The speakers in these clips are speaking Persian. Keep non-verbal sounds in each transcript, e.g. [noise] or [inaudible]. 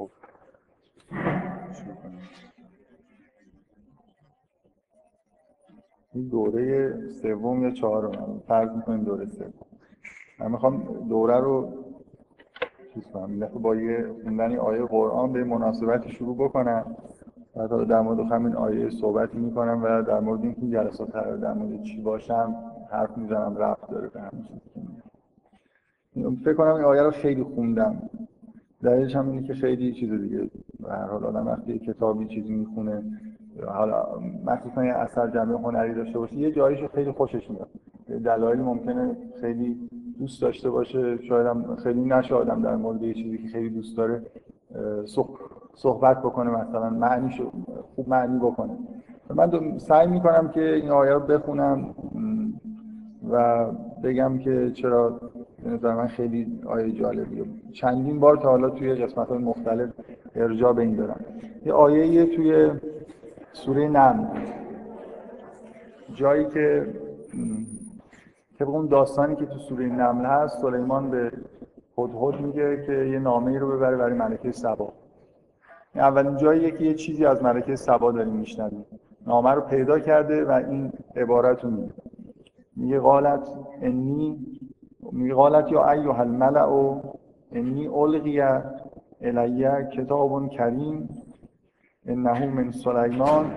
خب. این دوره سوم یا چهارم؟ فرض می‌کنیم دوره سوم. من می‌خوام دوره رو چیز کنم. با یه خوندن آیه قرآن به مناسبتی شروع بکنم. بعد در مورد همین آیه صحبتی می‌کنم و در مورد اینکه جلسات قرار در مورد چی باشم حرف می‌زنم رفت داره به همین. فکر کنم این آیه رو خیلی خوندم. دلیلش هم اینه که خیلی چیز دیگه. به هر حال آدم وقتی کتابی چیزی می‌خونه حالا مخصوصا یه اثر جمعه هنری داشته باشه یه جاییشو خیلی خوشش میاد. دلایلی ممکنه خیلی دوست داشته باشه شاید هم خیلی نشه آدم در مورد یه چیزی که خیلی دوست داره صحبت بکنه مثلا معنیشو خوب معنی بکنه. من سعی می‌کنم که این آیه رو بخونم و بگم که چرا نظر من خیلی آیه جالبیه. چندین بار تا حالا توی قسمت های مختلف ارجاع به این دارم. یه آیه توی سوره نمل جایی که طبق اون داستانی که تو سوره نمل هست سلیمان به هدهد میگه که یه نامه ای رو ببره برای ملکه سبا. اولین جاییه که یه چیزی از ملکه سبا داریم میشنویم. نامه رو پیدا کرده و این عبارت رو میگه. میگه قالت انی قالت یا ایها الملع انی القی الیه کتاب کریم انه من سلیمان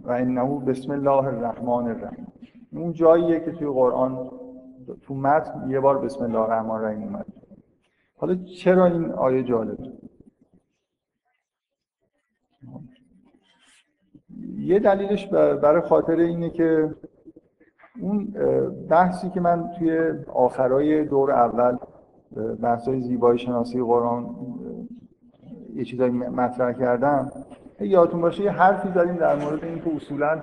و انه بسم الله الرحمن الرحیم. اون جاییه که توی قرآن تو متن یه بار بسم الله الرحمن الرحیم اومد. حالا چرا این آیه جالبه یه دلیلش برای خاطر اینه که اون بحثی که من توی آخرای دور اول بحثای زیبایی شناسی قرآن یه چیزایی مطرح کردم یادتون باشه یه حرفی زدیم در مورد اینکه اصولا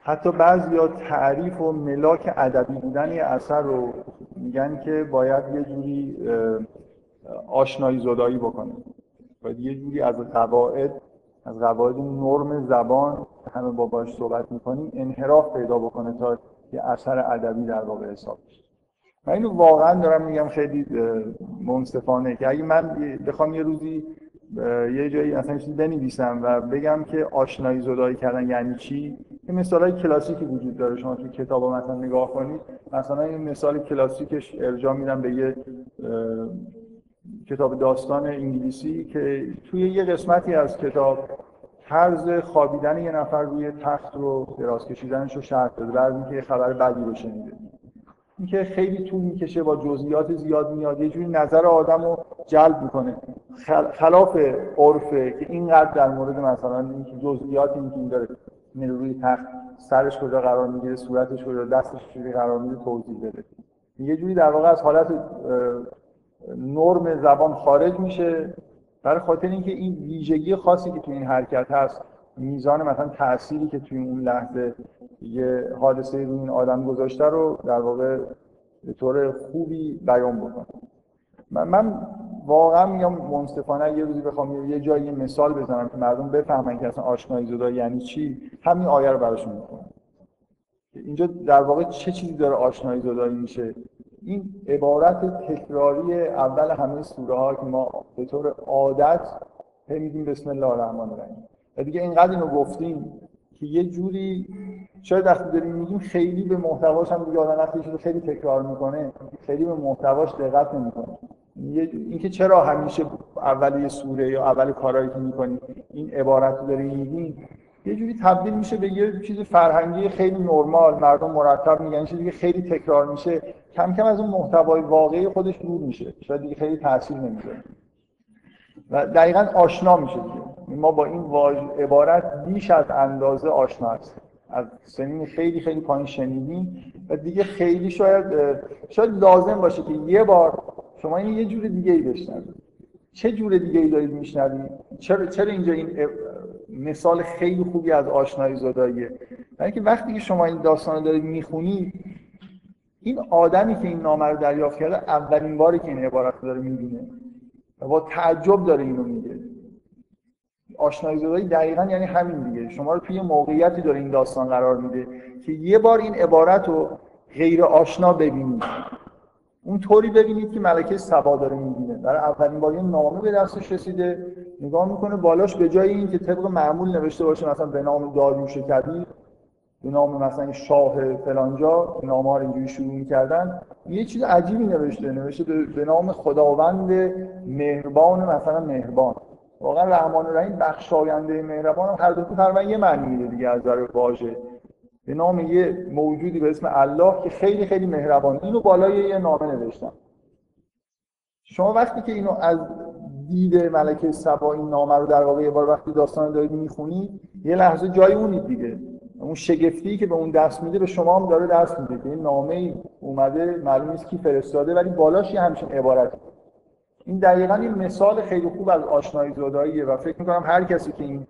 حتی بعضی تعریف و ملاک ادبی بودن یه اثر رو میگن که باید یه جوری آشنایی زدایی بکنه. باید یه جوری از قواعد از قواعد نرم زبان همه با باش صحبت می‌کنیم انحراف پیدا بکنه تا یه اثر ادبی در واقع حساب بشه. من اینو واقعا دارم میگم خیلی منصفانه که اگه من بخوام یه روزی یه جایی مثلا چیزی بنویسم و بگم که آشنایی زدایی کردن یعنی چی این مثال های کلاسیکی وجود داره. شما توی کتاب مثلا نگاه کنید مثلا این مثال کلاسیکش ارجاع میدم به یه کتاب داستان انگلیسی که توی یه قسمتی از کتاب طرز خوابیدن یه نفر روی تخت رو دراز کشیدنش رو شرط داده بعد اینکه یه خبر بدی رو شنیده. اینکه خیلی طول می‌کشه با جزئیات زیاد میاد یه جوری نظر آدم رو جلب می‌کنه. خلاف عرفه که اینقدر در مورد مثلا اینکه جزئیات اینکه این داره میره روی تخت سرش کجا قرار می‌گیره صورتش کجا دستش چجوری قرار می‌گیره توضیح بده. یه جوری در واقع از حالت نرم زبان خارج میشه برای خاطر اینکه این ویژگی خاصی که تو این حرکت هست میزان مثلا تأثیری که توی اون لحظه یه حادثه روی این آدم گذاشته رو در واقع به طور خوبی بیان بکنه. من, من واقعا میگم منصفانه یه روزی بخوام یه جایی مثال بزنم که مردم بفهمن که اصلا آشنایی زدا یعنی چی همین آیه رو براشون می‌کنم اینجا در واقع چه چیزی داره آشنایی زدایی میشه؟ این عبارت تکراری اول همه سوره ها که ما به طور عادت میگیم بسم الله الرحمن الرحیم. و دیگه اینقدر اینو گفتیم که یه جوری شاید وقتی داریم میگیم خیلی به محتواش هم دیگه آدم وقتی خیلی تکرار می‌کنه خیلی به محتواش دقت نمی‌کنه. اینکه چرا همیشه اول سوره یا اول کارهایی که می‌کنیم این عبارت رو داریم میگیم یه جوری تبدیل میشه به یه چیز فرهنگی خیلی نرمال مردم مرتب میگن چیزی که خیلی تکرار میشه. کم کم از اون محتوای واقعی خودش دور میشه. شاید دیگه خیلی تاثیر نمی‌ذاره. و دقیقا آشنا میشه دیگه. ما با این واژ... عبارت بیش از اندازه آشنا هست از سنین خیلی خیلی پایین شنیدیم و دیگه خیلی شاید شاید لازم باشه که یه بار شما این یه جور دیگه ای بشنوید. چه جور دیگه ای دارید میشنوید؟ چرا چرا اینجا این مثال خیلی خوبی از آشنایی زداییه برای اینکه وقتی که شما این داستان رو دارید می‌خونید این آدمی که این نامه رو دریافت کرده اولین باری که این عبارت رو داره می‌بینه و با تعجب داره اینو میگه. آشنایی زدایی دقیقا یعنی همین دیگه. شما رو توی موقعیتی داره این داستان قرار میده که یه بار این عبارت رو غیر آشنا ببینید. اون طوری ببینید که ملکه سبا داره می‌بینه. برای اولین بار یه نامه به دستش رسیده نگاه می‌کنه بالاش به جای این که طبق معمول نوشته باشه مثلا به نام داریوش کبیر به نام مثلا شاه فلانجا نامه ها اینجوری شروع می‌کردن. یه چیز عجیبی نوشته نوشته به نام خداوند مهربان مثلا مهربان. واقعا رحمان و رحیم بخشاینده مهربان هر دو تقریبا یه معنی میده دیگه از نظر واژه. به نام یه موجودی به اسم الله که خیلی خیلی مهربان. اینو بالای یه نامه نوشتم. شما وقتی که اینو از دید ملکه سبا این نامه رو در واقع یه بار وقتی داستان دارید می‌خونید یه لحظه جای اونید دیگه. اون شگفتی که به اون دست میده به شما هم داره دست میده که این نامه ای اومده معلوم نیست کی فرستاده ولی بالاش یه همچین عبارت. این دقیقا این مثال خیلی خوب از آشنایی زداییه و فکر می‌کنم هر کسی که این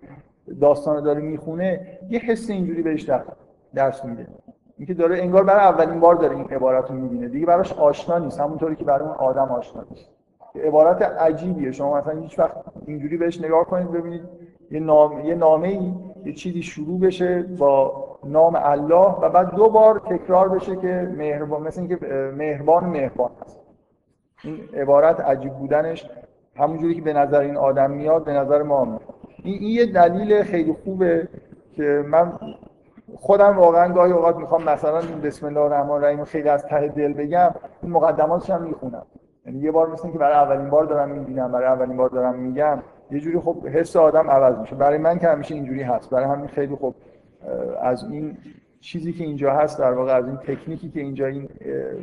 داستان داره می‌خونه یه حس اینجوری بهش درس میده. اینکه داره انگار برای اولین بار داره این عبارت رو می‌بینه. دیگه براش آشنا نیست همونطوری که برای اون آدم آشنا نیست. عبارت عجیبیه. شما مثلا هیچ وقت اینجوری بهش نگاه کنید ببینید یه نام یه نامه یه چیزی شروع بشه با نام الله و بعد دو بار تکرار بشه که مهربان مثل اینکه مهربان مهربان هست. این عبارت عجیب بودنش. همونجوری که به نظر این آدم میاد به نظر ما میاد. این, این یه دلیل خیلی خوبه که من خودم واقعا گاهی اوقات می‌خوام مثلا بسم الله الرحمن الرحیم خیلی از ته دل بگم. این مقدماتش هم می‌خونم. یعنی یه بار مثل که برای اولین بار دارم می‌بینم برای اولین بار دارم میگم. یه جوری خب حس آدم عوض میشه. برای من که همیشه اینجوری هست. برای همین خیلی خب از این چیزی که اینجا هست در واقع از این تکنیکی که اینجا این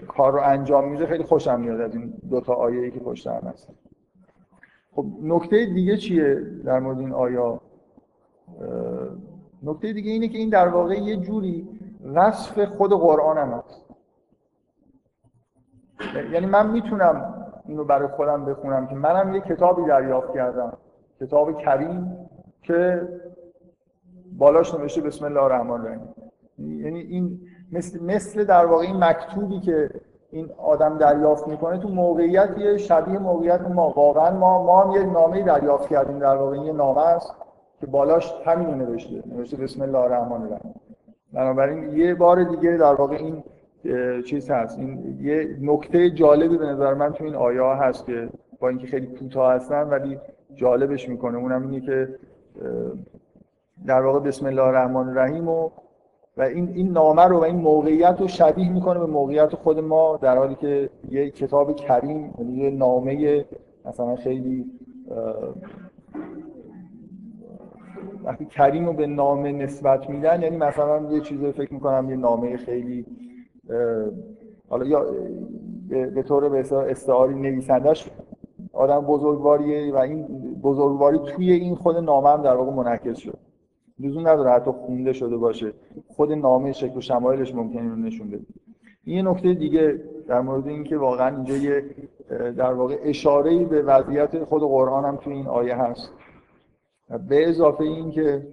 کار رو انجام میده خیلی خوشم میاد از این دو تا آیه که پشت هم هست. خب نکته دیگه چیه در مورد این آیا نکته دیگه اینه که این در واقع یه جوری وصف خود قرآن هم هست. یعنی من می‌تونم اینو برای خودم بخونم که منم یه کتابی دریافت کردم. کتاب کریم که بالاش نوشته بسم الله الرحمن الرحیم. یعنی این مثل, مثل در واقع این مکتوبی که این آدم دریافت می‌کنه تو موقعیت یه شبیه موقعیت ما. واقعا ما ما هم یه نامه دریافت کردیم در واقع یه نامه است که بالاش همین نوشته. نوشته بسم الله الرحمن الرحیم. بنابراین یه بار دیگه در واقع این چیز هست. این یه نکته جالبی به نظر من تو این آیه هست که با اینکه خیلی کوتاه هستن ولی جالبش می‌کنه. اونم اینه که در واقع بسم الله الرحمن الرحیم و و این این نامه رو و این موقعیت رو شبیه می‌کنه به موقعیت خود ما در حالی که یه کتاب کریم یعنی یه نامه مثلا خیلی وقتی کریم رو به نامه نسبت میدن یعنی مثلا یه چیزی فکر می‌کنم یه نامه خیلی حالا یا به طور به استعاری نویسندش آدم بزرگواریه و این بزرگواری توی این خود نامه هم در واقع منعکس شد. لزوم نداره حتی خونده شده باشه. خود نامه شکل و شمایلش ممکنه رو نشون بده. این یه نکته دیگه در مورد اینکه واقعا اینجا یه در واقع اشاره به وضعیت خود قرآن هم توی این آیه هست. به اضافه این که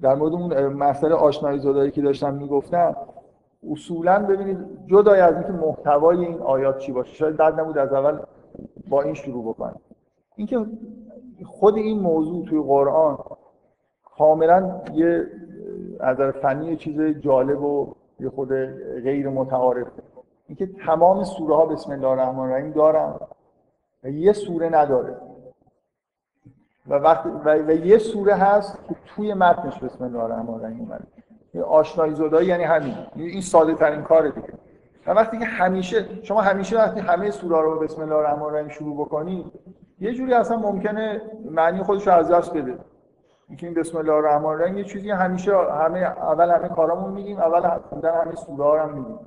در مورد اون مسئله آشنایی زدایی که داشتم می‌گفتم اصولا ببینید جدای از اینکه محتوای این آیات چی باشه شاید بد نبود از اول با این شروع بکنم. اینکه خود این موضوع توی قرآن کاملا یه از فنی چیز جالب و یه خود غیر متعارف. اینکه تمام سوره ها بسم الله الرحمن الرحیم دارن و یه سوره نداره. و, وقت و, یه سوره هست که توی متنش بسم الله الرحمن الرحیم اومده. آشنایی زدایی یعنی همین. این ساده ترین کاره دیگه. و وقتی که همیشه شما همیشه وقتی همه سوره رو بسم الله الرحمن الرحیم شروع بکنید یه جوری اصلا ممکنه معنی خودش رو از دست بده. اینکه این بسم الله الرحمن الرحیم یه چیزی همیشه همه اول همه کارامون میگیم اول خوندن همه سوره ها هم میگیم.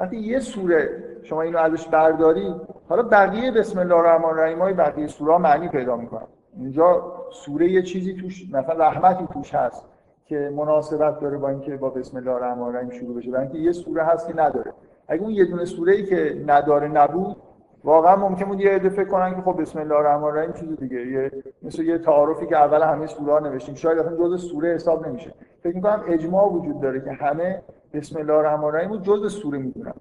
وقتی یه سوره شما اینو ازش برداری حالا بقیه بسم الله الرحمن الرحیم های بقیه سوره معنی پیدا می‌کنن. اینجا سوره یه چیزی توش مثلا رحمتی توش هست. که مناسبت داره با اینکه با بسم الله الرحمن الرحیم شروع بشه برای اینکه یه سوره هست که نداره. اگه اون یه دونه سوره ای که نداره نبود واقعا ممکن بود یه عده فکر کنن که خب بسم الله الرحمن الرحیم چیز دیگه یه مثل یه تعارفی که اول همه سوره ها نوشتیم. شاید اصلا جزء سوره حساب نمیشه. فکر می‌کنم اجماع وجود داره که همه بسم الله الرحمن الرحیم رو جزء سوره می‌دونن.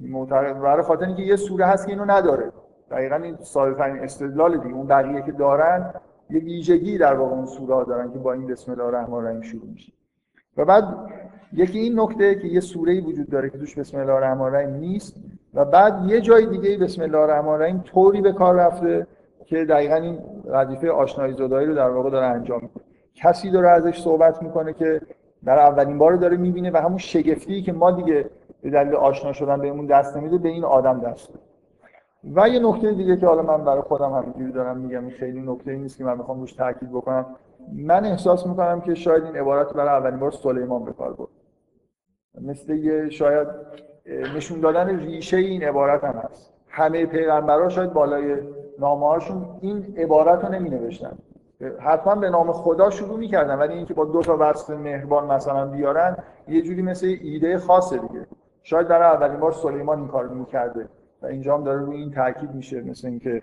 معتقد برای خاطر اینکه یه سوره هست که اینو نداره. دقیقا این ترین استدلال دیگه. اون بقیه که دارن یه ویژگی در واقع اون سوره ها دارن که با این بسم الله الرحمن الرحیم شروع میشه. و بعد یکی این نکته که یه سوره وجود داره که توش بسم الله الرحمن الرحیم نیست و بعد یه جای دیگه بسم الله الرحمن الرحیم طوری به کار رفته که دقیقا این وظیفه آشنایی زدایی رو در واقع داره انجام میده. کسی داره ازش صحبت می‌کنه که در اولین بار داره می‌بینه و همون شگفتی که ما دیگه به دلیل آشنا شدن بهمون دست نمیده به این آدم دست و یه نکته دیگه که حالا من برای خودم همینجوری دارم میگم خیلی نکته نیست که من می‌خوام روش تاکید بکنم. من احساس می‌کنم که شاید این عبارت برای اولین بار سلیمان به کار برد. مثل یه شاید نشون دادن ریشه این عبارت هم هست. همه پیغمبرها شاید بالای نامه هاشون این عبارت رو نمی نوشتن حتما به نام خدا شروع می‌کردن ولی اینکه با دو تا وصف مهربان مثلا بیارن یه جوری مثل ایده خاصه دیگه. شاید در اولین بار سلیمان این کار می‌کرده. اینجا هم داره روی این تاکید میشه مثل اینکه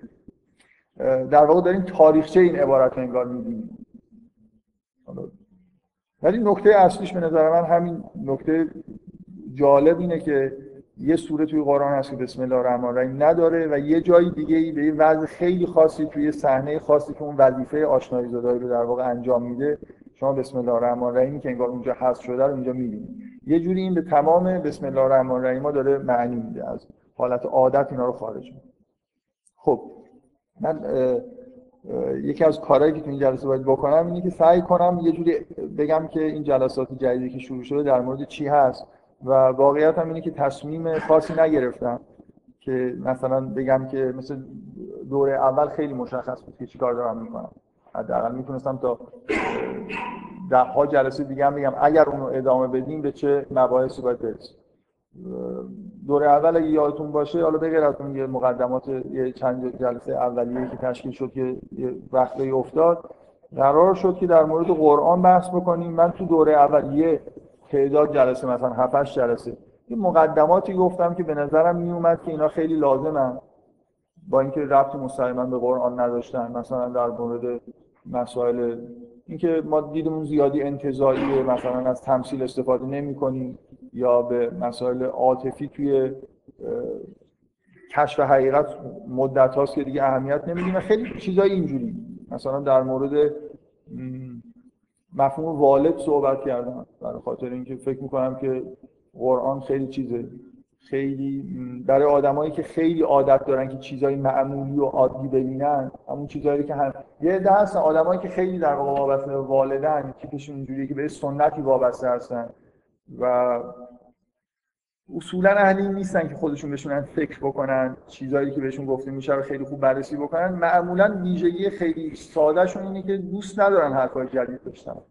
در واقع داریم تاریخچه این عبارت انگار می‌بینیم. ولی نکته اصلیش به نظر من همین نکته جالب اینه که یه سوره توی قرآن هست که بسم الله الرحمن الرحیم نداره و یه جای دیگه ای به یه وضع خیلی خاصی توی صحنه خاصی که اون وظیفه آشنایی زدایی رو در واقع انجام میده شما بسم الله الرحمن الرحیم که انگار اونجا حذف شده رو اونجا می‌بینید. یه جوری این به تمام بسم الله الرحمن الرحیم داره معنی میده. از حالت عادت اینا رو خارج میده خب من یکی از کارهایی که تو این جلسه باید بکنم اینه که سعی کنم یه جوری بگم که این جلسات جدیدی که شروع شده در مورد چی هست و واقعیت هم اینه که تصمیم خاصی نگرفتم که مثلا بگم که مثل دوره اول خیلی مشخص بود که چیکار دارم می‌کنم. حداقل می‌تونستم تا ده ها جلسه دیگه هم بگم اگر اونو ادامه بدیم به چه مباحثی باید برسیم. دوره اول اگه یادتون باشه حالا بغیر از اون یه مقدمات یه چند جلسه اولیه که تشکیل شد که یه وقتی افتاد قرار شد که در مورد قرآن بحث بکنیم. من تو دوره اول یه تعداد جلسه مثلا 7 جلسه یه مقدماتی گفتم که به نظرم می اومد که اینا خیلی لازمن. با اینکه ربط مستقیما به قرآن نداشتن مثلا در مورد مسائل اینکه ما دیدمون زیادی انتزاعیه مثلا از تمثیل استفاده نمی کنیم یا به مسائل عاطفی توی کشف حقیقت مدت هاست که دیگه اهمیت نمیدیم خیلی چیزای اینجوری. مثلا در مورد مفهوم والد صحبت کردم. برای خاطر اینکه فکر می‌کنم که قرآن خیلی چیزه. خیلی برای آدمایی که خیلی عادت دارن که چیزای معمولی و عادی ببینن همون چیزایی که هم یه هستن آدمایی که خیلی در واقع وابسته والدن تیپشون اینجوریه که به سنتی وابسته هستن. و اصولا اهلی نیستن که خودشون بشونن فکر بکنن چیزایی که بهشون گفته میشه رو خیلی خوب بررسی بکنن. معمولا ویژگی خیلی سادهشون اینه که دوست ندارن حرفای جدید بشنن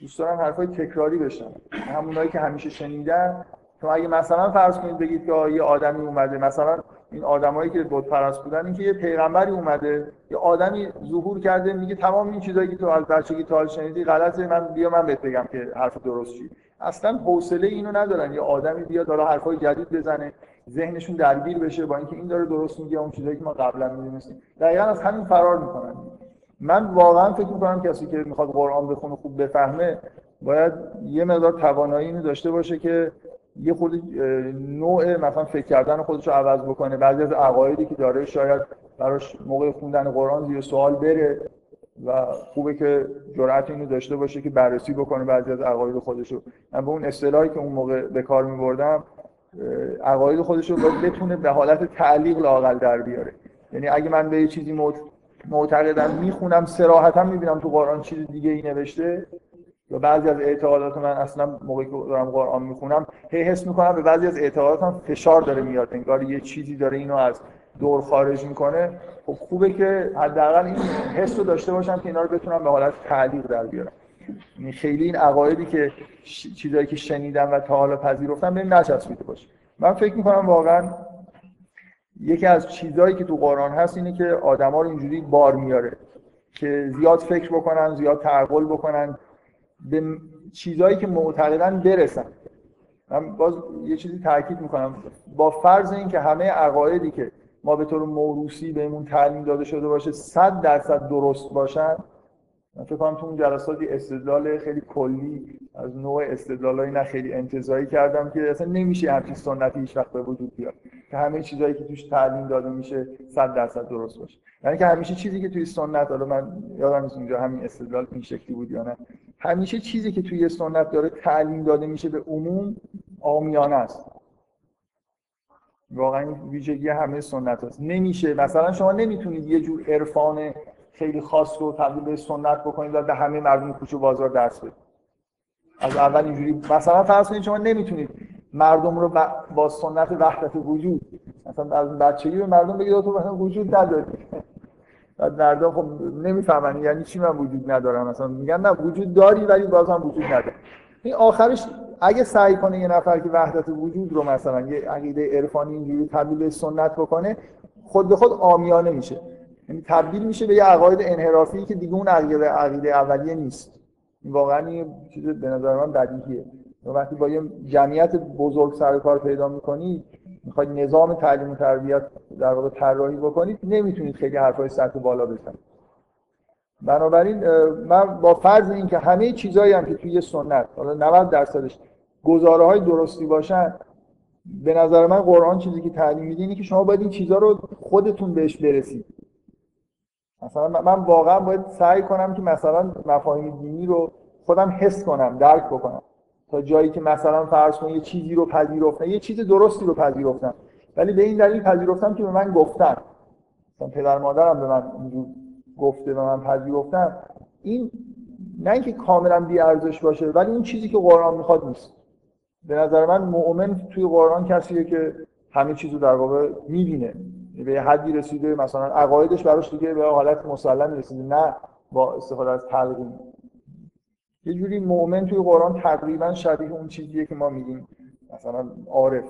دوست دارن حرفای تکراری بشنن همونایی که همیشه شنیدن. تو اگه مثلا فرض کنید بگید که یه آدمی اومده مثلا این آدمایی که بت پرست بودن اینکه یه پیغمبری اومده یه آدمی ظهور کرده میگه تمام این چیزایی که تو از بچگی تا شنیدی غلطه من بیا من بهت بگم که حرف درست چی اصلا حوصله اینو ندارن. یه آدمی بیاد حالا حرفای جدید بزنه ذهنشون درگیر بشه با اینکه این داره درست میگه اون چیزایی که ما قبلا می‌دونستیم. دقیقا از همین فرار می‌کنن. من واقعا فکر می‌کنم کسی که می‌خواد قرآن بخونه خوب بفهمه باید یه مقدار توانایی اینو داشته باشه که یه خود نوع مثلا فکر کردن خودش رو عوض بکنه. بعضی از عقایدی که داره شاید براش موقع خوندن قرآن زیر سوال بره. و خوبه که جرأت اینو داشته باشه که بررسی بکنه بعضی از عقاید خودش رو من به اون اصطلاحی که اون موقع به کار می‌بردم عقاید خودش رو بتونه به حالت تعلیق لاقل در بیاره. یعنی اگه من به یه چیزی معتقدم می‌خونم سراحتا می‌بینم تو قرآن چیز دیگه ای نوشته. یا بعضی از اعتقادات من اصلا موقعی که دارم قرآن می‌خونم هی حس می‌کنم به بعضی از اعتقاداتم فشار داره میاد. انگار یه چیزی داره اینو از دور خارج می‌کنه خب خوبه که حداقل این حس رو داشته باشم که اینا رو بتونم به حالت تعلیق در بیارم. یعنی خیلی این عقایدی که چیزایی که شنیدم و تا حالا پذیرفتم بهم نچسبیده باشه. من فکر می‌کنم واقعا یکی از چیزهایی که تو قرآن هست اینه که آدما رو اینجوری بار میاره که زیاد فکر بکنن زیاد تعقل بکنن به چیزهایی که معتقدن برسن. من باز یه چیزی تاکید می‌کنم. با فرض اینکه همه عقایدی که ما به طور موروسی بهمون تعلیم داده شده باشه 100 درصد درست باشن. من فکر کنم تو اون جلساتی استدلال خیلی کلی از نوع استدلالایی نه خیلی انتظایی کردم که اصلا نمیشه همچین سنتی هیچ وقت به وجود بیاد. که همه چیزایی که توش تعلیم داده میشه 100 درصد درست باشه. یعنی که همیشه چیزی که توی سنت حالا من یادم نیست اونجا همین استدلال این شکلی بود یا نه. همیشه چیزی که توی سنت داره تعلیم داده میشه به عموم آمیانه است. واقعا ویژگی همه سنت هست. نمیشه. مثلا شما نمی‌تونید یه جور عرفان خیلی خاص رو تبدیل به سنت بکنید و به همه مردم کوچه بازار درس بدید. از اول اینجوری. مثلا فرض کنید شما نمی‌تونید مردم رو با سنت وحدت وجود مثلا از بچگی به مردم بگید تو مثلا وجود نداری. [laughs] بعد مردم خب نمی‌فهمن. یعنی چی من وجود ندارم؟ مثلا میگن نه وجود داری ولی باز هم وجود نداری. این آخرش اگه سعی کنه یه نفر که وحدت وجود رو مثلا یه عقیده عرفانی اینجوری تبدیل به سنت بکنه خود به خود آمیانه میشه. یعنی تبدیل میشه به یه عقاید انحرافی که دیگه اون عقیده عقیده اولیه نیست. واقعا این چیز به نظر من بدیهیه. وقتی با یه جمعیت بزرگ سر کار پیدا می‌کنید می‌خواید نظام تعلیم و تربیت در واقع طراحی بکنید نمی‌تونید خیلی حرفای سطح بالا بزنید بنابراین من با فرض اینکه همه چیزهایی هم که توی سنت حالا 90 درصدش گزاره های درستی باشن به نظر من قرآن چیزی که تعلیم میده اینه که شما باید این چیزها رو خودتون بهش برسید. مثلا من واقعا باید سعی کنم که مثلا مفاهیم دینی رو خودم حس کنم درک بکنم. تا جایی که مثلا فرض کنم یه چیزی رو پذیرفتم یه چیز درستی رو پذیرفتم. ولی به این دلیل پذیرفتم که به من گفتن. مثلا پدر مادرم به من اینجور گفته و من پذیرفتم این نه اینکه کاملا بی ارزش باشه ولی اون چیزی که قرآن می‌خواد نیست. به نظر من مؤمن توی قرآن کسیه که همه چیز رو در واقع می‌بینه. به حدی رسیده مثلا عقایدش براش دیگه به حالت مسلم رسیده نه با استفاده از تلقین. یه جوری مؤمن توی قرآن تقریبا شبیه اون چیزیه که ما میگیم مثلا عارف.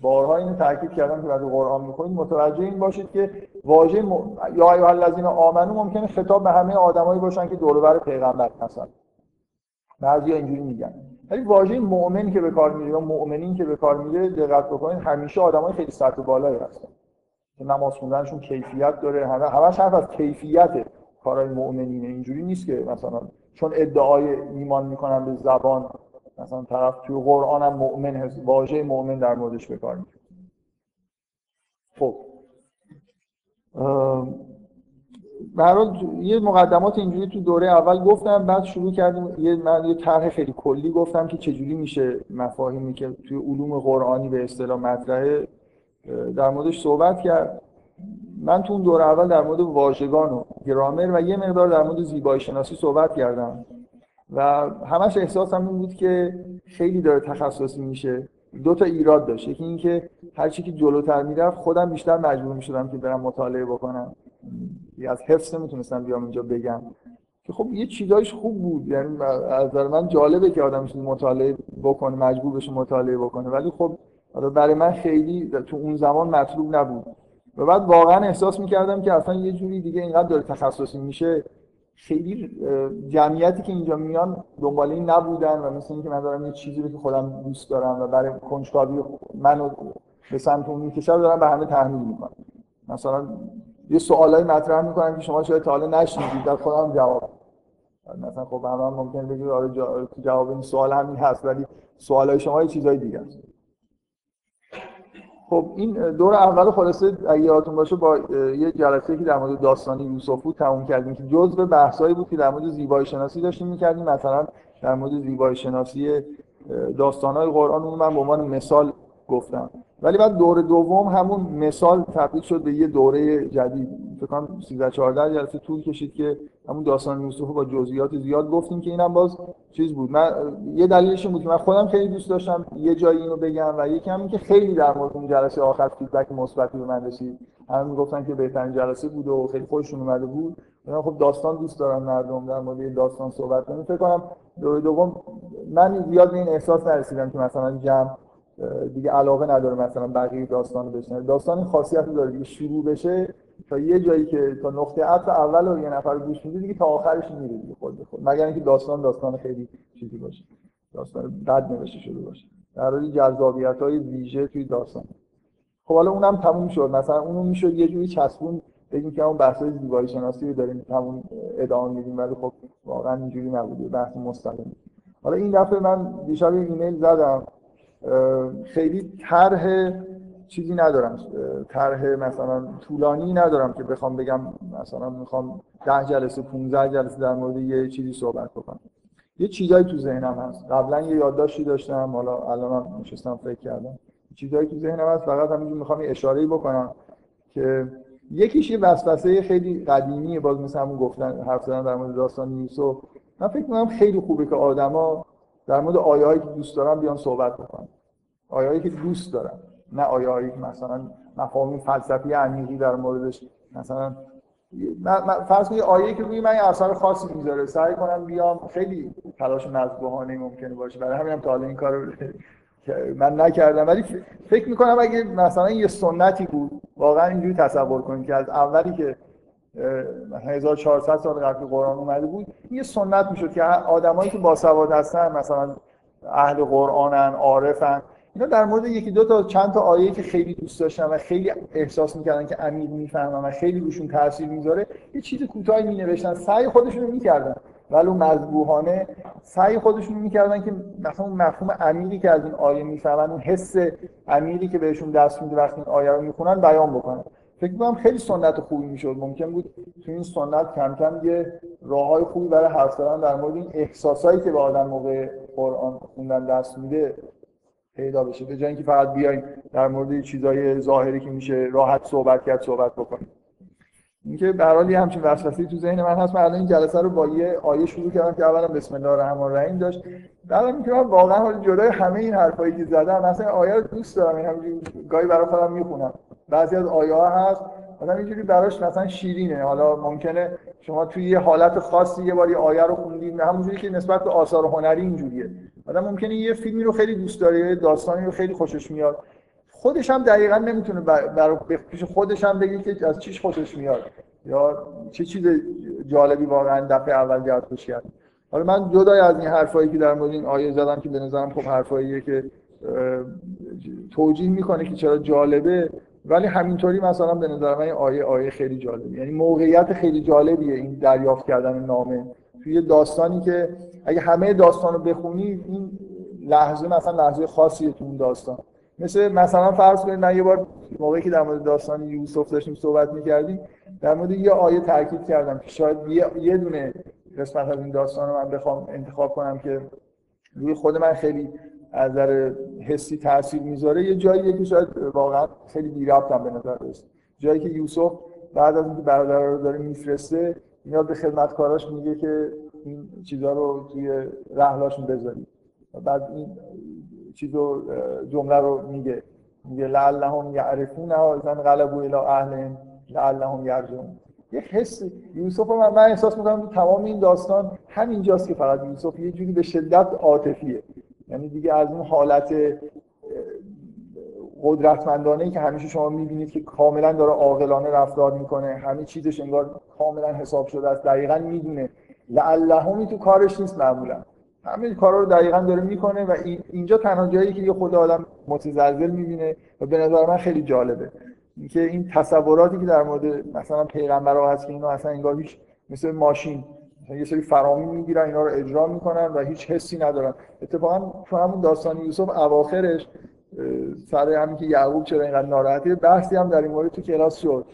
بارها اینو تاکید کردم که وقتی قرآن می‌خونید متوجه این باشید که واژه م... یا ایها الذین آمنو ممکنه خطاب به همه آدمایی باشن که دور بر پیغمبر هستن. بعضی اینجوری میگن. ولی واژه مؤمن که به کار میره یا مؤمنین که به کار میره دقت بکنید همیشه آدمای خیلی سطح بالایی هستن. که نماز خوندنشون کیفیت داره همه همش حرف از کیفیت کارهای مؤمنینه. اینجوری نیست که مثلا چون ادعای ایمان می‌کنن به زبان مثلا طرف توی قرآن هم مؤمن هست واژه مؤمن در موردش به کار خب. برای یه مقدمات اینجوری تو دوره اول گفتم بعد شروع کردیم. یه من یه طرح خیلی کلی گفتم که چجوری میشه مفاهیمی که توی علوم قرآنی به اصطلاح مطرحه در موردش صحبت کرد. من تو اون دوره اول در مورد واژگان و گرامر و یه مقدار در مورد زیبایی شناسی صحبت کردم. و همش احساسم این بود که خیلی داره تخصصی میشه. دو تا ایراد داشت. یکی اینکه هر چی که جلوتر می‌رفت خودم بیشتر مجبور می‌شدم که برم مطالعه بکنم. از حفظ نمی‌تونستم بیام اینجا بگم. که خب یه چیزایش خوب بود. یعنی از نظر من جالبه که آدم مطالعه بکنه مجبور بشه مطالعه بکنه. ولی خب برای من خیلی تو اون زمان مطلوب نبود. و بعد واقعا احساس می‌کردم که اصلا یه جوری دیگه اینقدر داره تخصصی میشه. خیلی جمعیتی که اینجا میان دنبال این نبودن و مثل اینکه من دارم یه چیزی رو که خودم دوست دارم و برای کنجکاوی منو به سمت اون می‌کشم دارم به همه تحمیل می‌کنم. مثلا یه سوالای مطرح می‌کنم که شما شاید تا حالا نشنیدید در خودم جواب مثلا خب همه هم ممکن بگید آره جواب این سوال همین هست ولی سوالای شما یه چیزای دیگه است. خب این دور اول خلاصه اگه یادتون باشه با یه جلسه که در مورد داستان یوسف بود تموم کردیم که جزء بحثایی بود که در مورد زیبایی شناسی داشتیم می‌کردیم. مثلا در مورد زیبایی شناسی داستانهای قرآن اون من به عنوان مثال گفتم. ولی بعد دور دوم همون مثال تبدیل شد به یه دوره جدید. فکر کنم 13 14 جلسه طول کشید که همون داستان یوسف با جزئیات زیاد گفتیم که اینم باز چیز بود. من یه دلیلش بود که من خودم خیلی دوست داشتم یه جایی اینو بگم و یکی همین که خیلی در مورد اون جلسه آخر فیدبک مثبتی به من رسید. همه می‌گفتن که بهترین جلسه بود و خیلی خوششون اومده بود. من خب داستان دوست دارم مردم در مورد داستان صحبت کنیم فکر کنم دوره دوم من زیاد این احساس نرسیدم که مثلا جمع دیگه علاقه نداره مثلا بقیه داستان رو بشنه داستان خاصیت داره دیگه. شروع بشه تا یه جایی که تا نقطه عطف اول رو یه نفر گوش میده دیگه تا آخرش میره دیگه خود به خود. مگر اینکه داستان داستان خیلی چیزی باشه. داستان بد نوشته شده باشه. در حالی جذابیت های ویژه توی داستان. خب حالا اونم تموم شد. مثلا اونو می‌شد یه جوری چسبون بگیم که اون بحث زیبایی شناسی رو داریم تموم ادامه میدیم ولی خب واقعا اینجوری نبوده بحث مستقیم. حالا این دفعه من دیشب ایمیل زدم. خیلی طرح چیزی ندارم. طرح مثلا طولانی ندارم که بخوام بگم مثلا می‌خوام ده جلسه 15 جلسه در مورد یه چیزی صحبت بکنم. یه چیزایی تو ذهنم هست. قبلا یه یادداشتی داشتم حالا الانم نشستم فکر کردم. چیزایی تو ذهنم هست فقط همینجور می‌خوام یه اشاره‌ای بکنم که یکیش یه وسوسه خیلی قدیمیه باز مثل همون گفتن حرف زدن در مورد داستان یوسف. من فکر می‌کنم خیلی خوبه که آدما در مورد آیه‌هایی که دوست دارن بیان صحبت بکنن. آیه‌هایی که دوست دارن. نه که مثلا مفاهیم فلسفی عمیقی در موردش مثلا فرض کنید آیه که روی من اثر خاصی می‌ذاره سعی کنم بیام خیلی تلاش مذبوحانه ممکنه باشه برای همینم تا حالا این کارو [laughs] من نکردم. ولی فکر می‌کنم اگه مثلا یه سنتی بود واقعا اینجوری تصور کنید که از اولی که 1400 سال قبل قرآن اومده بود یه سنت می‌شد که آدمایی که باسواد هستن مثلا اهل قرآنن عارفن اینا در مورد یکی دو تا چند تا آیه که خیلی دوست داشتن و خیلی احساس می‌کردن که عمیق می‌فهمن و خیلی روشون تاثیر می‌ذاره یه چیز کوتاهی مینوشتن. سعی خودشون رو می‌کردن ولو مذبوحانه سعی خودشون می‌کردن که مثلا اون مفهوم عمیقی که از این آیه می‌فهمن اون حس عمیقی که بهشون دست میده وقتی این آیه رو می‌خونن بیان بکنن. فکر می‌کنم خیلی سنت خوبی می‌شد. ممکن بود تو این سنت کم کم یه راههای خوبی برای حرف زدن در مورد این احساسایی که به آدم موقع قرآن خوندن دست میده پیدا بشه. به جای اینکه فقط بیایم در مورد چیزای ظاهری که میشه راحت صحبت کرد صحبت بکنیم. اینکه به هر حال همچین وسوسه‌ای تو ذهن من هست. من الان این جلسه رو با یه آیه شروع کردم که اولا بسم الله الرحمن الرحیم داشت. بعدم اینکه من واقعا حال جدای همه این حرفایی که زدم مثلا آیه رو دوست دارم. این همینجوری گاهی برای خودم می‌خونم. بعضی از آیه ها هست. آدم اینجوری براش مثلا شیرینه. حالا ممکنه شما توی یه حالت خاصی یه باری آیه رو خوندید همونجوری که نسبت به آثار هنری اینجوریه. آدم ممکنه یه فیلمی رو خیلی دوست داره یه داستانی رو خیلی خوشش میاد. خودش هم دقیقا نمی‌تونه برای پیش خودش هم بگه که از چیش خوشش میاد. یا چه چیز جالبی واقعا دفعه اول جذبش کرد حالا من جدای از این حرفایی که در مورد این آیه زدم که به نظرم خب حرفاییه که توجیه می‌کنه که چرا جالبه. ولی همینطوری مثلا به نظر من آیه آیه خیلی جالبه. یعنی موقعیت خیلی جالبیه این دریافت کردن نامه. توی داستانی که اگه همه داستان رو بخونید این لحظه مثلا لحظه خاصیه تو اون داستان. مثل مثلا فرض کنید من یه بار موقعی که در مورد داستان یوسف داشتیم صحبت می‌کردیم در مورد یه آیه تاکید کردم که شاید یه, دونه قسمت از این داستان رو من بخوام انتخاب کنم که روی خود من خیلی از نظر حسی تاثیر می‌ذاره. یه جایی که شاید واقعا خیلی بی به نظر برسه جایی که یوسف بعد از اینکه برادر رو داره میفرسته میاد به خدمتکاراش میگه که این چیزها رو توی رحلاشون بذارید. بعد این چیزو جمله رو میگه. میگه لعلهم یعرفون اذا غلبوا الى اهلهم لعلهم یرجعون. یه حس یوسف من, من احساس می‌کنم تمام این داستان همینجاست که فقط یوسف یه جوری به شدت عاطفیه. یعنی دیگه از اون حالت قدرتمندانه ای که همیشه شما می‌بینید که کاملا داره عاقلانه رفتار می‌کنه. همه چیزش انگار کاملا حساب شده است. دقیقا می‌دونه. لعلهمی تو کارش نیست معمولا. همه کارا رو دقیقا داره می‌کنه و اینجا تنها جایی که یه خود آدم متزلزل می‌بینه و به نظر من خیلی جالبه. اینکه این تصوراتی که در مورد مثلا پیغمبرها هست که اینا اصلا انگار هیچ مثل ماشین مثلا یه سری فرامین می‌گیرن اینا رو اجرا می‌کنن و هیچ حسی ندارن. اتفاقا تو همون داستان یوسف اواخرش سر همین که یعقوب چرا اینقدر ناراحتی بحثی هم در این مورد تو کلاس شد.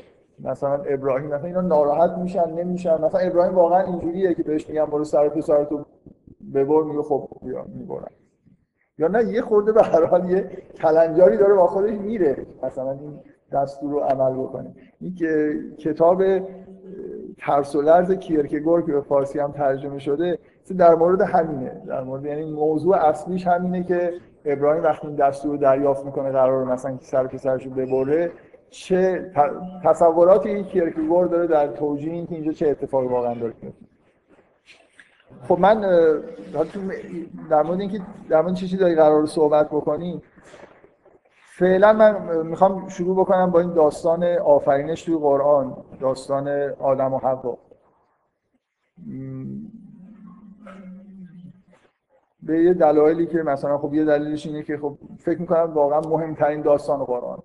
مثلا ابراهیم مثلا اینا ناراحت میشن نمیشن. مثلا ابراهیم واقعا اینجوریه که بهش میگن برو سر پسرتو ببر میگه خب بیا می‌برن یا نه یه خورده به هر حال یه کلنجاری داره با خودش میره. مثلا این دستور رو عمل بکنه. این که کتاب ترس و لرز کیرکگور که به فارسی هم ترجمه شده در مورد همینه. در مورد یعنی موضوع اصلیش همینه که ابراهیم وقتی این دستور دریافت می‌کنه قرار مثلا سر پسرش رو ببره چه تصوراتی کیرکگور داره در توجیه این که اینجا چه اتفاقی واقعا داره خب من در مورد اینکه در مورد چه چیزایی قرار صحبت بکنیم فعلا من می‌خوام شروع بکنم با این داستان آفرینش توی قرآن داستان آدم و حوا. به یه دلایلی که مثلا خب یه دلیلش اینه که خب فکر می‌کنم واقعا مهمترین داستان قرآن.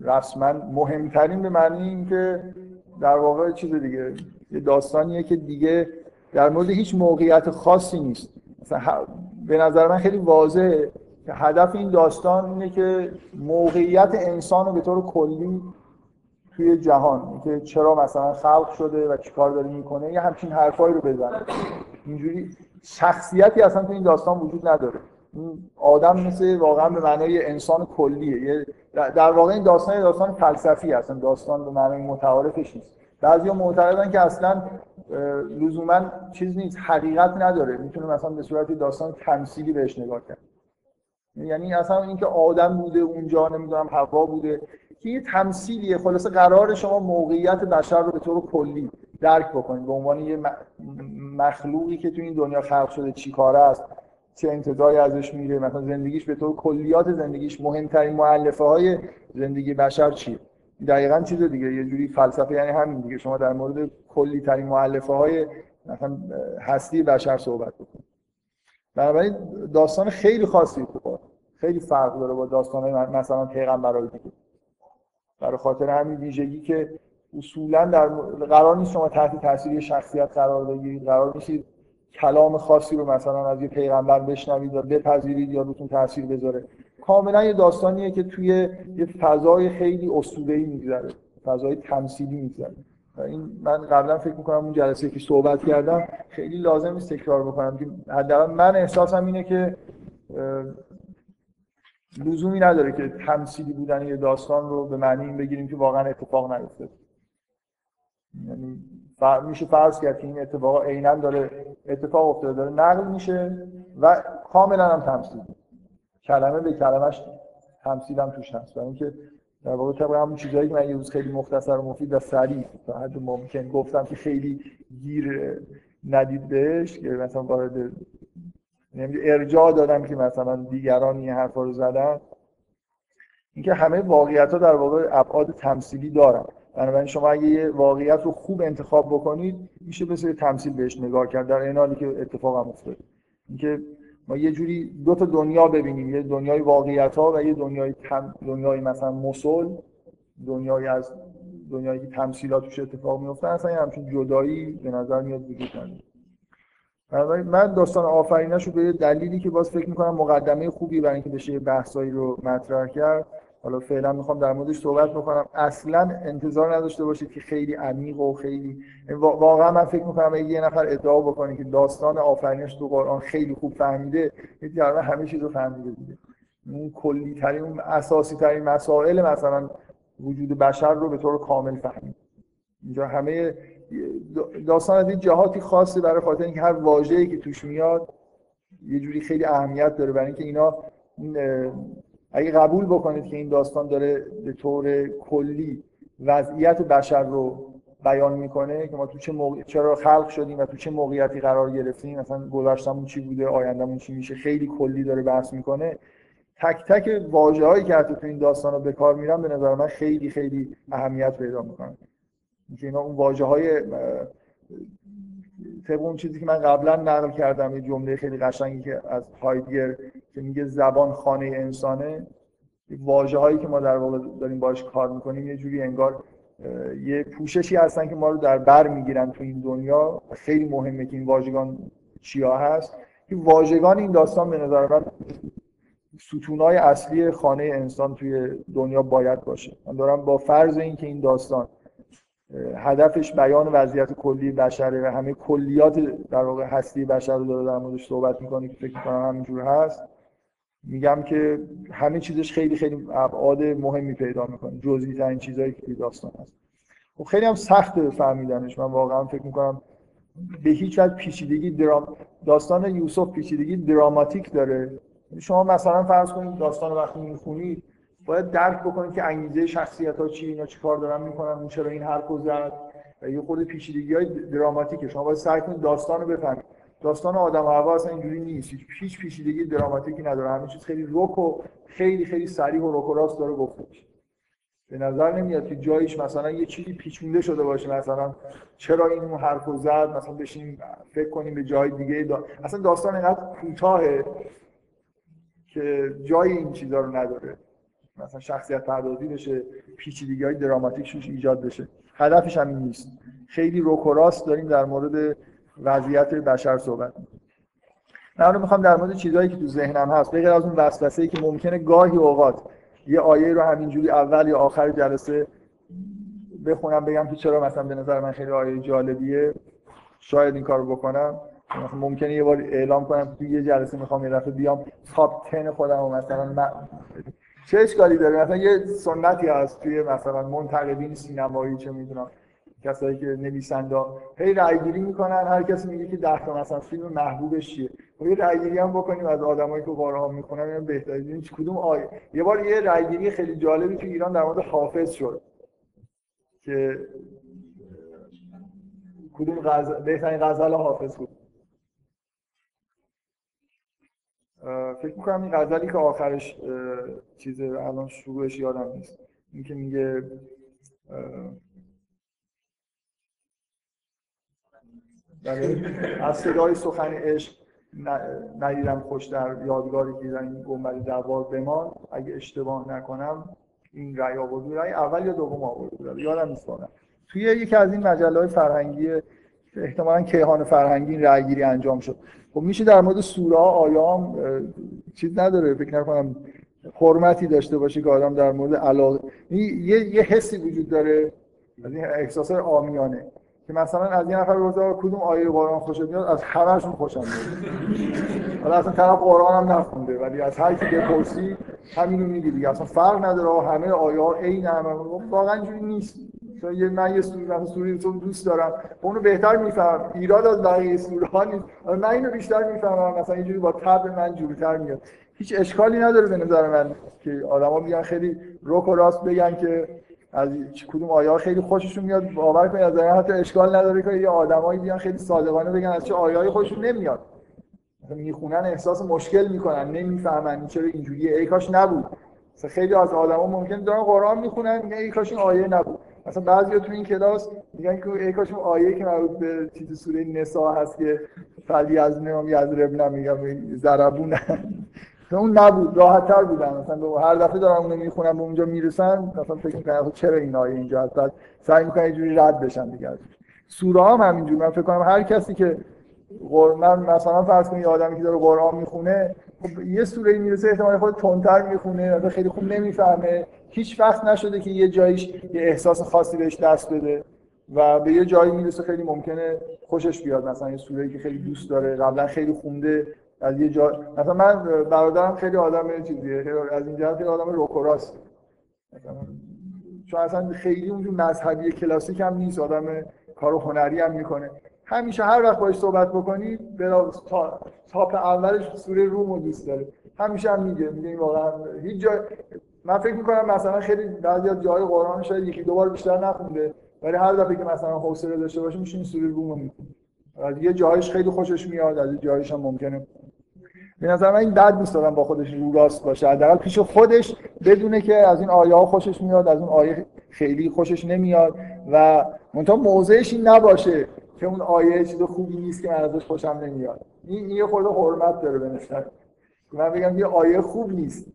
رسما مهمترین به معنی اینکه در واقع چیز دیگه یه داستانیه که دیگه در مورد هیچ موقعیت خاصی نیست. مثلا به نظر من خیلی واضحه که هدف این داستان اینه که موقعیت انسان رو به طور کلی توی جهان که چرا مثلا خلق شده و چیکار داره می‌کنه یه همچین حرفایی رو بزنه. اینجوری شخصیتی اصلا تو این داستان وجود نداره. این آدم مثل واقعا به معنای انسان کلیه. در واقع این داستان داستان فلسفی هستن داستان به معنای متعارفش نیست. بعضیا معتقدن که اصلا لزوما چیز نیست. حقیقت نداره. می‌تونه مثلا به صورت داستان تمثیلی بهش نگاه کرد یعنی اصلا اینکه آدم بوده اونجا نمی‌دونم هوا بوده که یه تمثیلیه. خلاصه قرار شما موقعیت بشر رو به طور کلی درک بکنید. به عنوان یه مخلوقی که تو این دنیا خلق شده چی کاره است چه انتظاری ازش میره مثلا زندگیش به طور کلیات زندگیش مهمترین معلفه های زندگی بشر چیه دقیقا چیز دیگه یه جوری فلسفه یعنی همین دیگه. شما در مورد کلی ترین معلفه های مثلا هستی بشر صحبت بکنید. بنابراین داستان خیلی خاصی تو خیلی فرق داره با داستان مثلا پیغمبرای دیگه. برای خاطر همین ویژگی که اصولا در قرار نیست شما تحت تاثیر شخصیت قرار بگیرید. قرار نیست کلام خاصی رو مثلا از یه پیغمبر بشنوید و بپذیرید یا روتون تاثیر بذاره. کاملا یه داستانیه که توی یه فضای خیلی اسطوره‌ای میگذره فضای تمثیلی میگذره. این من قبلا فکر می‌کنم اون جلسه که صحبت کردم خیلی لازم نیست تکرار بکنم. که حداقل من احساسم اینه که لزومی نداره که تمثیلی بودن یه داستان رو به معنی این بگیریم که واقعا اتفاق نیفتاد یعنی میشه فرض کرد که این اتفاق عینا داره اتفاق افتاده داره نقل میشه و کاملا هم تمثیل. کلمه به کلمش تمثیل هم توش هست. برای اینکه در واقع طبق همون چیزایی که من یه روز خیلی مختصر و مفید و سریع تا حد ممکن گفتم که خیلی گیر ندید بهش که مثلا وارد ارجاع دادم که مثلا دیگران این حرفا رو زدن. اینکه همه واقعیت ها در واقع ابعاد تمثیلی دارن. بنابراین شما اگه یه واقعیت رو خوب انتخاب بکنید میشه مثل تمثیل بهش نگاه کرد. در این حالی که اتفاق هم افتاد. اینکه ما یه جوری دو تا دنیا ببینیم. یه دنیای واقعیت ها و یه دنیای تم... دنیای مثلا مسل. دنیای از دنیایی که تمثیلات توش اتفاق میفته اصلا همچین جدایی به نظر میاد وجود نداره. من داستان آفرینش رو به دلیلی که باز فکر می‌کنم مقدمه خوبی برای اینکه بشه بحثایی رو مطرح کرد. حالا فعلا می‌خوام در موردش صحبت بکنم. اصلا انتظار نداشته باشید که خیلی عمیق و خیلی واقعا من فکر می‌کنم اگه یه نفر ادعا بکنه که داستان آفرینش تو قرآن خیلی خوب فهمیده در همه چیز رو فهمیده دیگه. اون کلی ترین اون اساسی ترین مسائل مثلا وجود بشر رو به طور کامل فهمید. اینجا همه داستان از این جهاتی خاصی برای خاطر اینکه هر واژه‌ای که توش میاد یه جوری خیلی اهمیت داره. برای اینکه اینا اگه قبول بکنید که این داستان داره به طور کلی وضعیت بشر رو بیان می‌کنه که ما تو چه موقع... چرا خلق شدیم و تو چه موقعیتی قرار گرفتیم مثلا گذشتمون چی بوده آیندهمون چی میشه خیلی کلی داره بحث می‌کنه. تک تک واژه هایی که حتی تو این داستان رو به کار میرن به نظر من خیلی خیلی اهمیت پیدا می‌کنن. که اینا اون واژه های طبق اون چیزی که من قبلا نقل کردم یه جمله خیلی قشنگی که از هایدگر که میگه زبان خانه انسانه واژه هایی که ما در واقع داریم باش کار می‌کنیم یه جوری انگار یه پوششی هستن که ما رو در بر می‌گیرن تو این دنیا. خیلی مهمه که این واژگان چیا هست. این واژگان این داستان به نظر من ستونای اصلی خانه انسان توی دنیا باید باشه. من دارم با فرض اینکه این داستان هدفش بیان وضعیت کلی بشره و همه کلیات در واقع هستی بشر رو داره در موردش صحبت می‌کنه که فکر کنم همینجور هست. میگم که همه چیزش خیلی خیلی ابعاد مهمی پیدا می‌کنه. جزئی ترین چیزهایی که داستان هست. خب خیلی هم سخته فهمیدنش. من واقعا فکر می‌کنم به هیچ وجه پیچیدگی درام داستان یوسف پیچیدگی دراماتیک داره. شما مثلا فرض کنید داستان وقتی می‌خونید باید درک بکنید که انگیزه شخصیت ها چی اینا چی کار دارن می‌کنن اون چرا این حرف زد و یه خود پیچیدگی های دراماتیکه. شما باید سعی کنید داستان رو بفهمید. داستان آدم و هوا اصلا اینجوری نیست. هیچ پیچیدگی دراماتیکی نداره. همه چیز خیلی رک و خیلی خیلی سریع و رک و راست داره گفته میشه به نظر نمیاد که جایش مثلا یه چیزی پیچونده شده باشه. مثلا چرا این اون حرف رو زد؟ مثلا بشینیم فکر کنیم به جای دیگه دا... اصلا داستان اینقدر کوتاهه که جای این چیزا رو نداره. مثلا شخصیت پردازی بشه پیچیدگی های دراماتیک ایجاد بشه. هدفش همین نیست. خیلی روک و راست داریم در مورد وضعیت بشر صحبت من می‌خوام در مورد چیزهایی که تو ذهنم هست بغیر از اون وسوسه که ممکنه گاهی اوقات یه آیه رو همینجوری اول یا آخر جلسه بخونم بگم که چرا مثلا به نظر من خیلی آیه جالبیه. شاید این کارو بکنم. ممکنه یه بار اعلام کنم تو یه جلسه می‌خوام یه دفعه بیام تاپ 10 خودم و مثلا من چه اشکالی داره؟ مثلا یه سنتی هست توی مثلا منتقدین سینمایی چه می‌دونم. کسایی که نویسنده هی رأی گیری می‌کنن هر کسی میگه که 10 تا مثلا فیلم محبوبش چیه؟ خب یه رأی هم بکنیم از آدمایی که قرآن می‌خونن اینا بهتره کدوم آیه یه بار یه رأی گیری خیلی جالبی تو ایران در مورد حافظ شد که کدوم غزل بهترین غزل حافظ بود. فکر می‌کنم این غزلی که آخرش چیز الان شروعش یادم نیست. این که میگه از صدای سخن عشق ندیدم خوش در یادگاری که در این گنبد دربار بمان اگه اشتباه نکنم این رأی آورد رأی اول یا دوم آورد یادم نیست توی یکی از این مجله های فرهنگی احتمالا کیهان فرهنگی این رأیگیری انجام شد. خب میشه در مورد سوره آیام چیز نداره. فکر نکنم حرمتی داشته باشه که آدم در مورد علاقه یه, یه حسی وجود داره از این احساس آمیانه. که مثلا از یه نفر بپرسه کدوم آیه قرآن خوشت میاد از همه‌شون خوشم میاد. حالا اصلا طرف قرآن هم نخونده ولی از هر کی بپرسی همینو میگی دیگه. اصلا فرق نداره همه آیه ها عین همه. واقعا اینجوری نیست. یه من یه سوره مثلا سوره تو دوست دارم اونو بهتر میفهم ایراد از بقیه سوره ها نیست من اینو بیشتر می‌فهمم. مثلا اینجوری با تب من جورتر میاد. هیچ اشکالی نداره به نظر من که آدما بیان خیلی روک و راست بگن که از کدوم آیه خیلی خوششون میاد. باور کنید از حتی اشکال نداره که یه آدمایی بیان خیلی صادقانه بگن از چه آیه‌ای خوششون نمیاد. می‌خونن احساس مشکل می‌کنن نمی‌فهمن چرا اینجوریه. ای کاش نبود. مثلا خیلی از آدما ممکن دارن قرآن می‌خونن میگن ای کاش این آیه نبود. مثلا بعضیا تو این کلاس میگن که ای کاش اون آیه که مربوط به چیز سوره نساء هست که فلی از نمیام یضربن میگم ضربون اون نبود راحت تر بودن. مثلا هر دفعه دارن اونو می‌خونن به اونجا می‌رسن مثلا فکر می‌کنن چرا این آیه اینجا هست؟ بعد سعی می‌کنن اینجوری رد بشن دیگه سوره هم همینجوری. من فکر کنم هر کسی که من مثلا فرض کنید آدمی که داره قرآن می‌خونه خب یه سوره می‌رسه احتمال خود تندتر می‌خونه خیلی خوب نمی‌فهمه. هیچ وقت نشده که یه جایش یه احساس خاصی بهش دست بده و به یه جایی می‌رسه خیلی ممکنه خوشش بیاد. مثلا یه سوره‌ای که خیلی دوست داره قبلا خیلی خونده از یه جا مثلا من برادرم خیلی آدم چیزیه از این جهت آدم روکوراست چون اصلا خیلی اونجور مذهبی کلاسیک هم نیست آدم کار هنری هم می‌کنه. همیشه هر وقت باش صحبت بکنی برا تا تاپ اولش سوره روم رو دوست داره. همیشه هم میگه میگه این واقعا هیچ جای من فکر می‌کنم مثلا خیلی بعضی از جای قرآن شاید یکی دو بار بیشتر نخونده ولی هر دفعه که مثلا حوصله داشته باشه میشه این سوره روم رو می‌کنه از یه جایش خیلی خوشش میاد از یه جایش هم ممکنه. به نظر من این بد نیست با خودش رو راست باشه. حداقل پیش خودش بدونه که از این آیه ها خوشش میاد از اون آیه خیلی خوشش نمیاد و منتها موضعش این نباشه که اون آیه چیز خوبی نیست که من ازش خوشم نمیاد. این یه خورده حرمت داره به نسبت من بگم یه آیه خوب نیست.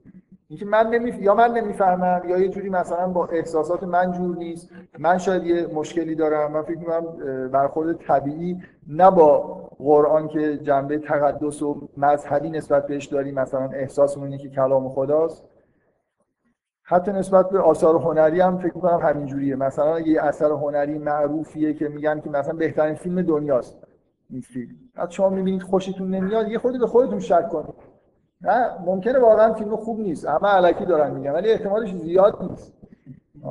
اینکه من نمی... یا من نمی‌فهمم یا یه جوری مثلا با احساسات من جور نیست. من شاید یه مشکلی دارم. من فکر می‌کنم برخورد طبیعی نه با قرآن که جنبه تقدس و مذهبی نسبت بهش داریم. مثلا احساسمون که کلام خداست. حتی نسبت به آثار هنری هم فکر می‌کنم همین جوریه. مثلا یه اثر هنری معروفیه که میگن که مثلا بهترین فیلم دنیاست. این فیلم. بعد شما می‌بینید خوشتون نمیاد یه خودی به خودتون شک کنید. نه ممکنه واقعا فیلم خوب نیست. همه علکی دارن میگن ولی احتمالش زیاد نیست.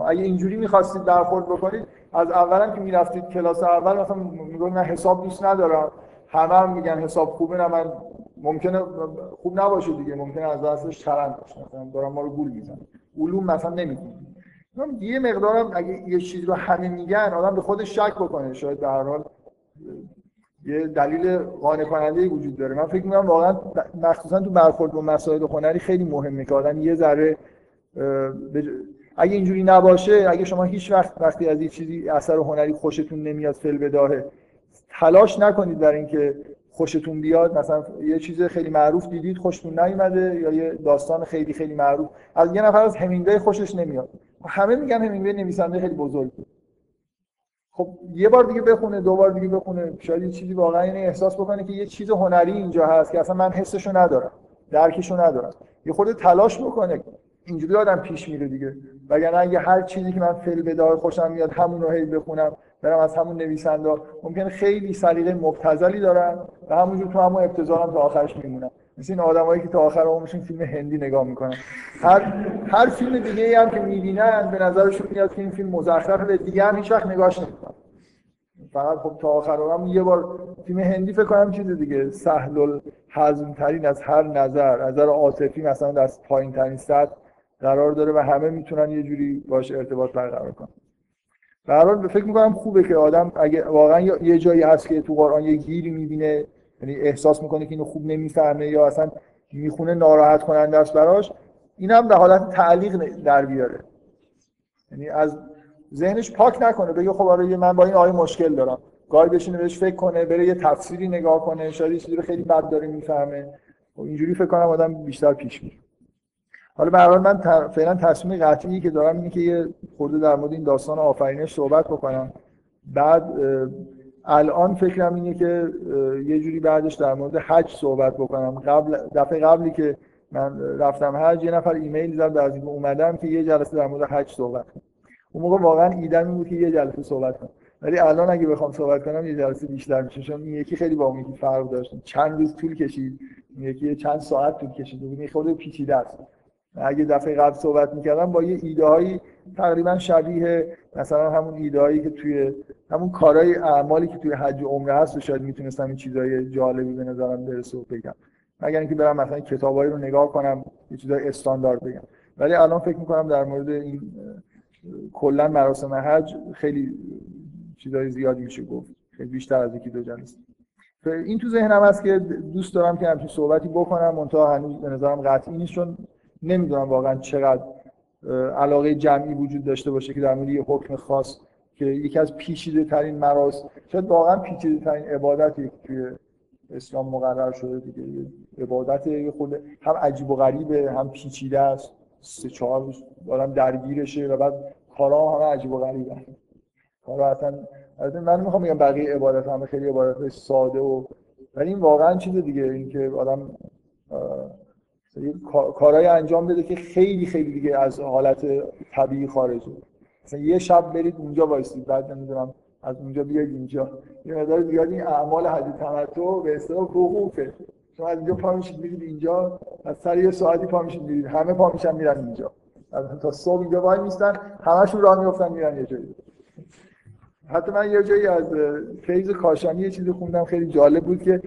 اگه اینجوری می‌خواستید برخورد بکنید از اولم که می‌رفتید کلاس اول مثلا میگن من حساب دوست ندارم. همه هم میگن حساب خوبه نه من ممکنه خوب نباشه دیگه. ممکنه از دستش چرند باشه. مثلا دارم ما رو گول می‌زنن. علوم مثلا نمی‌کنه یه مقدارم اگه یه چیز رو همه میگن آدم به خودش شک بکنه. شاید هر حال یه دلیل قانع کننده وجود داره. من فکر می‌کنم واقعا مخصوصا تو برخورد با مسائل هنری خیلی مهمه که آدم یه ذره اگه اینجوری نباشه اگه شما هیچ وقت وقتی از یه چیزی اثر هنری خوشتون نمیاد فل بداهه. تلاش نکنید در اینکه خوشتون بیاد. مثلا یه چیز خیلی معروف دیدید خوشتون نیومده یا یه داستان خیلی خیلی معروف. از یه نفر از همینگوی خوشش نمیاد. همه میگن همینگوی نویسنده خیلی بزرگه. خب یه بار دیگه بخونه دو بار دیگه بخونه شاید یه چیزی واقعا این احساس بکنه که یه چیز هنری اینجا هست که اصلا من حسشو ندارم درکشو ندارم. یه خورده تلاش بکنه اینجوری آدم پیش میره دیگه. وگرنه اگه هر چیزی که من فعل بدار خوشم میاد همون رو هی بخونم برم از همون نویسنده ممکنه خیلی سلیقه مبتذلی دارن و همونجور تو همون ابتذالم تا آخرش میمونن مثل این آدمایی که تا آخر عمرشون فیلم هندی نگاه می‌کنن. هر هر فیلم دیگه ای هم که می‌بینن به نظرشون میاد که این فیلم مزخرفه و دیگه هم هیچ وقت نگاهش نمی‌کنن. فقط خب تا آخر عمرم یه بار فیلم هندی فکر کنم چیز دیگه سهل الهضم ترین از هر نظر نظر عاطفی مثلا در پایین ترین سطح قرار داره و همه می‌تونن یه جوری باش ارتباط برقرار کنن. به فکر می‌کنم خوبه که آدم اگه واقعا یه جایی هست که تو قرآن یه گیری می‌بینه یعنی احساس می‌کنه که اینو خوب نمی‌فهمه یا اصلا می‌خونه ناراحت کننده است براش این هم به حالت تعلیق در بیاره. یعنی از ذهنش پاک نکنه بگه خب آره من با این آیه مشکل دارم. گاهی بشینه بهش فکر کنه بره یه تفسیری نگاه کنه شاید چیزی خیلی بد داره می‌فهمه. و اینجوری فکر کنم آدم بیشتر پیش میره. حالا به من فعلا تصمیم قطعی که دارم اینه که یه خورده در مورد این داستان آفرینش صحبت بکنم. بعد الان فکرم اینه که یه جوری بعدش در مورد حج صحبت بکنم. قبل دفعه قبلی که من رفتم حج یه نفر ایمیل زد از این اومدم که یه جلسه در مورد حج صحبت کنم. اون موقع واقعا ایدم این بود که یه جلسه صحبت کنم. ولی الان اگه بخوام صحبت کنم یه جلسه بیشتر میشه. چون این یکی خیلی با اون فرق داشت. چند روز طول کشید. یکی چند ساعت طول کشید. این خود پیچیده است. اگه دفعه قبل صحبت می‌کردم با یه ایده تقریبا شبیه مثلا همون ایده هایی که توی همون کارهای اعمالی که توی حج و عمره هست و شاید می‌تونستم این چیزای جالبی به نظرم برسه و بگم. مگر اینکه برم مثلا کتابایی رو نگاه کنم یه چیزای استاندارد بگم. ولی الان فکر می‌کنم در مورد این کلا مراسم حج خیلی چیزای زیادی میشه گفت. خیلی بیشتر از یکی دو جلسه. این تو ذهنم هست که دوست دارم که همچین صحبتی بکنم منتها هنوز به نظرم قطعی نیست چون نمی‌دونم واقعا چقدر علاقه جمعی وجود داشته باشه که در مورد یه حکم خاص که یکی از پیچیده ترین مراسم شاید واقعا پیچیده ترین عبادتی توی اسلام مقرر شده دیگه عبادت خود هم عجیب و غریبه هم پیچیده است. سه چهار روز آدم درگیرشه و بعد کارا همه عجیب و غریبه. کارا اصلا من می‌خوام بگم بقیه عبادت همه خیلی عبادت ساده و ولی این واقعا چیز دیگه اینکه آدم کارهای انجام بده که خیلی خیلی دیگه از حالت طبیعی خارجه مثلا یه شب برید اونجا وایسید بعد نمی‌دونم از اونجا بیاید اینجا. یه مقدار زیاد این اعمال حج تمتع به اصطلاح حقوقه. شما از اینجا پا میشید میرید اینجا از سر یه ساعتی پا میشید میرید. همه پا میشن میرن اینجا. تا صبح اینجا وای میستن همشون راه میافتن میرن یه جایی. حتی من یه جایی از فیض کاشانی یه چیزی خوندم خیلی جالب بود که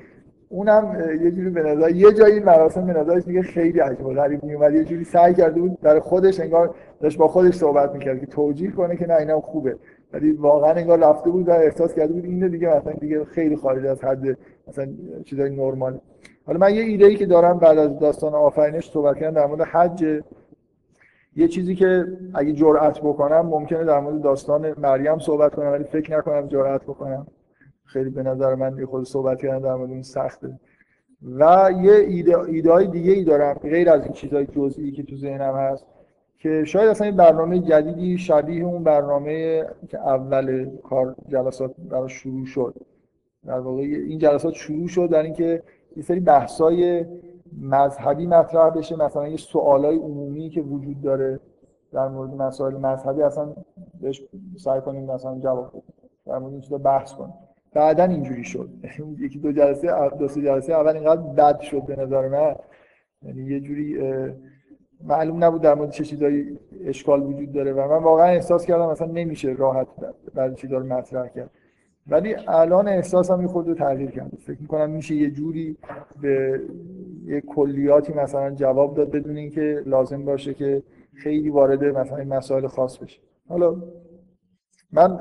اونم یه جوری به نظر یه جایی مراسم به نظرش دیگه خیلی عجیب و غریب میومد یه جوری سعی کرده بود برای خودش انگار داشت با خودش صحبت می‌کرد که توجیه کنه که نه اینم خوبه. ولی واقعا انگار رفته بود و احساس کرده بود اینو دیگه مثلا دیگه خیلی خارج از حد مثلا چیزای نرمال. حالا من یه ایده ای که دارم بعد از داستان آفرینش صحبت کردن در مورد حج. یه چیزی که اگه جرأت بکنم ممکنه در مورد داستان مریم صحبت کنم ولی فکر نکنم جرأت بکنم. خیلی به نظر من یه خود صحبت کردن در مورد این سخته. و یه ایده, ایده های دیگه ای دارم غیر از این چیزهای جزئی که تو ذهنم هست که شاید اصلا این برنامه جدیدی شبیه اون برنامه که اول کار جلسات براش شروع شد. در واقع این جلسات شروع شد در اینکه یه سری بحثای مذهبی مطرح بشه مثلا یه سوالای عمومی که وجود داره در مورد مسائل مذهبی اصلا بهش سعی کنیم مثلا جواب در مورد این چیزا بحث کنیم. بعدا اینجوری شد. یکی دو جلسه دو سه جلسه اول اینقدر بد شد به نظر من. یعنی یه جوری معلوم نبود در مورد چه چیزایی اشکال وجود داره و من واقعا احساس کردم مثلا نمیشه راحت بعضی چیزا رو مطرح کرد. ولی الان احساسم یه خود رو تغییر کرده. فکر می‌کنم میشه یه جوری به یه کلیاتی مثلا جواب داد بدون اینکه لازم باشه که خیلی وارد مثلا این مسائل خاص بشه. حالا من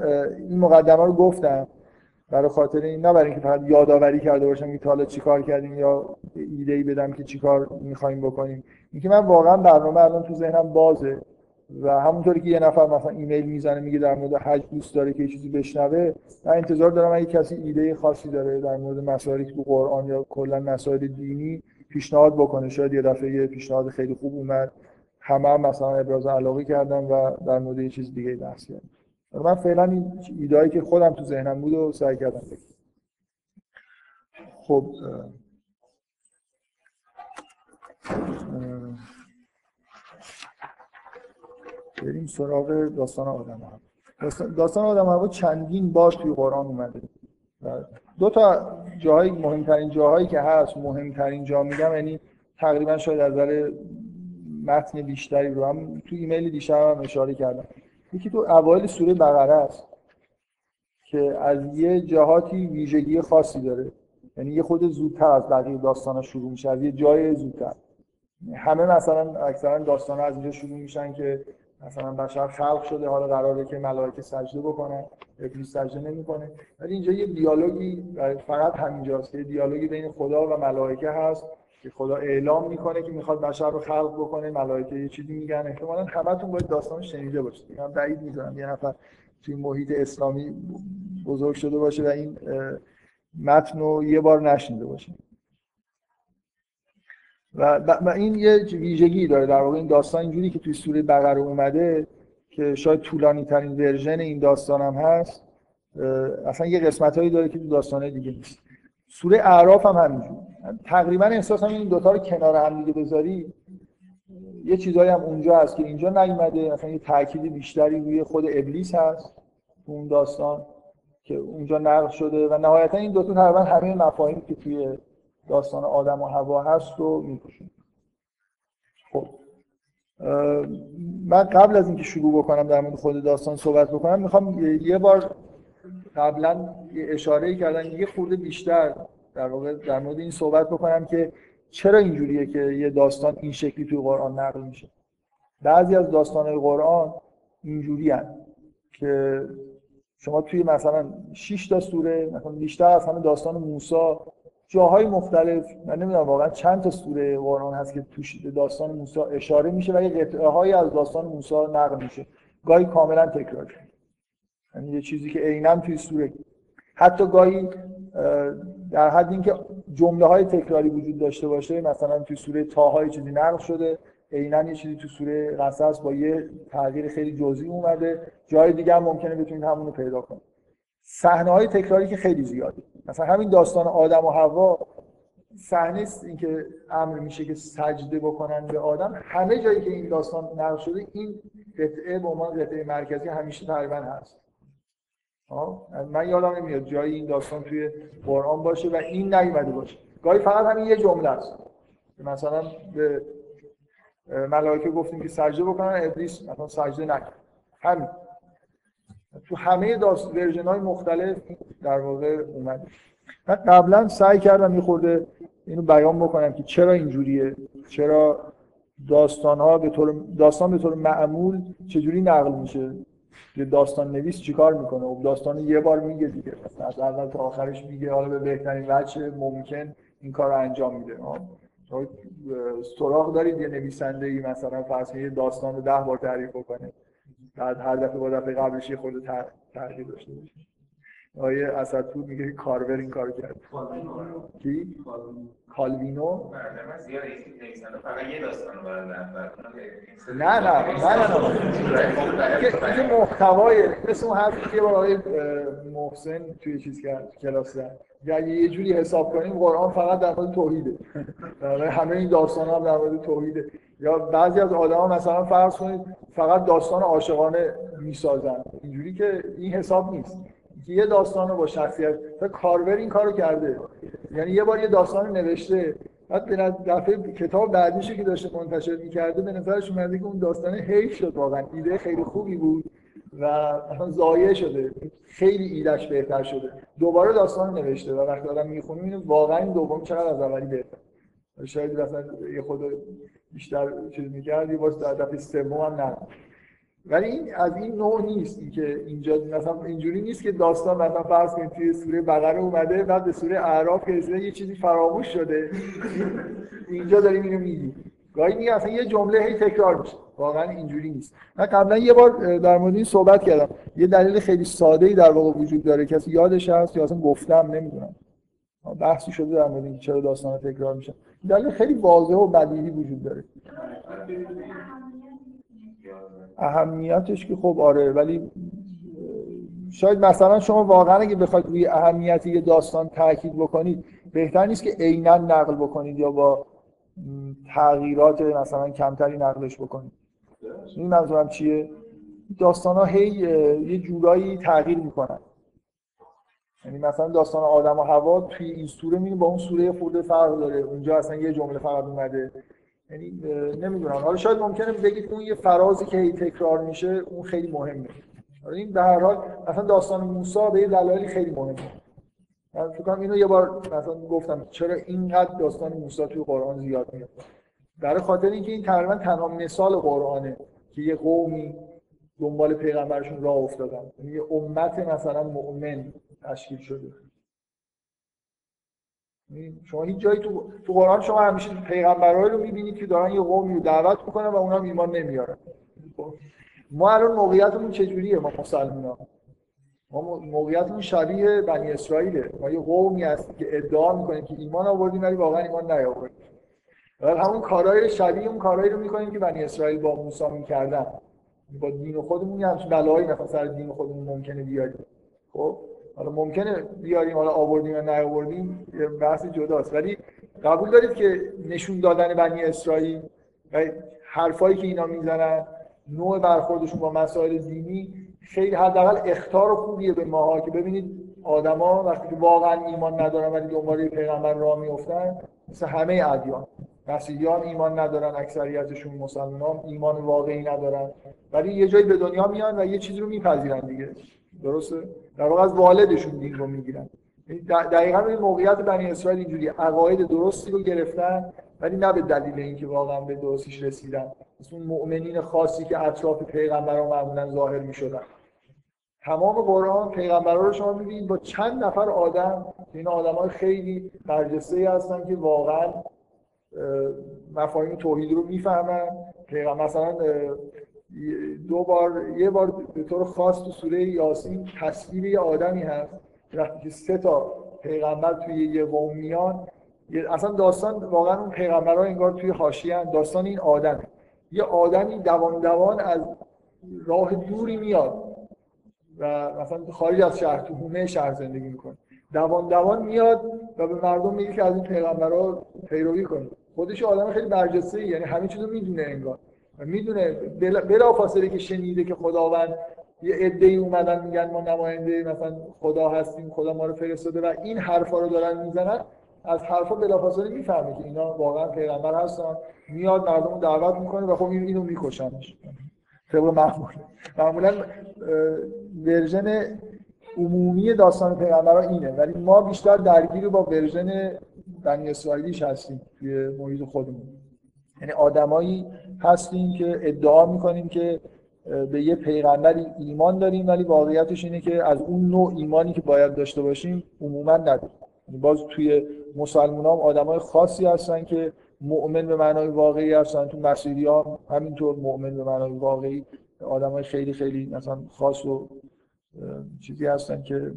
این مقدمه رو گفتم. برای خاطر این نه برای اینکه فقط یادآوری کرده باشم که حالا چیکار کردیم یا ایده ای بدم که چیکار می‌خوایم بکنیم. اینکه من واقعا برنامه الان تو ذهنم بازه و همونطوری که یه نفر مثلا ایمیل می‌زنه میگه در مورد حج دوست داره که یه چیزی بشنوه من انتظار دارم اگه کسی ایده خاصی داره در مورد مسائلی که قرآن یا کلا مسائل دینی پیشنهاد بکنه. شاید یه دفعه یه پیشنهاد خیلی خوب اومد. همه هم مثلا ابراز علاقه کردن و در مورد یه چیز دیگه بحث کردن. من فعلا این ایدهایی که خودم تو ذهنم بود و سعی کردم خب بریم سراغ داستان آدم ها داستان آدم ها چندین بار توی قرآن اومده. دو تا جاهای مهمترین جاهایی که هست مهمترین جا میگم یعنی تقریبا شاید از نظر متن بیشتری رو هم تو ایمیل دیشب هم اشاره کردم. یکی تو اوایل سوره بقره است که از یه جهاتی ویژگی خاصی داره. یعنی یه خود زودتر از بقیه داستان شروع میشه از یه جای زودتر. همه مثلا اکثرا داستان از اینجا شروع میشن که مثلا بشر خلق شده حالا قراره که ملائکه سجده بکنن ابلیس سجده نمی‌کنه. ولی اینجا یه دیالوگی فقط همینجاست یه دیالوگی بین خدا و ملائکه هست. که خدا اعلام می‌کنه که می‌خواد بشر رو خلق بکنه ملائکه یه چیزی میگن. احتمالاً همتون باید داستان شنیده باشید. من بعید می‌دونم یه نفر توی محیط اسلامی بزرگ شده باشه و این متن رو یه بار نشنیده باشه. و, این یه ویژگی داره در واقع. این داستان اینجوری که توی سوره بقره اومده که شاید طولانی ترین ورژن این داستان هم هست اصلا یه قسمت هایی داره که تو داستانه دیگه نیست. سوره اعراف هم همینجور تقریبا احساس هم این دوتا رو کنار هم دیگه بذاری یه چیزایی هم اونجا هست که اینجا نیومده مثلا یه تاکید بیشتری روی خود ابلیس هست اون داستان که اونجا نقل شده و نهایتا این دوتا تقریبا همه مفاهیمی که توی داستان آدم و هوا هست رو میپوشون خب من قبل از اینکه شروع بکنم در مورد خود داستان صحبت بکنم می‌خوام یه بار قبلا یه اشاره کردن یه خورده بیشتر در واقع در مورد این صحبت بکنم که چرا اینجوریه که یه داستان این شکلی توی قرآن نقل میشه. بعضی از داستان قرآن اینجوری که شما توی مثلا 6 تا سوره مثلا بیشتر از همه داستان موسی جاهای مختلف من نمی‌دونم واقعا چند تا سوره قرآن هست که توش داستان موسی اشاره میشه و یه قطعه های از داستان موسی نقل میشه. گاهی کاملا تکرار یعنی یه چیزی که عینا توی سوره. حتی گاهی در حد اینکه جمله های تکراری وجود داشته باشه مثلا توی سوره تاهای چیزی نقل شده عینا یه چیزی تو سوره قصص با یه تغییر خیلی جزئی اومده. جای دیگه هم ممکنه بتونید همون رو پیدا کنید. صحنه های تکراری که خیلی زیاده. مثلا همین داستان آدم و حوا صحنه است اینکه امر میشه که سجده بکنن به آدم. همه جایی که این داستان نقل شده این قطعه به عنوان قطعه مرکزی همیشه تقریبا هست. من یادم نمیاد جایی این داستان توی قرآن باشه و این نیومده باشه. گاهی فقط همین یه جمله است. مثلا به ملائکه گفتیم که سجده بکنن ابلیس مثلا سجده نکرد همین. تو همه داست ورژن های مختلف در واقع اومده. من قبلا سعی کردم یه خورده اینو بیان بکنم که چرا اینجوریه؟ چرا داستان ها به طور داستان به طور معمول چجوری نقل میشه؟ یه داستان نویس چیکار می‌کنه؟ و خب داستان یه بار میگه دیگه. از اول تا آخرش میگه حالا به بهترین وجه ممکن این کار رو انجام میده. سراغ دارید یه نویسنده ای مثلا فرض یه داستان رو ده بار تعریف بکنه. بعد هر دفعه با دفعه قبلش یه خود تغییر داشته باشه. آیه اسدپور میگه کارور این کار کرد. کی؟ کالوینو. نه نه نه نه نه. [laughs] محتوای مثل اون حرفی که آقای محسن توی چیز کرد کلاس زد. اگه یه جوری حساب کنیم قرآن فقط در مورد توحیده. همه این داستان هم در مورد توحیده. یا بعضی از آدما مثلا فرض کنید فقط داستان عاشقانه می‌سازن. اینجوری که این حساب نیست. یه داستان رو با شخصیت کارور این کارو کرده. یعنی یه بار یه داستان نوشته. بعد به دفعه کتاب بعدیشو که داشته منتشر می‌کرده به نظرش اومده که اون داستان حیف شد واقعا. ایده خیلی خوبی بود و اصلا ضایع شده. خیلی ایدهش بهتر شده. دوباره داستان نوشته و وقتی آدم می‌خونه اینو واقعا دوم چقدر از اولی بهتر. شاید مثلا یه خود بیشتر چیز می‌کرد یه باز دفعه سوم هم نه. ولی این از این نوع نیست که اینجا مثلا اینجوری نیست که داستان مثلا فرض کنید توی سوره بقره اومده بعد به سوره اعراف که یه چیزی فراموش شده. اینجا داریم اینو میگیم گاهی میگه اصلا یه جمله هی تکرار میشه. واقعا اینجوری نیست. من قبلا یه بار در مورد این صحبت کردم. یه دلیل خیلی ساده ای در واقع وجود داره. کسی یادش هست یا اصلا گفتم نمی‌دونم. بحثی شده در مورد چرا داستان تکرار میشه. دلیل خیلی واضح و بدیهی وجود داره. اهمیتش که خب آره ولی شاید مثلا شما واقعا اگه بخواید روی اهمیتی یه داستان تاکید بکنید بهتر نیست که عینا نقل بکنید یا با تغییرات مثلا کمتری نقلش بکنید. این منظورم چیه؟ داستان ها هی یه جورایی تغییر می‌کنن. یعنی مثلا داستان آدم و هوا توی این سوره می‌بینیم با اون سوره خورده فرق داره. اونجا اصلا یه جمله فقط اومده. یعنی نمی‌دونم. حالا شاید ممکنه بگید اون یه فرازی که هی تکرار میشه اون خیلی مهمه. این به هر حال مثلا داستان موسی به یه دلایلی خیلی مهمه. من فکر اینو یه بار مثلا گفتم چرا اینقدر داستان موسی توی قرآن زیاد میاد؟ برای خاطر اینکه این تقریبا تنها مثال قرآنه که یه قومی دنبال پیغمبرشون راه افتادن. یعنی یه امت مثلا مؤمن تشکیل شده. شما هیچ جایی تو تو قرآن شما همیشه پیغمبرایی رو می‌بینید که دارن یه قومی رو دعوت می‌کنن و اونا ایمان نمیارن. خب، ما الان موقعیتمون چجوریه؟ ما مسلمان ما موقعیتمون شبیه بنی اسرائیله. ما یه قومی هست که ادعا می‌کنیم که ایمان آوردیم ولی واقعا ایمان نیاوردیم. ولی همون کارهای شبیه اون کارهایی رو می‌کنیم که بنی اسرائیل با موسی می‌کردن. با دین خودمون یه همچین بلایی مثلا سر دین خودمون ممکنه بیاریم. خب؟ حالا ممکنه بیاریم حالا آوردیم یا نیاوردیم بحث جداست. ولی قبول دارید که نشون دادن بنی اسرائیل و حرفایی که اینا می‌زنن نوع برخوردشون با مسائل دینی خیلی حداقل اختار خوبیه به ماها که ببینید آدما وقتی که واقعا ایمان ندارن ولی دنبال پیغمبر راه میافتن مثل همه ادیان. مسیحیان ایمان ندارن اکثریتشون مسلمان ایمان واقعی ندارن. ولی یه جایی به دنیا میان و یه چیزی رو میپذیرن دیگه. درسته؟ در واقع از والدشون دین رو می‌گیرن. یعنی دقیقا این موقعیت بنی اسرائیل اینجوری عقاید درستی رو گرفتن ولی نه به دلیل اینکه واقعا به درستیش رسیدن. مثل اون مؤمنین خاصی که اطراف پیغمبران معمولا ظاهر می‌شدن. تمام قرآن پیغمبران رو شما می‌بینید با چند نفر آدم این آدم های خیلی برجسته هستن که واقعا مفاهیم توحید رو می‌فهمن. پیغمبر مثلا دو بار یه بار به طور خاص تو سوره یاسین تصویر یه آدمی هست وقتی که سه تا پیغمبر توی یه قوم میان. اصلا داستان واقعا اون پیغمبرها انگار توی حاشیه داستان این آدمه. یه آدمی دوان دوان از راه دوری میاد و مثلا خارج از شهر تو حومه شهر زندگی می‌کنه. دوان دوان میاد و به مردم میگه که از این پیغمبرها پیروی کنید. خودش آدم خیلی برجسته یعنی همه چیزو می‌دونه انگار. می‌دونه بلا فاصله که شنیده که خداوند یه عده اومدن میگن ما نماینده مثلا خدا هستیم خدا ما رو فرستاده و این حرفا رو دارن می‌زنن. از حرفا بلافاصله می‌فهمه که اینا واقعا پیغمبر هستن. میاد مردم دعوت می‌کنه و خب این اینو میکشنش. طبق معمول. معمولا ورژن عمومی داستان پیغمبرها اینه. ولی ما بیشتر درگیر با ورژن بنی اسرائیلیش هستیم توی محیط خودمون. یعنی آدمایی هستیم که ادعا می‌کنیم که به یه پیغمبری ایمان داریم ولی واقعیتش اینه که از اون نوع ایمانی که باید داشته باشیم عموما نداریم. یعنی باز توی مسلمان هم آدم های خاصی هستن که مؤمن به معنای واقعی هستن. تو مسیحی ها همینطور مؤمن به معنای واقعی آدم های خیلی خیلی مثلا خاص و چیزی هستن که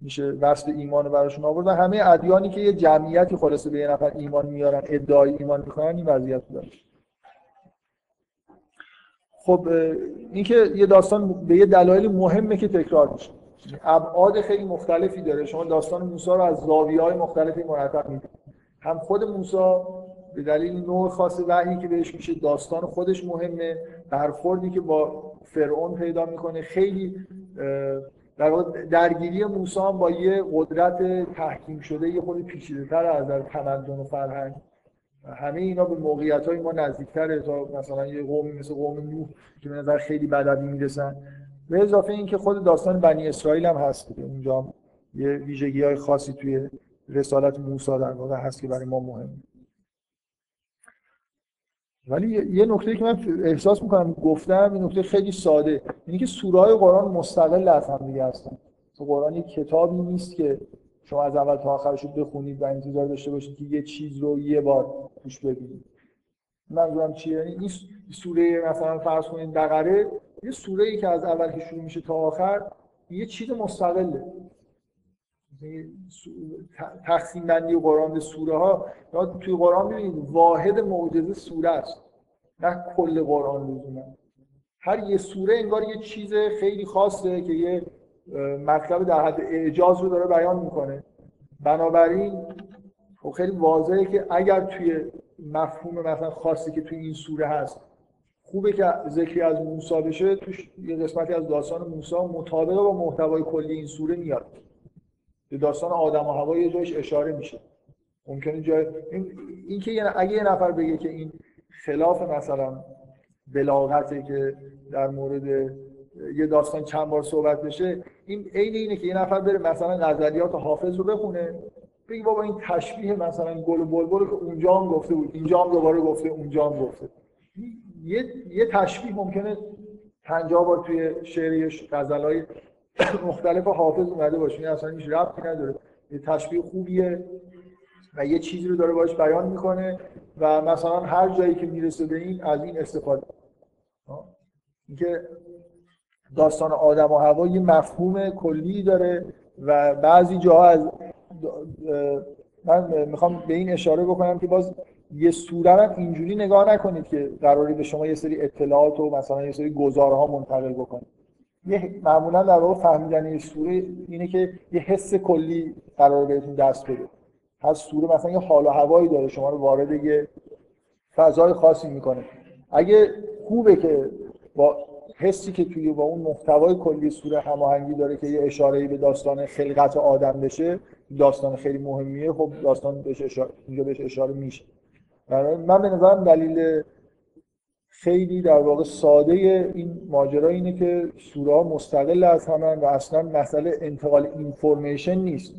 میشه وصل ایمان براشون آورد. و همه ادیانی که یه جمعیتی خلاصه به یه نفر ایمان میارن ادعای ایمان می‌کنن این وضعیت داره خب اینکه یه داستان به یه دلایل مهمه که تکرار میشه. ابعاد خیلی مختلفی داره. شما داستان موسی رو از زاویه های مختلفی مرتب می‌دید هم خود موسی به دلیل نوع خاص وحی که بهش میشه داستان خودش مهمه. برخوردی که با فرعون پیدا می‌کنه. خیلی در درگیری موسی با یه قدرت تحکیم شده یه خود پیچیده‌تر از در تمدن و فرهنگ. همه اینا به موقعیت های ما نزدیکتره تا مثلا یه قومی مثل قوم نوح که به نظر خیلی بدوی می‌رسن. به اضافه اینکه خود داستان بنی اسرائیل هم هست که اونجا یه ویژگی های خاصی توی رسالت موسی در واقع هست که برای ما مهمه ولی یه نکته که من احساس می‌کنم گفتم این نکته خیلی ساده. اینه که سوره قرآن مستقل از هم دیگه هستن. قرآن یک کتابی نیست که شما از اول تا آخرش رو بخونید و انتظار داشته باشید که یه چیز رو یه بار توش ببینید منظورم چیه؟ یعنی این سوره مثلا فرض کنید بقره یه سوره ای که از اول که شروع میشه تا آخر یه چیز مستقله. تقسیم بندی قرآن به سوره ها توی قرآن ببینید واحد معجزه سوره است. نه کل قرآن لزوما. هر یه سوره انگار یه چیز خیلی خاصه که یه مطلب در حد اعجاز رو داره بیان می‌کنه. بنابراین خب خیلی واضحه که اگر توی مفهوم مثلا خاصی که توی این سوره هست خوبه که ذکری از موسی بشه توش یه قسمتی از داستان موسی مطابق با محتوای کلی این سوره میاد. به داستان آدم و هوا یه جایش اشاره میشه. ممکنه جای این, این که اگه یه نفر بگه که این خلاف مثلا بلاغته که در مورد یه داستان چند بار صحبت بشه این عین اینه که یه نفر بره مثلا نظریات حافظ رو بخونه بگی بابا این تشبیه مثلا گل و بلبل که اونجا هم گفته بود اینجا هم دوباره گفته اونجا هم گفته. یه یه تشبیه ممکنه 50 بار توی شعر غزلای مختلف حافظ اومده باشه. این اصلا هیچ ربطی نداره. یه تشبیه خوبیه و یه چیزی رو داره باش بیان می‌کنه و مثلا هر جایی که می‌رسه به این از این استفاده. اینکه داستان آدم و هوا یه مفهوم کلی داره و بعضی جاها از من می‌خوام به این اشاره بکنم که باز یه سوره هم اینجوری نگاه نکنید که قراری به شما یه سری اطلاعات و مثلا یه سری گزارها منتقل بکنید. یه معمولا در واقع فهمیدن یه سوره اینه که یه حس کلی قرار بهتون دست بده. هر سوره مثلا یه حال و هوایی داره شما رو وارد یه فضای خاصی می‌کنه. اگه خوبه که با حسی که توی با اون محتوای کلی سوره هماهنگی داره که یه اشاره به داستان خلقت آدم بشه داستان خیلی مهمیه. خب داستان بهش اشاره اینجا بهش اشاره میشه. من به نظرم دلیل خیلی در واقع ساده این ماجرا اینه که سوره مستقل از همن و اصلا مسئله انتقال اینفورمیشن نیست.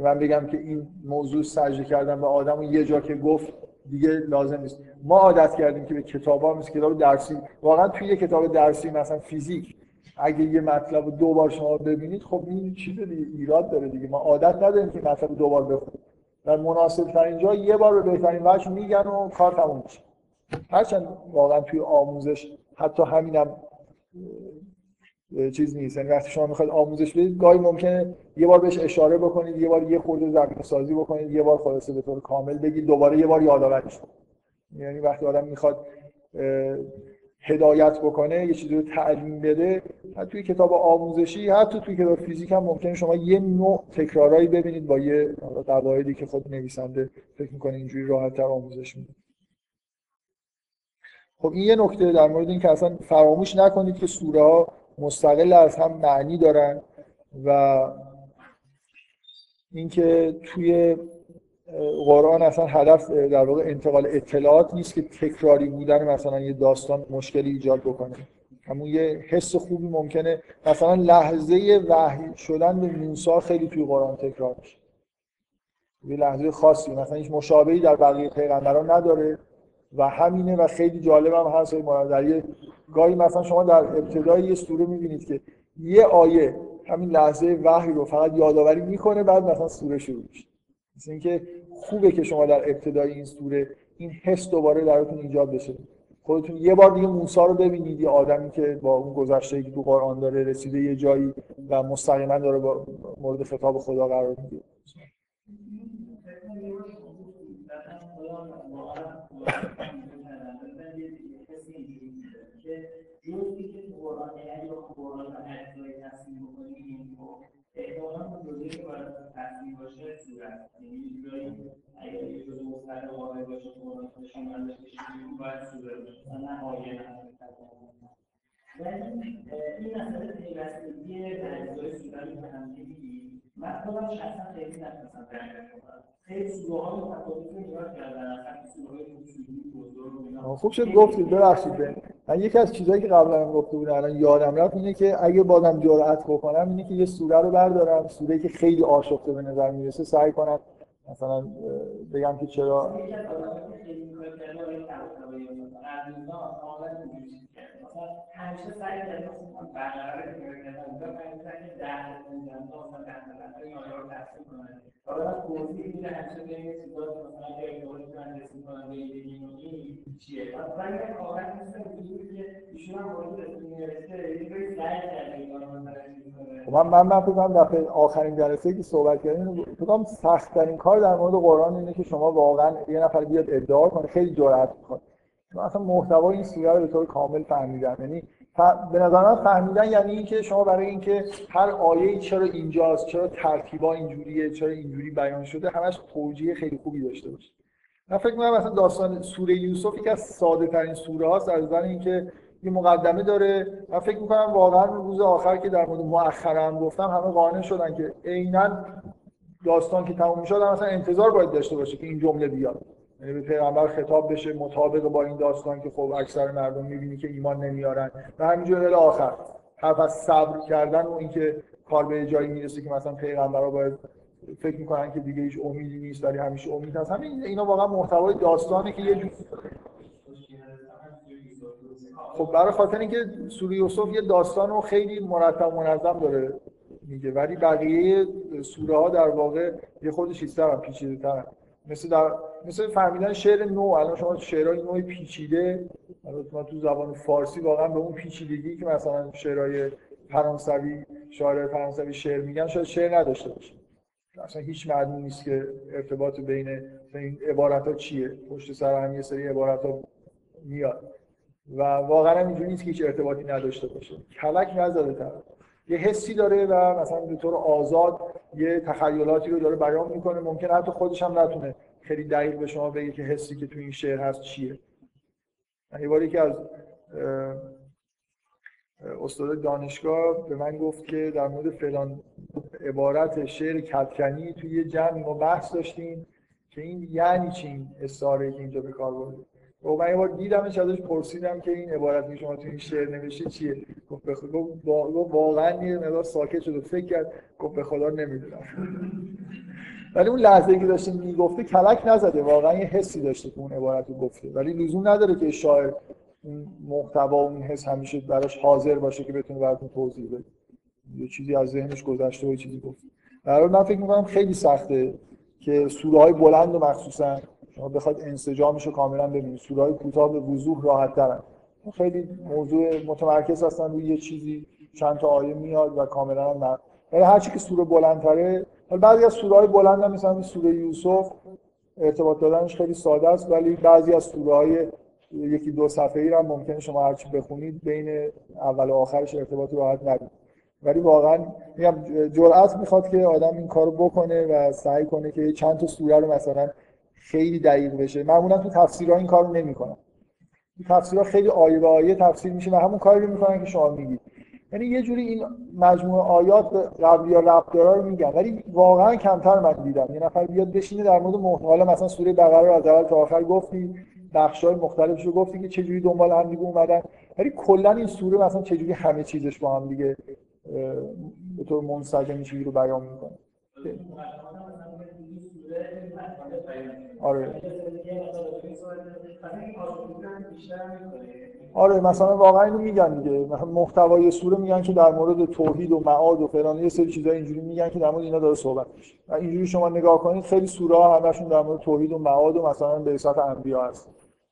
من بگم که این موضوع سجده کردن به آدم و یه جا که گفت دیگه لازم نیست. ما عادت کردیم که به کتاب ها مثل کتاب درسی واقعا توی یه کتاب درسی مثلا فیزیک اگه یه مطلب دو بار شما ببینید خب این چیز دیگه ایراد داره دیگه. ما عادت نداریم که مطلب دو بار بخونیم. در مناسب ترین جا یه بار به بهترین وجه میگن و کار تموم میشه. هرچند واقعا توی آموزش حتی همینم چیز نیست. یعنی وقتی شما می‌خواید آموزش بدید گاهی ممکنه یه بار بهش اشاره بکنید یه بار یه خورده زمینه سازی بکنید یه بار خلاصه به طور کامل بگید دوباره یه بار یادآوریش یعنی وقتی آدم می‌خواد هدایت بکنه یه چیزی رو تعلیم بده حتی توی کتاب آموزشی حتی توی کتاب فیزیک هم ممکنه شما یه نوع تکرارایی ببینید با یه قواعدی که خود نویسنده فکر می‌کنه اینجوری راحتتر آموزش میده. خب این یه نکته در مورد این که اصلا فراموش نکنید که سوره ها مستقل از هم معنی دارن و اینکه توی قرآن اصلا هدف در واقع انتقال اطلاعات نیست که تکراری بودن مثلا یه داستان مشکلی ایجاد بکنه. همون یه حس خوبی ممکنه مثلا لحظه وحی شدن به موسی خیلی توی قرآن تکرار میشه. یه لحظه خاصی مثلا هیچ مشابهی در بقیه پیغمبران نداره. و همینه و خیلی جالب هم هست در یه گاهی مثلا شما در ابتدای یه سوره می‌بینید که یه آیه همین لحظه وحی رو فقط یادآوری می‌کنه بعد مثلا سوره شروع میشه. مثل اینکه خوبه که شما در ابتدای این سوره این حس دوباره درتون ایجاد بشه. خودتون یه بار دیگه موسی رو ببینید یه آدمی که با اون گذشته که تو قرآن داره رسیده یه جایی و مستقیما داره با مورد خطاب خدا قرار می‌گیره. جزئی که قرآن اگه بخوام قرآن رو اجزای تصمیم بکنیم خب احتمالا اون جزئی باشه صورت یعنی جایی اگر یه جزء مستقل واقع باشه قرآن خودشون ازش بشیم باید صورت باشه آیه نه ولی این مسئله پیوستگی اجزای صورت به هم من خودم شخصا خیلی نتونستم خیلی متفاوت نگاه اصلا خوب شد گفتید ببخشید. من یکی از چیزهایی که قبلا هم گفته بودم الان یادم رفت اینه که اگه بازم جرأت بکنم اینه که یه سوره رو بردارم سوره که خیلی آشفته به نظر می‌رسه سعی کنم مثلا بگم که چرا. همیشه سعی کردم برقرار حالا این کامل نیستم که ایشون یه من من من فکر دفعه آخرین جلسه که صحبت کردیم فکر سخت ترین کار در مورد قرآن اینه که شما واقعا یه نفر بیاد ادعا کنه خیلی جرأت من اصلا محتوای این سوره رو به طور کامل فهمیدم یعنی به نظر من فهمیدن یعنی اینکه شما برای اینکه هر آیه چرا اینجاست چرا ترتیبا اینجوریه چرا اینجوری بیان شده همش توجیه خیلی خوبی داشته باشه. من فکر می‌کنم مثلا داستان سوره یوسف یکی از ساده ترین سوره هاست از نظر اینکه یه مقدمه داره. من فکر می‌کنم واقعا روز آخر که در مورد مؤخره هم گفتم همه قانع شدن که عینا داستان که تموم می‌شد مثلا انتظار باید داشته باشه که این جمله بیاد. یعنی به پیغمبر خطاب بشه مطابق با این داستان که خب اکثر مردم می‌بینی که ایمان نمیارن. و همینجور آخر حرف از صبر کردن و اینکه کار به جایی می‌رسه که مثلا پیغمبرا باید فکر می‌کنن که دیگه هیچ امیدی نیست ولی همیشه امید هست. همین اینا واقعا محتوای داستانه که یه جور خب برای خاطر اینکه سوره یوسف یه داستان رو خیلی مرتب منظم داره میگه ولی بقیه سوره ها در واقع یه خود چیزتر هم پیچیده تر مثل در مثل فهمیدن شعر نو الان شما شعرهای نوع پیچیده ما تو زبان فارسی واقعا به اون پیچیدگی که مثلا شعرهای فرانسوی شاعر فرانسوی شعر میگن شاید شعر نداشته باشه. اصلا هیچ معلوم نیست که ارتباط بین این عبارت ها چیه. پشت سر هم یه سری عبارت ها میاد. و واقعا اینجوری نیست که هیچ ارتباطی نداشته باشه. کلک نزده طرف. یه حسی داره و مثلا به طور آزاد یه تخیلاتی رو داره بیان می‌کنه. ممکن حتی خودش هم نتونه خیلی دقیق به شما بگه که حسی که تو این شعر هست چیه. یه باری که از استاد دانشگاه به من گفت که در مورد فلان عبارت شعر کتکنی توی یه جمع ما بحث داشتیم که این یعنی چی این استعاره که اینجا به کار برده. و من یه بار دیدمش ازش پرسیدم که این عبارت که شما توی این شعر نوشته چیه؟ گفت به خدا واقعا یه مقدار ساکت شد و فکر کرد گفت به خدا نمی‌دونم. ولی اون لحظه که داشته می‌گفته کلک نزده واقعا یه حسی داشته که اون عبارت رو گفته ولی لزوم نداره که شاعر اون محتوا اون حس همیشه براش حاضر باشه که بتونه براتون توضیح بده. یه چیزی از ذهنش گذشته و چیزی گفت. در من فکر می‌کنم خیلی سخته که سوره های بلند و مخصوصا شما بخواد انسجامش رو کاملا ببینید. سوره های کوتاه به وضوح راحت ترن خیلی موضوع متمرکز هستن. روی یه چیزی چند تا آیه میاد و کاملا هم ولی هر چی که سوره بلندتره حالا بعضی از سوره های بلند هم مثلا سوره یوسف ارتباط دادنش خیلی ساده است ولی بعضی از سوره های یکی دو صفحه ای هم ممکنه شما هرچی بخونید بین اول و آخرش ارتباط راحت ندید ولی واقعا میگم جرأت می‌خواد که آدم این کارو بکنه و سعی کنه که چند تا سوره رو مثلا خیلی دقیق بشه. معمولا تو تفسیرها این کارو نمی‌کنن. تفسیرها خیلی آیه به آیه تفسیر میشه و همون کاری رو می‌کنن که شما میگید. یعنی یه جوری این مجموعه آیات قبلی یا ربطدارا رو میگن. ولی واقعا کمتر من دیدم. یه نفر بیاد بشینه در مورد محتوا مثلا سوره بقره رو از اول تا آخر گفتی. بخشای مختلفش رو گفتی که چجوری دنبال هم دیگه اومدن. ولی کلا این سوره مثلا چجوری همه چیزش با هم دیگه به طور منسجم رو بیان می‌کنه. آره. آره مثلا واقعا اینو میگن دیگه. محتوای سوره میگن که در مورد توحید و معاد و فلان یه سری چیزا اینجوری میگن که در مورد اینا داره صحبت میشه. و اینجوری شما نگاه کنید خیلی سوره ها همشون در مورد توحید و معاد و مثلا حساب انبیا هست.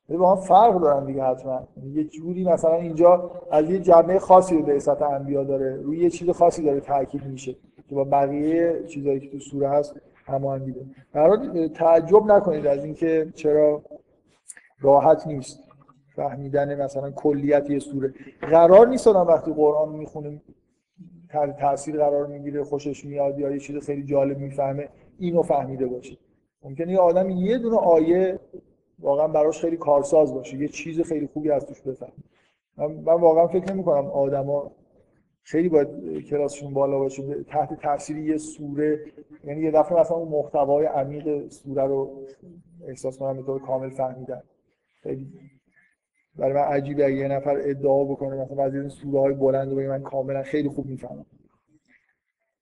ولی با هم فرق دارن دیگه حتما. یه جوری مثلا اینجا از یه جمعه خاصی رو حساب انبیا داره. روی یه چیز خاصی داره تاکید میشه که با بقیه چیزایی که تو سوره هست هماهنگی داره تعجب نکنید از اینکه چرا راحت نیست فهمیدن مثلا کلیت یه سوره. قرار نیست آدم وقتی قرآن می‌خونه تاثیر قرار می‌گیره خوشش میاد یا یه چیز خیلی جالب می‌فهمه اینو فهمیده باشه. ممکنه یه آدم یه دونه آیه واقعا براش خیلی کارساز باشه یه چیز خیلی خوبی از توش بفهمه. من, واقعا فکر نمی کنم آدما خیلی باید کلاسشون بالا باشه. تحت تاثیر یه سوره یعنی یه دفعه مثلا اون محتوای عمیق سوره رو احساس کنم به کامل فهمیدن. خیلی. برای من عجیبه. اگه یه نفر ادعا بکنه مثلا از این سوره های بلند رو من کاملا خیلی خوب می‌فهمم.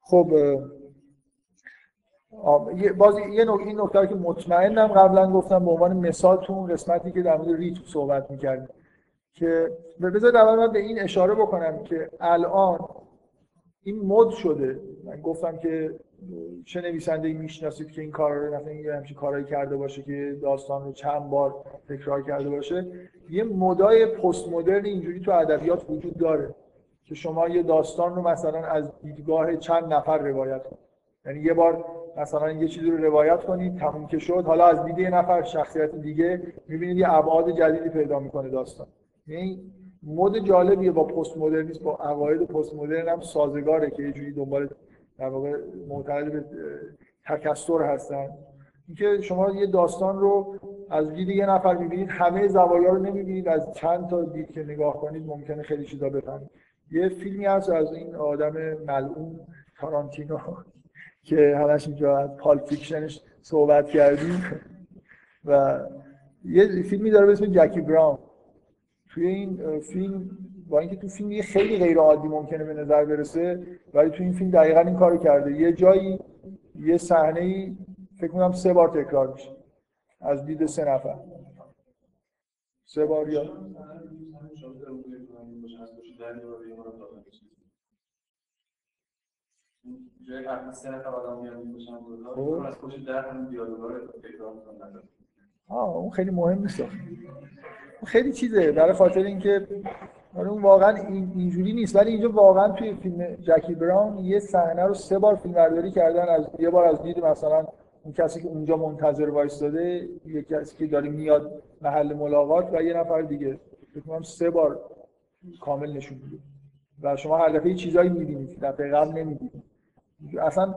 خب باز یه نکته این نکته که مطمئنم قبلا گفتم به عنوان مثال تو اون قسمتی که در مورد ریتم صحبت می‌کردیم. که بذارید اول به این اشاره بکنم که الان این مد شده. من گفتم که چه نویسنده می‌شناسید که این کار رو مثلا یه همچین کارایی کرده باشه که داستان رو چند بار تکرار کرده باشه. یه مدای پست مدرن اینجوری تو ادبیات وجود داره که شما یه داستان رو مثلا از دیدگاه چند نفر روایت کنید. یعنی یه بار مثلا یه چیزی رو روایت کنید تموم که شد حالا از دید یه نفر شخصیت دیگه می‌بینید یه ابعاد جدیدی پیدا می‌کنه داستان. یعنی مد جالبیه با پست مدرنیسم با عقاید پست مدرن هم سازگاره که یه جوری دنبال در واقع معتقد به تکثر هستن. اینکه شما یه داستان رو از دید یه نفر می‌بینید همه زوایا رو نمی‌بینید از چند تا دید که نگاه کنید ممکنه خیلی چیزا بفهمید. یه فیلمی هست از این آدم ملعون تارانتینو [laughs] که همش اینجا از پال فیکشنش صحبت کردیم. [laughs] و یه فیلمی داره به اسم جکی براون. توی این فیلم با اینکه تو فیلم یه خیلی غیر عادی ممکنه به نظر برسه ولی تو این فیلم دقیقا این کارو کرده. یه جایی یه صحنه ای فکر کنم سه بار تکرار میشه. از دید سه نفر. سه بار یا خب. از پشت در هم دیالوگا رو تکرار می‌کنن آه اون خیلی مهم نیست. خیلی چیزه برای خاطر اینکه آره، اون واقعا اینجوری نیست. ولی اینجا واقعا توی فیلم جکی براون یه صحنه رو سه بار فیلم برداری کردن از یه بار از دید مثلا اون کسی که اونجا منتظر وایستاده یه کسی که داره میاد محل ملاقات و یه نفر دیگه. فکر سه بار کامل نشون میده. و شما هر دفعه چیزایی می‌بینید دفعه قبل نمی‌بینید. اصلا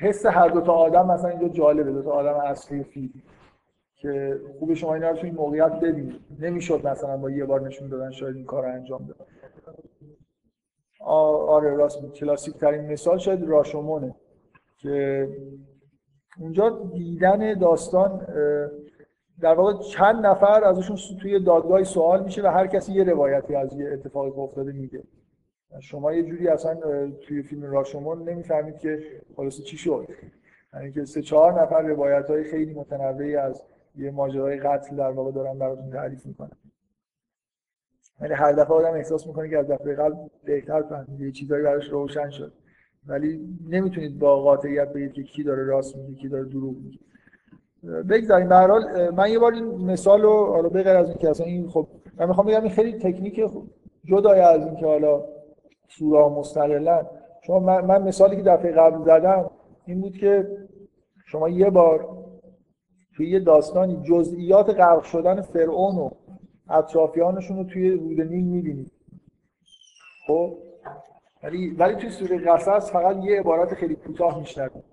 حس هر دو تا آدم مثلا اینجا جالبه. دو تا آدم اصلی فیلم. که خوب شما اینا رو تو این موقعیت ببینید. نمی‌شد مثلا با یه بار نشون دادن شاید این کار انجام بده. آره راست کلاسیک ترین مثال شاید راشومونه که اونجا دیدن داستان در واقع چند نفر ازشون توی دادگاهی سوال میشه و هر کسی یه روایتی از یه اتفاقی که افتاده میگه. شما یه جوری اصلا توی فیلم راشومون نمی‌فهمید که خلاص چی شد. یعنی که سه چهار نفر روایت های خیلی متنوعی از یه ماجرای قتل در واقع دارن براتون تعریف می‌کنن یعنی هر دفعه آدم احساس می‌کنه که از دفعه قبل بهتر فهمید یه چیزایی براش روشن شد. ولی نمی‌تونید با قاطعیت بگید که کی داره راست میگه کی داره دروغ میگه. بگذاریم. به حال من یه بار این مثال رو حالا به غیر از اینکه اصلا این خب من می‌خوام بگم این خیلی تکنیک جدای از اینکه حالا سورا مستقلا. شما من, من مثالی که دفعه قبل زدم این بود که شما یه بار توی یه داستانی جزئیات غرق شدن فرعون و اطرافیانشون رو توی رود نیل می‌بینید خب؟ ولی ولی توی سوره قصص فقط یه عبارت خیلی کوتاه میشنوید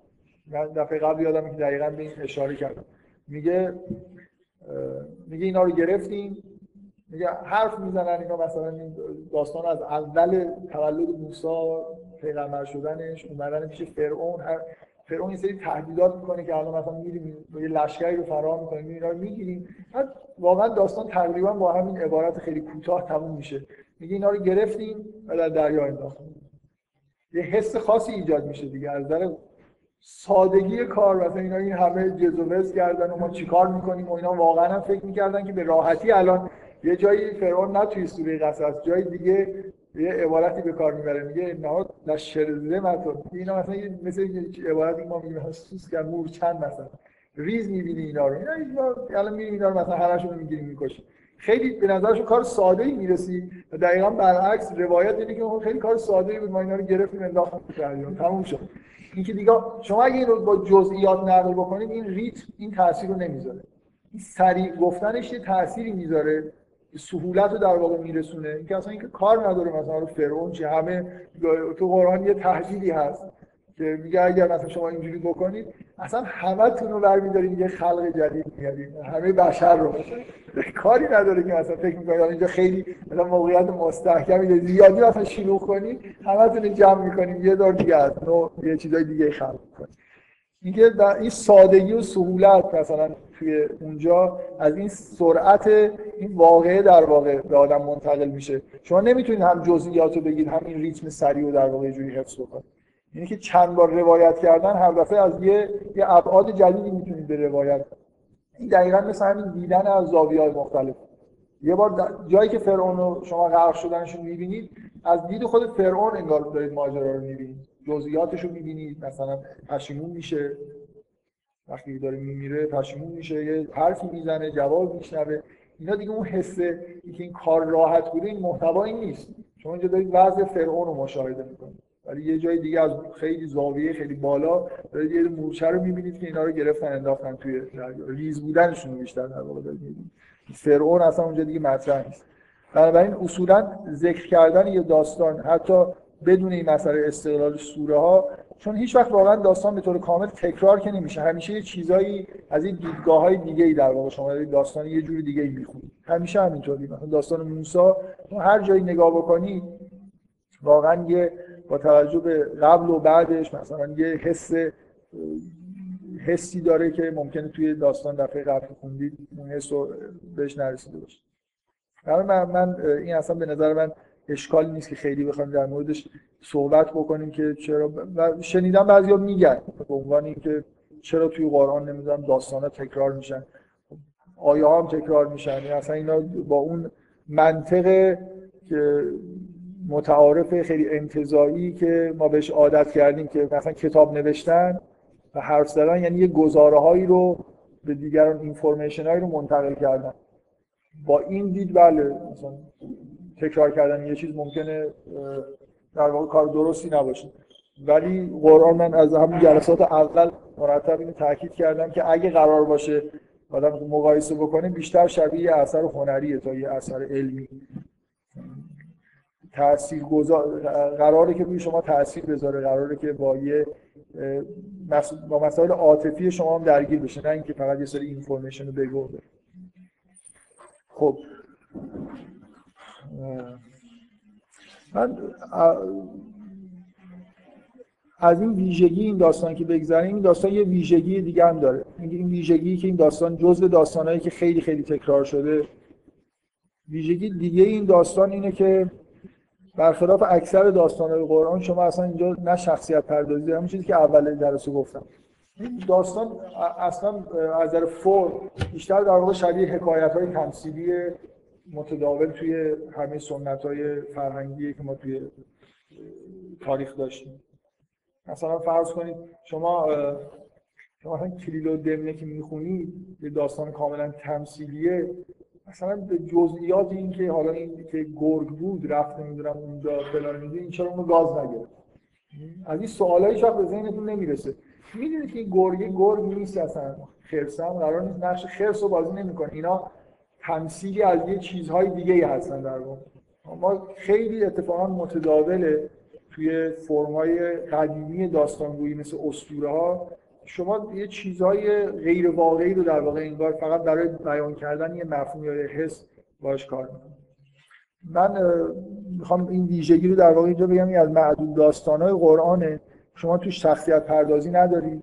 من دفعه قبل یادم که دقیقا به این اشاره کردم. میگه میگه اینا رو گرفتیم. میگه حرف می‌زنن اینا مثلا این داستان از اول تولد موسی پیغمبر شدنش اومدن پیش فرعون هر فرعون سری تهدیدات می‌کنه که الان مثلا میریم یه لشکری رو فرار می‌کنیم اینا رو می‌گیریم. بعد واقعا داستان تقریبا با همین عبارت خیلی کوتاه تموم میشه. میگه اینا رو گرفتیم و در دریا انداختیم. یه حس خاصی ایجاد میشه دیگه. از نظر سادگی کار مثلا اینا این همه جزوز کردن و ما چیکار می‌کنیم و اینا واقعا فکر می‌کردن که به راحتی الان یه جایی فرعون نه توی سوره قصص جای دیگه یه عبارتی به کار می‌بره. میگه نه لشرزه متون اینا مثلا مثل عبارتی ما میگیم. که مور چند مثلا. ریز می‌بینی اینا رو. اینا الان می‌بینی اینا رو مثلا هرشون می‌گیریم می‌کشیم خیلی به نظرشون کار ساده ای می‌رسی. و دقیقا برعکس روایت اینه که خیلی کار ساده ای بود. ما اینا رو گرفتیم انداختیم جریان. تموم شد. اینکه دیگه شما اگه این رو با جزئیات نقل بکنید این ریتم این تاثیر رو نمی‌ذاره. این سریع گفتنش یه تأثیری می‌ذاره. سهولت رو در واقع میرسونه. اینکه اصلا اینکه کار نداره مثلا رو فرعون چه همه تو قرآن یه تهدیدی هست که میگه اگر مثلا شما اینجوری بکنید اصلا همه تون رو برمیدارید یه خلق جدید میارید همه بشر رو. کاری نداره که مثلا فکر می‌کنید اینجا خیلی مثلا موقعیت مستحکمی زیادی مثلا شلوغ کنید همه تون جمع می‌کنید. یه دور دیگه از نو یه چیزای دیگه خلق کنید اینکه این سادگی و سهولت مثلا توی اونجا از این سرعت این واقعه در واقع به آدم منتقل میشه. شما نمی‌تونید هم جزئیات رو بگید هم این ریتم سریع و در واقع جوری حفظ بکنید. یعنی که چند بار روایت کردن هر دفعه از یه یه ابعاد جدیدی می‌تونید به روایت. این دقیقا مثل همین دیدن از زاویه های مختلف. یه بار جایی که فرعون رو شما غرق شدنش رو می‌بینید از دید خود فرعون انگار دارید ماجرا رو می‌بینید. جزئیاتش رو می‌بینید مثلا پشیمون میشه. وقتی داره میمیره پشیمون میشه یه حرفی می‌زنه جواب میشنوه. اینا دیگه اون حسه که این کار راحت بوده این محتوایی نیست. شما اینجا دارید وضع فرعون رو مشاهده می‌کنید. ولی یه جای دیگه از خیلی زاویه خیلی بالا دارید یه مورچه رو می‌بینید که اینا رو گرفتن انداختن توی ریز بودنشون بیشتر در واقع دارید فرعون اصلا اونجا دیگه مطرح نیست. بنابراین اصولا ذکر کردن یه داستان حتی بدون این مسئله استقلال سوره ها چون هیچ وقت واقعا داستان به طور کامل تکرار که نمیشه. همیشه یه چیزایی از این دیدگاه های دیگه ای در واقع شما داستان یه جور دیگه ای می‌خونید. همیشه همینطوری. مثلا داستان موسی هر جایی نگاه بکنید واقعا یه با توجه به قبل و بعدش مثلا یه حس حسی داره که ممکنه توی داستان دفعه قبل خوندید اون حس رو بهش نرسیده باشه. من, من این اصلا به نظر من اشکالی نیست که خیلی بخوایم در موردش صحبت بکنیم که چرا و شنیدم بعضیا میگن به عنوان اینکه چرا توی قرآن نمی‌دونم داستانا تکرار میشن. آیه هم تکرار میشن. یعنی اصلا اینا با اون منطق که متعارف خیلی انتظایی که ما بهش عادت کردیم که مثلا کتاب نوشتن و حرف زدن یعنی یه گزاره هایی رو به دیگران اینفورمیشن هایی رو منتقل کردن. با این دید بله مثلا تکرار کردن یه چیز ممکنه در واقع کار درستی نباشه. ولی قرآن من از همون جلسات اول مرتب اینو تاکید کردم که اگه قرار باشه آدم مقایسه بکنه بیشتر شبیه اثر هنریه تا یه اثر علمی. تاثیر گذار قراره که روی شما تاثیر بذاره قراره که با یه با مسائل عاطفی شما هم درگیر بشه نه اینکه فقط یه سری اینفورمیشن رو بگو. خب. من از این ویژگی این داستان که بگذاریم این داستان یه ویژگی دیگه هم داره. این ویژگی که این داستان جزء داستانهایی که خیلی خیلی تکرار شده ویژگی دیگه این داستان اینه که برخلاف اکثر داستانهای قرآن شما اصلا اینجا نه شخصیت پردازی همون چیزی که اول درس گفتم. داستان اصلا از نظر فرم بیشتر در واقع شبیه حکایت های تمثیلی متداول توی همه سنت های فرهنگی که ما توی تاریخ داشتیم. مثلا فرض کنید شما شما مثلا و دمنه که می‌خونید یه داستان کاملا تمثیلیه. مثلا به جزئیات این که حالا این که گرگ بود رفت نمی‌دونم اونجا فلان میگه این چرا اونو گاز نگرفت؟ از این سوالایی شاید به ذهنتون نمی‌رسه. می‌دونید که این گرگ گرگ نیست اصلا. خرسم قرار نیست. نقش خرس رو بازی نمی‌کنه. اینا تمثیلی از یه چیزهای دیگه ای هستن در واقع. ما خیلی اتفاقا متداوله توی فرمای قدیمی داستانگویی مثل اسطوره ها شما یه چیزهای غیر واقعی رو در واقع انگار فقط برای بیان کردن یه مفهوم یا حس باش کار می‌کنید من می‌خوام این ویژگی رو در واقع اینجا بگم از معدود داستانهای قرآنه. شما توش شخصیت پردازی نداری.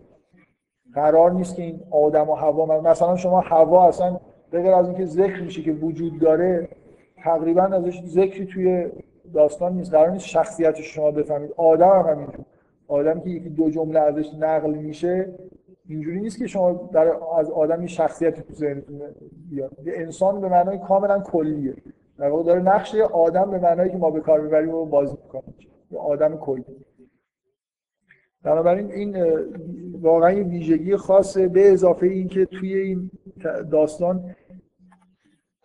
قرار نیست که این آدم و هوا مثلا شما هوا اصلا به از اینکه ذکر میشه که وجود داره تقریبا ازش ذکری توی داستان نیست. قرار نیست شخصیت شما بفهمید. آدم هم همینجور. آدم که یکی دو جمله ازش نقل میشه اینجوری نیست که شما در از آدم یه شخصیتی تو ذهنتون بیاد. یه انسان به معنای کاملا کلیه. در واقع داره نقش آدم به معنایی که ما به کار ببریم رو بازی می‌کنه یه آدم کلی بنابراین این واقعا یه ویژگی خاصه به اضافه این که توی این داستان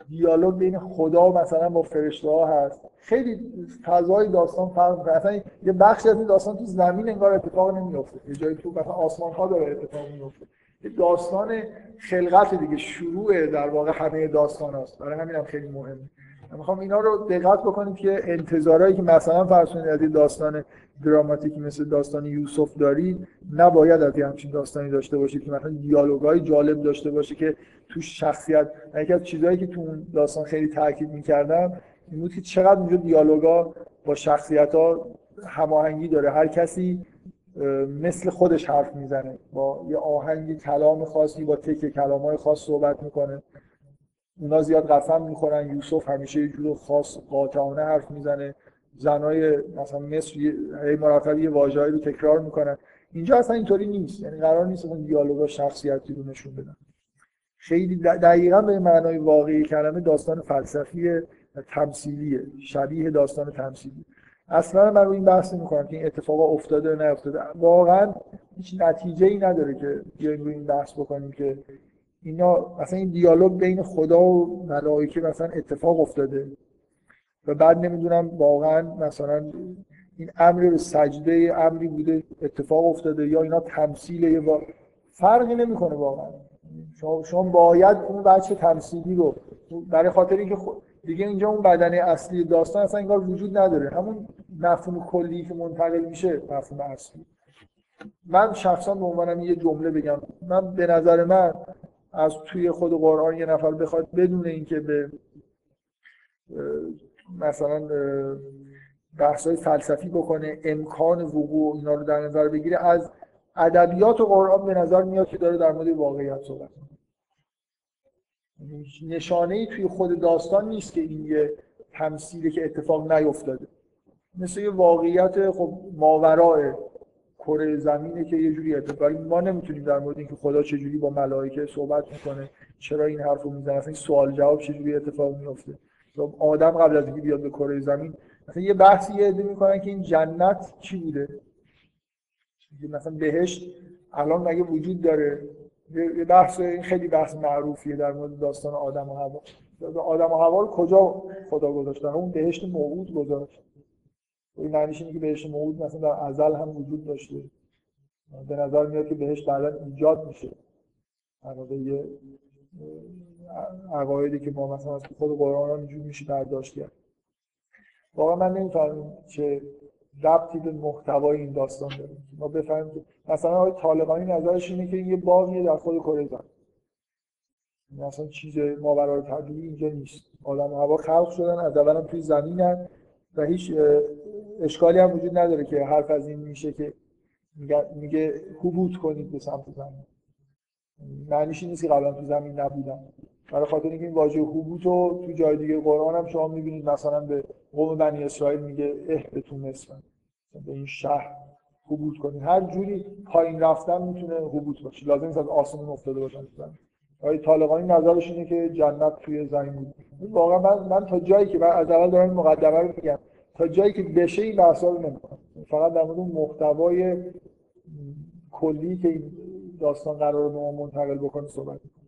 دیالوگ بین خدا مثلا با فرشته ها هست. خیلی فضای داستان فرق می‌کنه. اصلا یه بخشی از این داستان تو زمین انگار اتفاق نمیفته یه جایی تو مثلا آسمان ها داره اتفاق میفته داستان خلقت دیگه شروع در واقع همه داستان هست برای همین هم خیلی مهمه. می‌خوام اینا رو دقت بکنید که انتظارهایی که مثلا فرض کنید از داستان دراماتیکی مثل داستان یوسف دارید نباید از همچین داستانی داشته باشید که مثلا دیالوگای جالب داشته باشه که تو شخصیت یکی از چیزهایی که تو اون داستان خیلی تاکید می‌کردم این بود که چقدر اونجا دیالوگا با شخصیت ها هماهنگی داره. هر کسی مثل خودش حرف می‌زنه با یه آهنگ کلام خاصی با تک کلام های خاص صحبت می‌کنه. اونا زیاد قسم می‌خورن. یوسف همیشه یه جور خاص قاطعانه حرف می‌زنه. زنای مثلا مصر یه مرتب یه واژه‌ای رو تکرار می‌کنن. اینجا اصلا اینطوری نیست. یعنی قرار نیست اون دیالوگا شخصیتی رو نشون بدن. خیلی دقیقا به معنای واقعی کلمه داستان فلسفی تمثیلیه. شبیه داستان تمثیلی اصلا من رو این بحث نمی‌کنم که این اتفاق افتاده نه افتاده واقعا هیچ نتیجه ای نداره که بیایم روی این بحث بکنیم که اینا مثلا این دیالوگ بین خدا و ملائکه مثلا اتفاق افتاده. و بعد نمی‌دونم واقعا مثلا این امر به سجده امری بوده اتفاق افتاده یا اینا تمثیل یه با... فرقی نمی‌کنه واقعا. شما, شما باید اون بچه تمثیلی رو برای خاطر اینکه دیگه اینجا اون بدنه اصلی داستان اصلا انگار وجود نداره. همون مفهوم کلی که منتقل میشه مفهوم اصلی. من شخصا به عنوانم یه جمله بگم. من به نظر من از توی خود قرآن یه نفر بخواد بدون اینکه به مثلا بحث های فلسفی بکنه امکان وقوع اینا رو در نظر بگیره از ادبیات و قرآن به نظر میاد که داره در مورد واقعیت صحبت نشانه ای توی خود داستان نیست که این یه تمثیله که اتفاق نیفتاده. مثل یه واقعیت خب ماورای کره زمینه که یه جوری اتفاقی ما نمی‌تونیم در مورد اینکه خدا چجوری با ملائکه صحبت می‌کنه چرا این حرفو می‌زنه اصلا این سوال جواب چجوری اتفاق میفته خب آدم قبل از اینکه بیاد به کره زمین مثلا یه بحثی یه عده می‌کنن که این جنت چی بوده؟ مثلا بهشت الان مگه وجود داره؟ یه بحث این خیلی بحث معروفیه در مورد داستان آدم و هوا. آدم و هوا رو کجا خدا گذاشتن؟ اون بهشت موعود گذاشت. این معنیش اینه که بهشت موعود مثلا در ازل هم وجود داشته. به نظر میاد که بهشت بعدا ایجاد میشه. یه عقایدی که ما مثلا از خود قرآن هم اینجور میشه برداشت کرد. واقعا من نمی‌فهمم چه ربطی به محتوای این داستان داره. ما بفهمیم که مثلا آقای طالقانی نظرش اینه که یه باغیه در خود کره زمین. مثلا چیز برای طبیعی اینجا نیست. آدم هوا خلق شدن از اول هم توی زمینن و هیچ اشکالی هم وجود نداره که حرف از این میشه که میگه حبوط کنید به سمت زمین. معنیش نیست که قبلا تو زمین نبودن برای خاطر اینکه این واژه حبوط رو تو جای دیگه قرآن هم شما می‌بینید. مثلا به قوم بنی اسرائیل میگه اهبتون مصر به این شهر حبوط کنید. هر جوری پایین رفتن می‌تونه حبوط باشه. لازم نیست از آسمون افتاده باشن آقای طالقانی نظرش اینه که جنت توی زمین بود. واقعا من, من تا جایی که من از اول دارم مقدمه رو میگم. تا جایی که بشه این بحثا رو نمی‌کنم. فقط در مورد محتوای کلی که این داستان قرار به ما منتقل بکنه صحبت می‌کنم.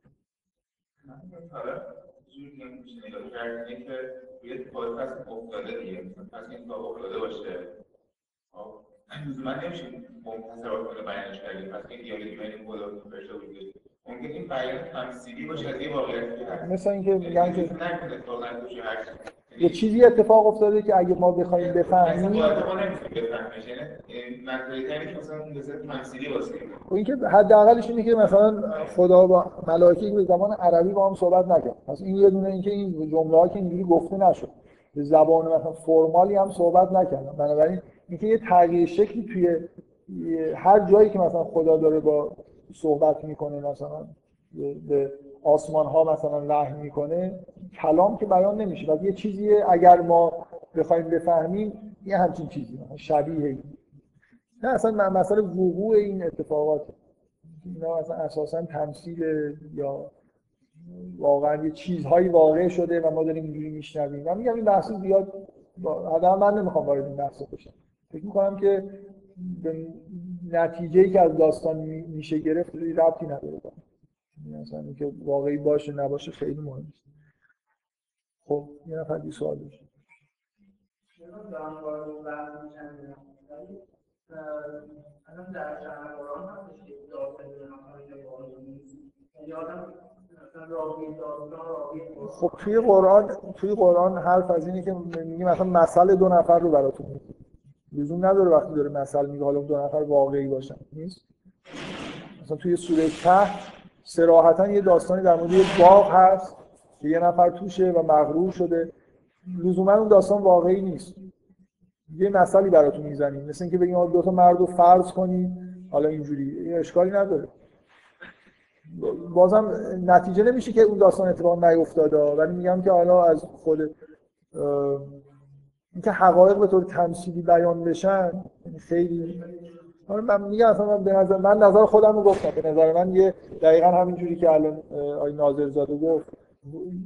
من نمیشه منتصر کنه بیانش کردیم. پس این دیالوگی بین خدا و فرشته وجود ممکن این بیان تمثیلی باشه از یه واقعیتی مثل اینکه میگن که یه چیزی اتفاق افتاده که اگه ما بخوایم بفهمیم خب این که حداقلش اینه که مثلا خدا با ملائکه به زبان عربی با هم صحبت نکرد. پس این یه دونه اینکه این جمله ها که اینجوری گفته نشد. به زبان مثلا فرمالی هم صحبت نکردن بنابراین اینکه یه تغییر شکلی توی هر جایی که مثلا خدا داره با صحبت می‌کنه مثلا به آسمان ها مثلا وحی می‌کنه کلام که بیان نمیشه. و یه چیزی اگر ما بخوایم بفهمیم یه همچین چیزی. شبیه نه اصلا مسئله وقوع این اتفاقات. اینا اصلا اساسا تمثیل یا واقعا یه چیزهایی واقع شده و ما داریم اینجوری میشنویم. من میگم این بحث زیاد آدم من نمی‌خوام وارد این بحث بشم. فکر می‌کنم که به نتیجه ای که از داستان میشه گرفت ربطی نداره مثلا اینکه واقعی باشه نباشه خیلی مهم خب یه نفر دیگه سوال داشت خب توی قرآن توی قرآن حرف از اینه که میگه مثلا مسئله دو نفر رو براتون میگه لزوم نداره وقتی داره مثل میگه حالا دو نفر واقعی باشن. نیست؟ مثلا توی سوره کهف سراحتا یه داستانی در مورد یه باغ هست. که یه نفر توشه و مغرور شده. لزوما اون داستان واقعی نیست. یه مثالی براتون می‌زنیم. مثل اینکه بگیم دو تا مرد رو فرض کنید حالا اینجوری. اشکالی نداره. بازم نتیجه نمیشه که اون داستان اتفاق نیفتاده. ولی میگم که حالا از خود اینکه حقایق به طور تمثیلی بیان بشن یعنی خیلی من میگم اصلا من به نظر من نظر خودم رو گفتم. به نظر من یه دقیقا همینجوری که الان آقای ناظرزاده گفت.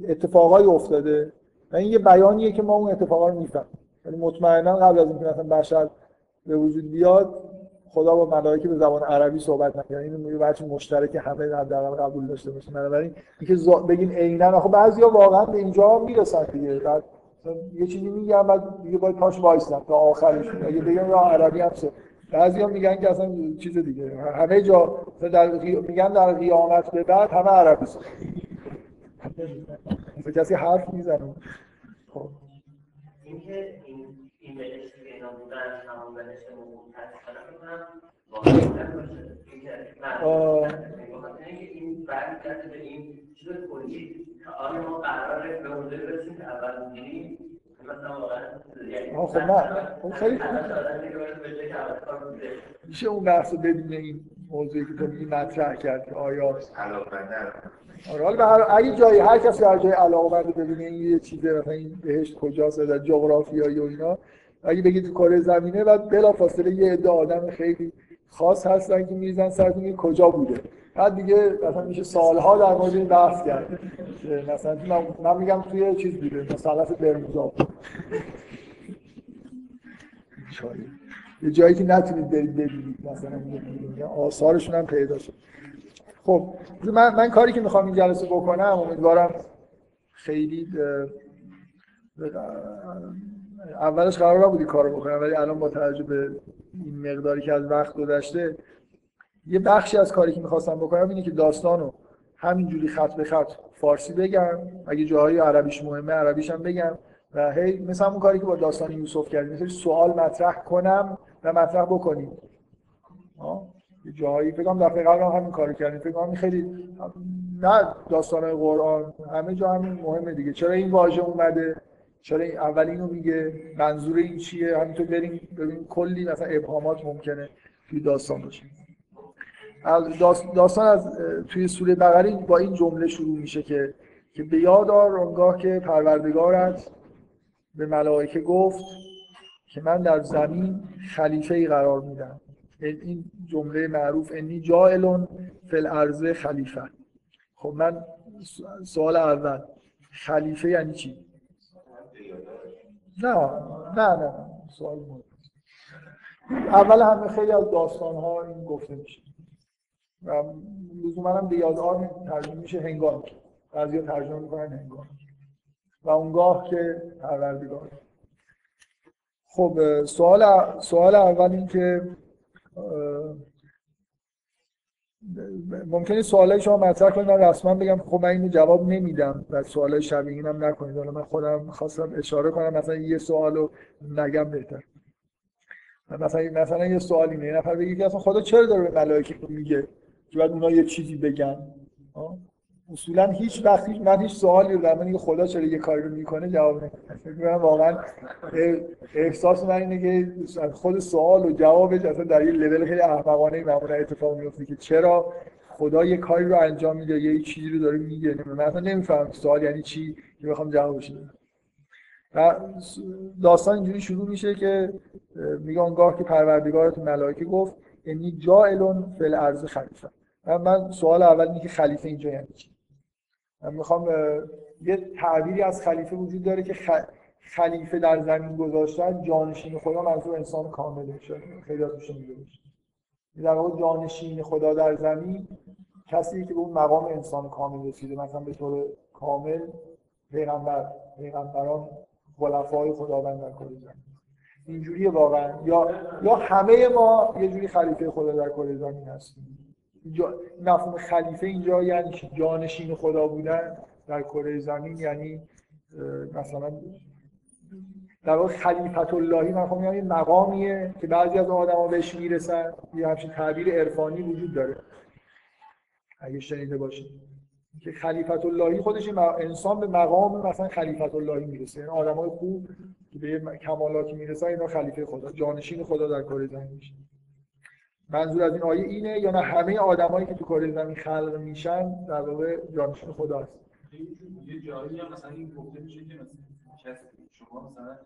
اتفاقای افتاده. و این یه بیانیه که ما اون اتفاقا رو می‌فهمیم. یعنی مطمئنا قبل از اینکه مثلا بشر به وجود بیاد خدا با ملائکه به زبان عربی صحبت نکنه. این یه بچه مشترک همه حداقل قبول داشته باشه. بنابراین اینکه بگین عینا آخه بعضیا واقعا به اینجا می‌رسن دیگه. بعد یه چیزی میگم بعد دیگه باید پاش وایسن تا آخرش اگه بگم یا عربی هم بعضی هم میگن که اصلا چیز دیگه. همه جا در میگن در قیامت به بعد همه عربی کسی حرف می‌زنه خب. اینکه این این که موجود برمیگرده به این چیز کلی آیا ما قراره به برسیم که اول می‌گیریم خب نه. خب خیلی میشه اون بحث بدون این موضوعی که تو مطرح کرد که آیا آره حالا اگه جایی هر کسی هر جای علاقه ببینه این یه چیزه مثلا این بهشت کجاست در جغرافیایی و اینا. اگه بگید تو کره زمینه بعد بلا فاصله یه عده آدم خیلی خاص هستن که میزن سرتون کجا بوده. بعد دیگه مثلا میشه سالها در مورد این بحث کرد. مثلا من, من میگم توی چیز بوده مثلث برمودا. یه جایی که نتونید برید ببینید مثلا آثارشون هم پیدا شد. خب من, من کاری که می‌خوام این جلسه بکنم امیدوارم خیلی اولش قرار نبودی کارو بکنم ولی الان با توجه به این مقداری که از وقت گذشته یه بخشی از کاری که می‌خواستم بکنم اینه که داستانو همینجوری خط به خط فارسی بگم. اگه جاهای عربیش مهمه عربیش هم بگم. و هی مثل همون کاری که با داستان یوسف کردیم. مثل سوال مطرح کنم. و مطرح بکنیم یه جایی فکر کنم دفعه قبل هم همین کارو کردیم. فکر کنم خیلی نه داستان قرآن همه جا همین مهمه دیگه. چرا این واژه اومده؟ چرا اول اینو میگه؟ منظور این چیه؟ همینطور بریم ببین کلی مثلا ابهامات ممکنه توی داستان باشه. داستان از توی سوره بقره با این جمله شروع میشه که که به یاد آر اونگاه که پروردگارت به ملائکه گفت که من در زمین خلیفه ای قرار میدم. این جمله معروف انی جائلون فی الارض خلیفه. خب من سوال اول خلیفه یعنی چی؟ نه نه نه سوال مهم. اول همه خیلی از داستان ها این گفته میشه. و لزوما هم بیاد ترجمه میشه هنگام. بعضی ترجمه می‌کنن هنگام. و اونگاه که پروردگار. خب سوال سوال اول این که ممکنه سوالای شما مطرح کنید من رسما بگم خب من اینو جواب نمیدم و سوالای شبیه اینم نکنید. حالا من خودم خواستم اشاره کنم مثلا یه سوالو نگم بهتر. مثلا مثلا یه سوالی نه نفر بگه که اصلا خدا چرا داره به ملائکه میگه؟ که بعد اونها یه چیزی بگن. اصولا هیچ وقتی من هیچ سوالی رو در من خدا چرا یه کاری رو می‌کنه؟ جواب نمیدم واقعا احساس من اینه که خود سوال و جوابش اصلا در یه لول خیلی احمقانه معمولا اتفاق میفته که چرا خدا یه کاری رو انجام میده یه چیزی رو داره میگه. من اصلا نمی‌فهمم سوال یعنی چی که بخوام جوابش بدم و داستان اینجوری شروع میشه که میگه اونگاه که پروردگارت ملائکه گفت انی جائلون فی الارض خلیفه. من سوال اول اینه که خلیفه اینجا یعنی چی؟ می‌خوام یه تعبیری از خلیفه وجود داره که خلیفه در زمین گذاشتن جانشین خدا منظور انسان کامله شد خیلی از میگه در واقع جانشین خدا در زمین کسی که به اون مقام انسان کامل رسیده. مثلا به طور کامل پیغمبر پیغمبران خلفای خداوند در کره زمین. اینجوریه واقعا. یا یا همه ما یه جوری خلیفه خدا در کره زمین هستیم. مفهوم خلیفه اینجا یعنی جانشین خدا بودن در کره زمین یعنی مثلا در واقع خلیفت اللهی خب این مقامیه که بعضی از آدما بهش می‌رسن. یه همچین تعبیر عرفانی وجود داره. اگه شنیده باشید که خلیفت اللهی خودش انسان به مقام مثلا خلیفت اللهی می‌رسه. یعنی آدمای خوب به کمالاتی می‌رسن اینا خلیفه خدا. جانشین خدا در کره زمین میشه. منظور از این آیه اینه یا نه همه آدمایی که تو کره زمین خلق میشن در واقع جانشین خداست. یه جایی مثلا این گفته میشه که مثلا شما مثلا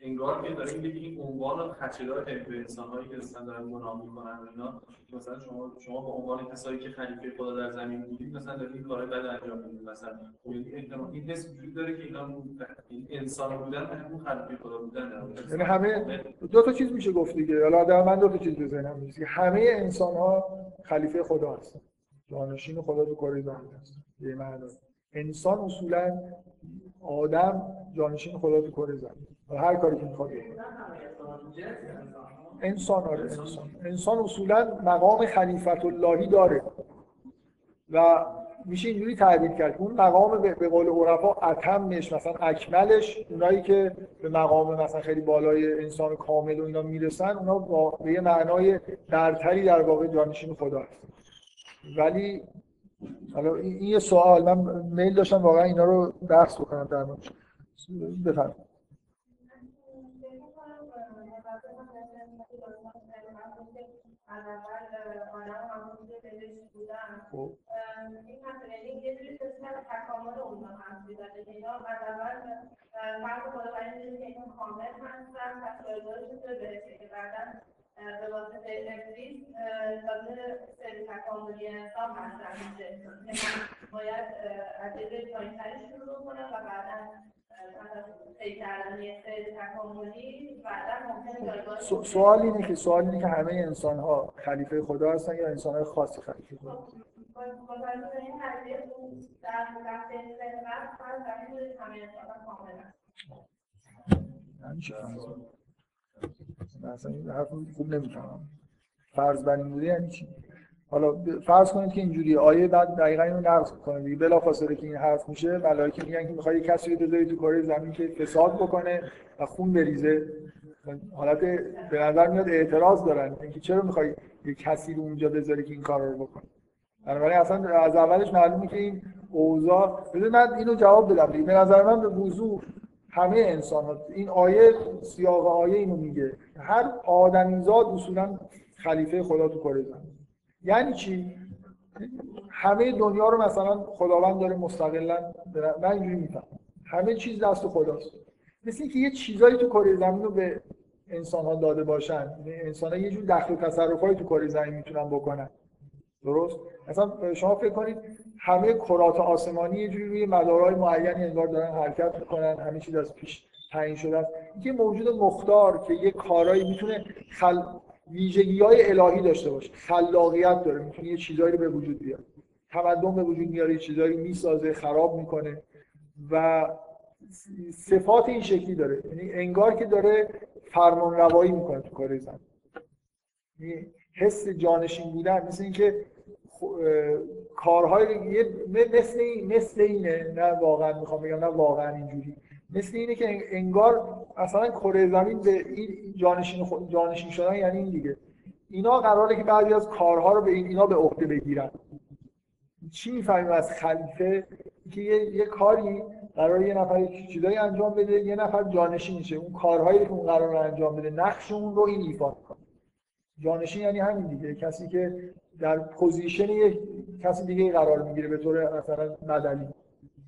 انگار که داره میگه این عنوان خدشه‌دار به انسان‌هایی که مثلا دارن گناه می‌کنن اینا مثلا شما شما به عنوان کسایی که خلیفه خدا در زمین بودید مثلا دارید این کارهای بد انجام می‌دید. مثلا خب این حس وجود داره که اینا این انسان بودن همون خلیفه خدا بودن. یعنی همه دو تا چیز میشه گفت دیگه. حالا در من دو تا چیز ذهنم میاد همه انسان‌ها خلیفه خدا هستن. جانشین خدا تو کره زمین هستن. به معنی. انسان اصولا آدم جانشین خدا تو کره زمین. هر کاری که می‌خواد. انسان آره انسان. انسان اصولا مقام خلیفت اللهی داره. و میشه اینجوری تعبیر کرد. اون مقام به قول عرفا اتمش مثلا اکملش اونایی که به مقام مثلا خیلی بالای انسان کامل و اینا می‌رسن اونا با به یه معنای برتری در واقع جانشین خدا هست ولی حالا این یه سوال. من میل داشتم واقعا اینا رو بحث بکنم در موردش بفرمایید. اول آدم همون بهش بودن. خب. این مسئله این یه جوری که تکامل اونها هم دیدن که اینا از اول خدا برای این که اینا کامل هستن پس جایگاهشون به برسه که بعدا به واسطه ابلیس تازه سری تکاملی انسان مطرح میشه که باید از یه جای پایین‌تری شروع کنه و بعدا سوال اینه که سوال اینه که همه انسان ها خلیفه خدا هستن یا انسان های خاصی خلیفه خدا؟ من اصلا این حرف خوب نمی‌فهمم. فرض بر این بوده یعنی چی؟ حالا فرض کنید که اینجوری آیه بعد دقیقا اینو نقض کنه دیگه. بلافاصله که این حرف میشه ملائکه میگن که می‌خوای کسی رو بذاری تو کره زمین که فساد بکنه و خون بریزه. حالت به نظر میاد اعتراض دارن. اینکه چرا می‌خوای یه کسی رو اونجا بذاری که این کار رو بکنه؟ بنابراین اصلا از اولش معلومه که این اوضاع بذار من اینو جواب بدم دیگه. به نظر من به وضوح همه انسان ها این آیه سیاق آیه اینو میگه. هر آدمیزاد اصولا خلیفه خدا تو کره زمین. یعنی چی؟ همه دنیا رو مثلا خداوند داره مستقلا من اینجوری می‌فهمم. همه چیز دست خداست مثل اینکه یه چیزایی تو کره زمین رو به انسان ها داده باشن. انسان ها یه جور دخل و تصرف تو کره زمین می‌تونن بکنن. درست؟ مثلا شما فکر کنید همه کرات آسمانی یه جوری روی مدارهای معینی انگار دارن حرکت می‌کنن همه چیز از پیش تعیین شده است. یه موجود مختار که یه کارایی می‌تونه خل... ویژگی های الهی داشته باشه خلاقیت داره می‌تونه یه چیزایی رو به وجود بیاره. تمدن به وجود میاره یه چیزایی می‌سازه خراب می‌کنه و صفات این شکلی داره. یعنی انگار که داره فرمان روایی می‌کنه تو کار زمین یعنی حس جانشین بودن مثل اینکه کارهای مثل مثل اینه نه واقعا می‌خوام بگم نه واقعا اینجوری. مثل اینه که انگار اصلا کره زمین به این جانشین خود- جانشین شدن یعنی این دیگه. اینا قراره که بعضی از کارها رو به این اینا به عهده بگیرن. چی می‌فهمیم از خلیفه؟ که یه, یه کاری قرار یه نفر یه چیزایی انجام بده یه نفر جانشین میشه اون کارهایی که اون قرار انجام بده نقش اون رو این ایفا می‌کنه. جانشین یعنی همین دیگه. کسی که در پوزیشن یک کسی دیگه قرار می‌گیره به طور مثلا مدنی.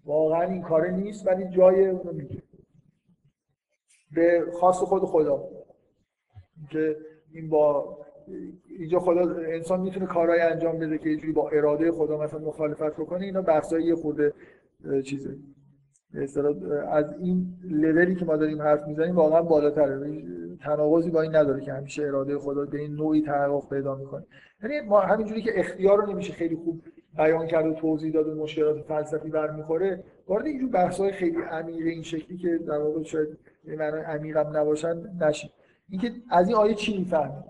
واقعا این کاره نیست ولی جای اون رو می‌گیره. به خاص خود خدا. که این با اینجا خدا انسان می‌تونه کارهای انجام بده که یه با اراده خدا مثلا مخالفت بکنه اینا بحثای یه خورده چیزه. از این لولی که ما داریم حرف می‌زنیم واقعا بالاتره. تناقضی با این نداره که همیشه اراده خدا به این نوعی تحقق پیدا می‌کنه. یعنی ما همینجوری که اختیار رو نمیشه خیلی خوب بیان کرد و توضیح داد و مشکلات فلسفی برمیخوره وارد اینجور بحث‌های خیلی عمیق این شکلی که در واقع شاید به معنای عمیقم نباشن نشیم اینکه از این آیه چی می‌فهمیم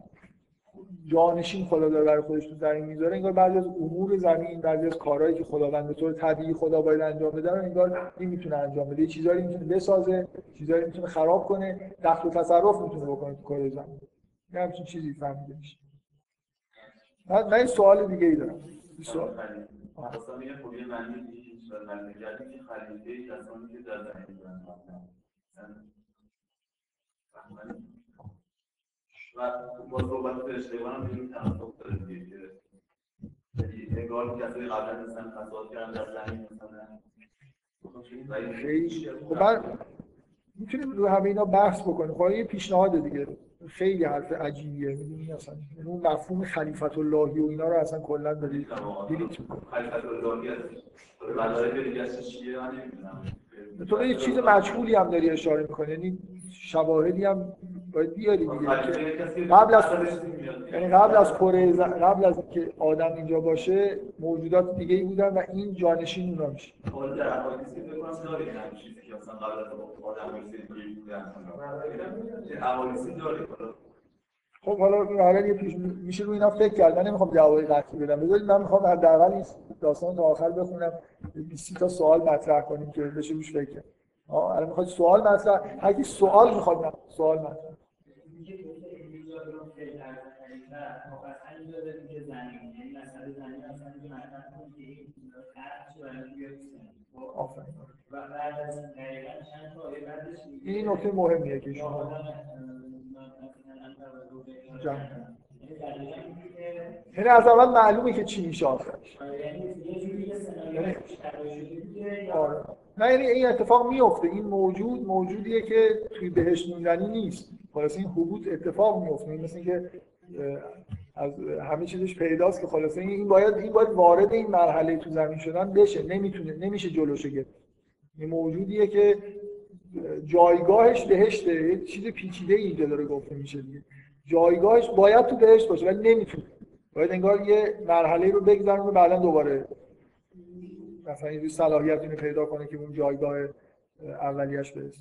جانشین خدا داره برای خودش تو زمین می‌ذاره انگار بعضی از امور زمین بعضی از کارهایی که خداوند به طور طبیعی خدا باید انجام بده رو انگار این می‌تونه انجام بده. چیزایی می‌تونه بسازه چیزایی می‌تونه خراب کنه دخل و تصرف می‌تونه بکنه تو کار زمین. یه همچین چیزی فهمیده میشه. من من این سوال دیگه ای دارم سوال. و با صحبت فرشتگان هم ببینیم تناسب داره دیگه که انگار کسایی قبلا مثلا فساد کردن در زمین مثلا این خب من می‌تونیم رو همه اینا بحث بکنیم. خب یه پیشنهاد دیگه. خیلی حرف عجیبیه. می‌دونی اصلا اون مفهوم خلیفت اللهی و اینا رو اصلا کلا داری دیلیت می‌کنی خلیفت دیگه از چیه؟ من نمی‌دونم. تو یه چیز مجهولی هم داری اشاره می‌کنی. یعنی شواهدی هم باید بیاری دیگه. که کسی قبل از یعنی قبل از کره قبل از اینکه آدم اینجا باشه موجودات دیگه ای بودن و این جانشین اونا میشه که که دارید حالا خب. حالا این حالا یه پیش میشه رو اینا فکر کرد. من نمی‌خوام جوابی قطعی بدم. بذارید من می‌خوام حداقل این داستان تا آخر بخونم. 20 تا سوال مطرح کنیم که بشه روش فکر کرد. الان می‌خواد سوال مطرح؟ هر کی سوال می‌خواد سوال بعدش میگه این نکته مهمیه که شما یعنی یعنی از اول معلومه که چی میشه آخرش. نه یعنی این اتفاق میفته این موجود موجودیه که توی بهش موندنی نیست. خلاص این حبوط اتفاق میفته مثل اینکه از همه چیزش پیداست که خلاصه این باید این باید وارد این مرحله تو زمین شدن بشه. نمی‌تونه نمیشه جلوشو گرفت این موجودیه که اه، جایگاهش بهشته. یه چیز پیچیده اینجا داره گفته میشه دیگه. جایگاهش باید تو بهشت باشه ولی نمی‌تونه. باید انگار یه مرحله رو بگذرونه بعدا دوباره مثلا یه صلاحیت اینو پیدا کنه که اون جایگاه اولیش برسه.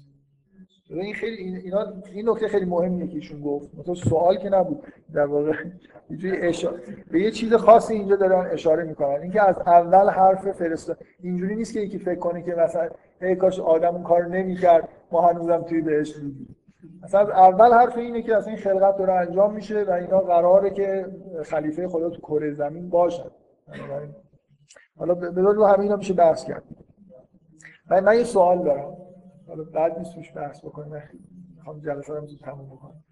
این خیلی این اینا این نکته خیلی مهمیه که ایشون گفت. مثلا سوال که نبود. در واقع اشاره به یه چیز خاصی اینجا دارن اشاره می‌کنن. اینکه از اول حرف فرست اینجوری نیست که یکی فکر کنه که مثلا ای کاش آدم اون کار نمی‌کرد ما هنوزم توی بهش بودیم. مثلا از اول حرف اینه که اصلا این خلقت داره انجام میشه و اینا قراره که خلیفه خدا تو کره زمین بنابراین حالا به رو همه اینا میشه بحث کرد. من, من یه سوال دارم. حالا بعد نیست روش بحث بکنیم. می‌خوام جلسه رو تموم بکنم.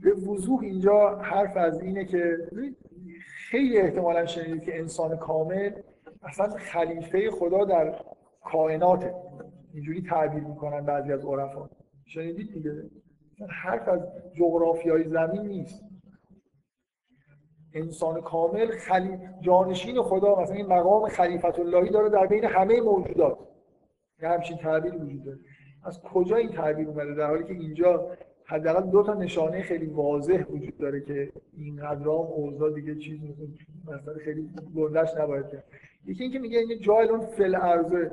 به وضوح اینجا حرف از اینه که خیلی احتمالا شنیدید که انسان کامل اصلا خلیفه خدا در کائناته. اینجوری تعبیر می‌کنن بعضی از عرفا. شنیدید دیگه؟ حرف از جغرافیای زمین نیست. انسان کامل خلی... جانشین خدا مثلا این مقام خلیفت اللهی داره در بین همه موجودات. یه همچین تعبیری وجود داره. از کجا این تعبیر اومده؟ در حالی که اینجا حداقل دو تا نشانه خیلی واضح وجود داره که این قدرام اوضاع دیگه چیز مثلا خیلی گندش نباید کرد. یکی اینکه میگه این جایلون فل ارزه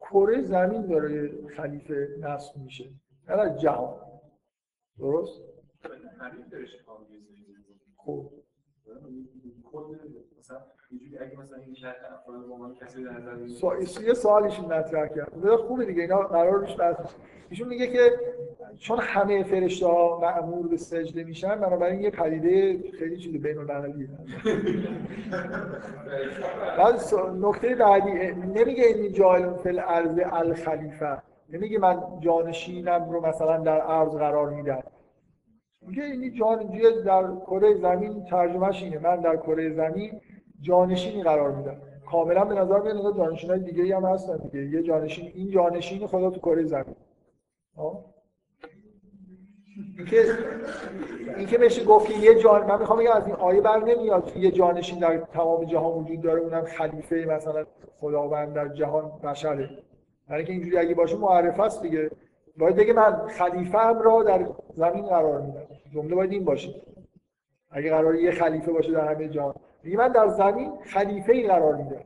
کره زمین داره خلیفه نصب میشه. نه جهان. درست؟ خب. سا... یه سوالیشون مطرح کرد. خوبه دیگه اینا قرار روش بحث. ایشون میگه که چون همه فرشته ها معمور به سجده میشن بنابراین یه پدیده خیلی چیز بین المللیه بعد نکته بعدی نمیگه این جایل فل ارض الخلیفه. نمیگه من جانشینم رو مثلا در ارض قرار میدم. میگه این جانشین در کره زمین ترجمهش اینه. من در کره زمین جانشینی قرار میدم. کاملا به نظر میاد انگار جانشینای دیگه هم هستن دیگه. یه جانشین این جانشین خدا تو کره زمین؟ اینکه اینکه بشه گفت که یه جان من می‌خوام بگم از این آیه بر نمیاد یه جانشین در تمام جهان وجود داره. اونم خلیفه مثلا خداوند در جهان بشره. برای اینکه اینجوری اگه باشه معرفه است دیگه. باید بگه من خلیفه هم را در زمین قرار میدم. جمله باید این باشه. اگه قرار یه خلیفه باشه در همه جهان. میگه من در زمین خلیفه ای قرار میدم.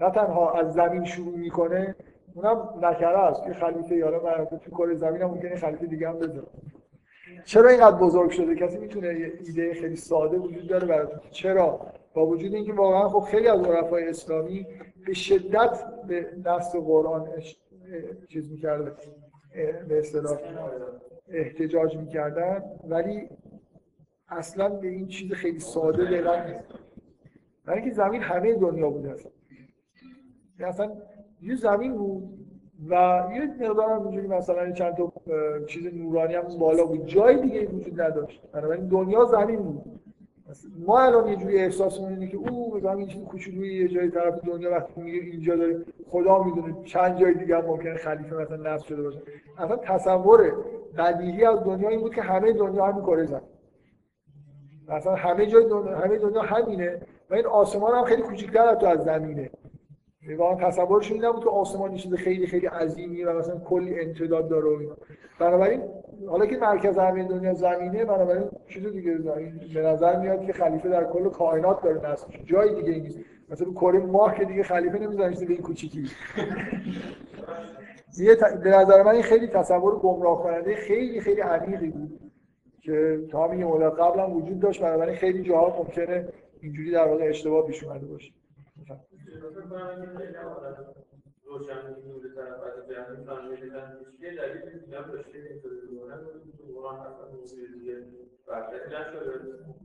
نه تنها از زمین شروع می‌کنه اونم نکره است. که خلیفه یارا من تو کره زمین هم ممکنه خلیفه دیگه هم بذاره چرا اینقدر بزرگ شده؟ کسی می‌تونه یه ایده خیلی ساده وجود داره که چرا؟ با وجود اینکه واقعا خب خیلی از عرفای اسلامی به شدت به نص قرآن چیز می‌کرده به اصطلاح احتجاج می‌کردن. ولی اصلا به این چیز خیلی ساده دقت نیست. برای اینکه زمین همه دنیا بوده اصلا. یعنی اصلا یه زمین بود و یه مقدار هم اینجوری مثلا چند تا چیز نورانی هم بالا بود. جای دیگه وجود نداشت. بنابراین دنیا زمین بود. ما الان یه جوری احساسمون اینه که او زمین چیز کوچولویی یه جای طرف دنیا وقتی میگه اینجا داره خدا می‌دونه چند جای دیگه هم ممکنه خلیفه مثلا نصب شده باشه. اصلا تصور بدیهی از دنیا این بود که همه دنیا همین کره زمین مثلا همه جای دنیا همه دنیا همینه و این آسمان هم خیلی کوچیک‌تر تو از زمینه. واقعا تصورش این نبود که آسمان چیز خیلی خیلی عظیمی و مثلا کلی امتداد داره و اینا. بنابراین حالا که مرکز همه دنیا زمینه بنابراین چیز دیگه به نظر میاد که خلیفه در کل کائنات داره نصب. جای دیگه نیست مثلا کره ماه که دیگه خلیفه نمی‌ذارن به این کوچیکی یه. به نظر من این خیلی تصور گمراه کننده خیلی خیلی عمیقی بود که تا همین یه مدت قبل هم وجود داشت بنابراین خیلی جاها ممکنه اینجوری در واقع اشتباه پیش اومده باشه روشن نور طرف از جهان فهمیدن یه دلیل دیگه هم داشته اینطوری بکنن تو قرآن اصلا موضوع دیگه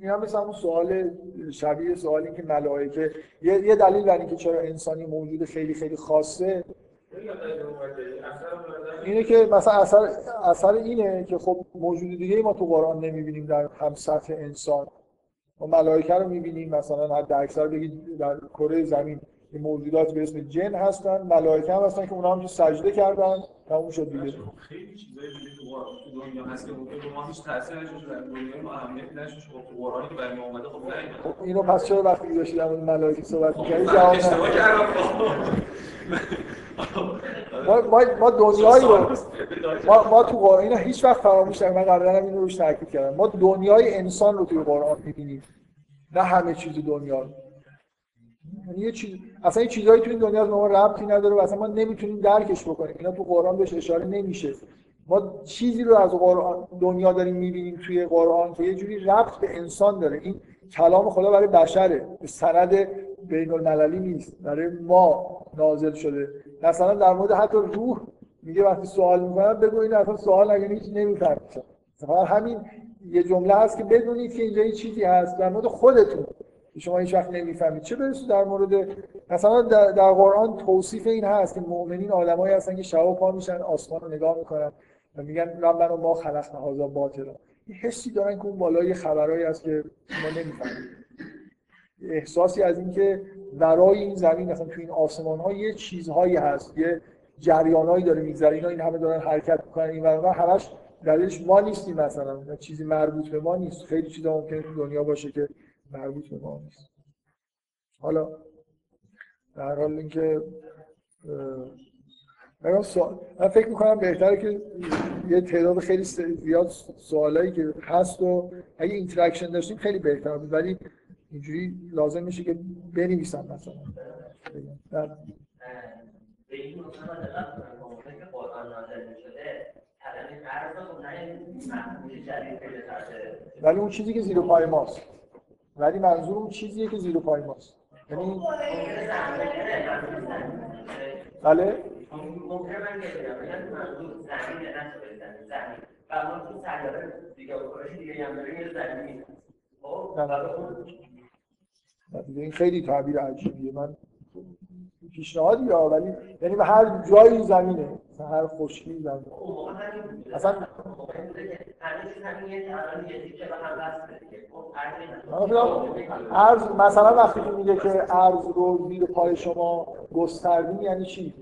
این مثل همون سوال شبیه سوالی که ملائکه یه, یه دلیل بر اینکه چرا انسانی موجود خیلی خیلی خاصه اینه که مثلا اثر اثر اینه که خب موجود دیگه ما تو قرآن نمی‌بینیم در هم سطح انسان. ما ملائکه رو می‌بینیم مثلا حد اکثر بگید در کره زمین. یه موجودات به اسم جن هستن ملائکه هم هستن که اونا هم سجده کردن. تموم شد دیگه. خیلی چیزایی دیگه تو دنیا هست که ممکن ما هیچ تأثیر نشه در دنیا ما اهمیت نشه خب قرآنی که برای ما اومده خب خب اینو پس چرا وقتی داشتی در مورد ملائکه صحبت می‌کردی؟ جواب اشتباه ندادی؟ کردم [laughs] ما ما ما دنیایی رو ما, ما تو قرآن اینو هیچ وقت فراموش نکنیم من قبلا هم اینو روش تاکید کردم. ما دنیای انسان رو توی قرآن می‌بینیم. نه همه چیز دنیا رو. یه چیز اصلا یه چیزایی تو این دنیا به ما ربطی نداره و اصلا ما نمی‌تونیم درکش بکنیم. اینا تو قرآن بهش اشاره نمیشه. ما چیزی رو از قرآن دنیا داریم می‌بینیم توی قرآن. که یه جوری ربط به انسان داره. این کلام خدا برای بشره. به سند بین المللی نیست. برای ما نازل شده. مثلا در مورد حتی روح میگه وقتی سوال می‌کنن بگو این اصلا سوال نگه هیچ نمی‌فهمید همین یه جمله هست که بدونید که اینجا یه چیزی هست. در مورد خودتون. شما هیچ وقت نمی‌فهمید. چه برسه در مورد مثلا در, در قرآن توصیف این هست که مؤمنین آدمایی هستن که شب پا میشن آسمان رو نگاه می‌کنن و میگن ربنا ما خلقنا هذا باطلا حسی دارن که اون بالا یه خبرایی هست که ما نمی‌فهمیم. احساسی از اینکه ورای این زمین مثلا تو این آسمان ها یه چیزهایی هست یه جریانایی داره میگذره اینا این همه دارن حرکت می‌کنن این ور همش دلیلش ما نیستیم مثلا. چیزی مربوط به ما نیست. خیلی چیزا ممکنه تو دنیا باشه که مربوط به ما نیست. حالا در حال اینکه من, سوال... من فکر می‌کنم بهتره که یه تعداد خیلی زیاد سوالایی که هست و اگه interaction داشتیم خیلی بهتر بود. ولی اینجوری لازم میشه که بنویسم مثلا. در... جدید ولی اون چیزی که زیر پای ماست. ولی منظور اون چیزیه که زیر پای ماست. یعنی بله؟ دیگه خب نه. دیگه این خیلی تعبیر عجیبیه. من پیشنهادی یا ولی یعنی به هر جایی زمینه. هر اصلا تیکه به هم وصله دیگه. خب، ارز مثلا وقتی که میگه که ارز رو زیر پای شما گستردیم یعنی چی؟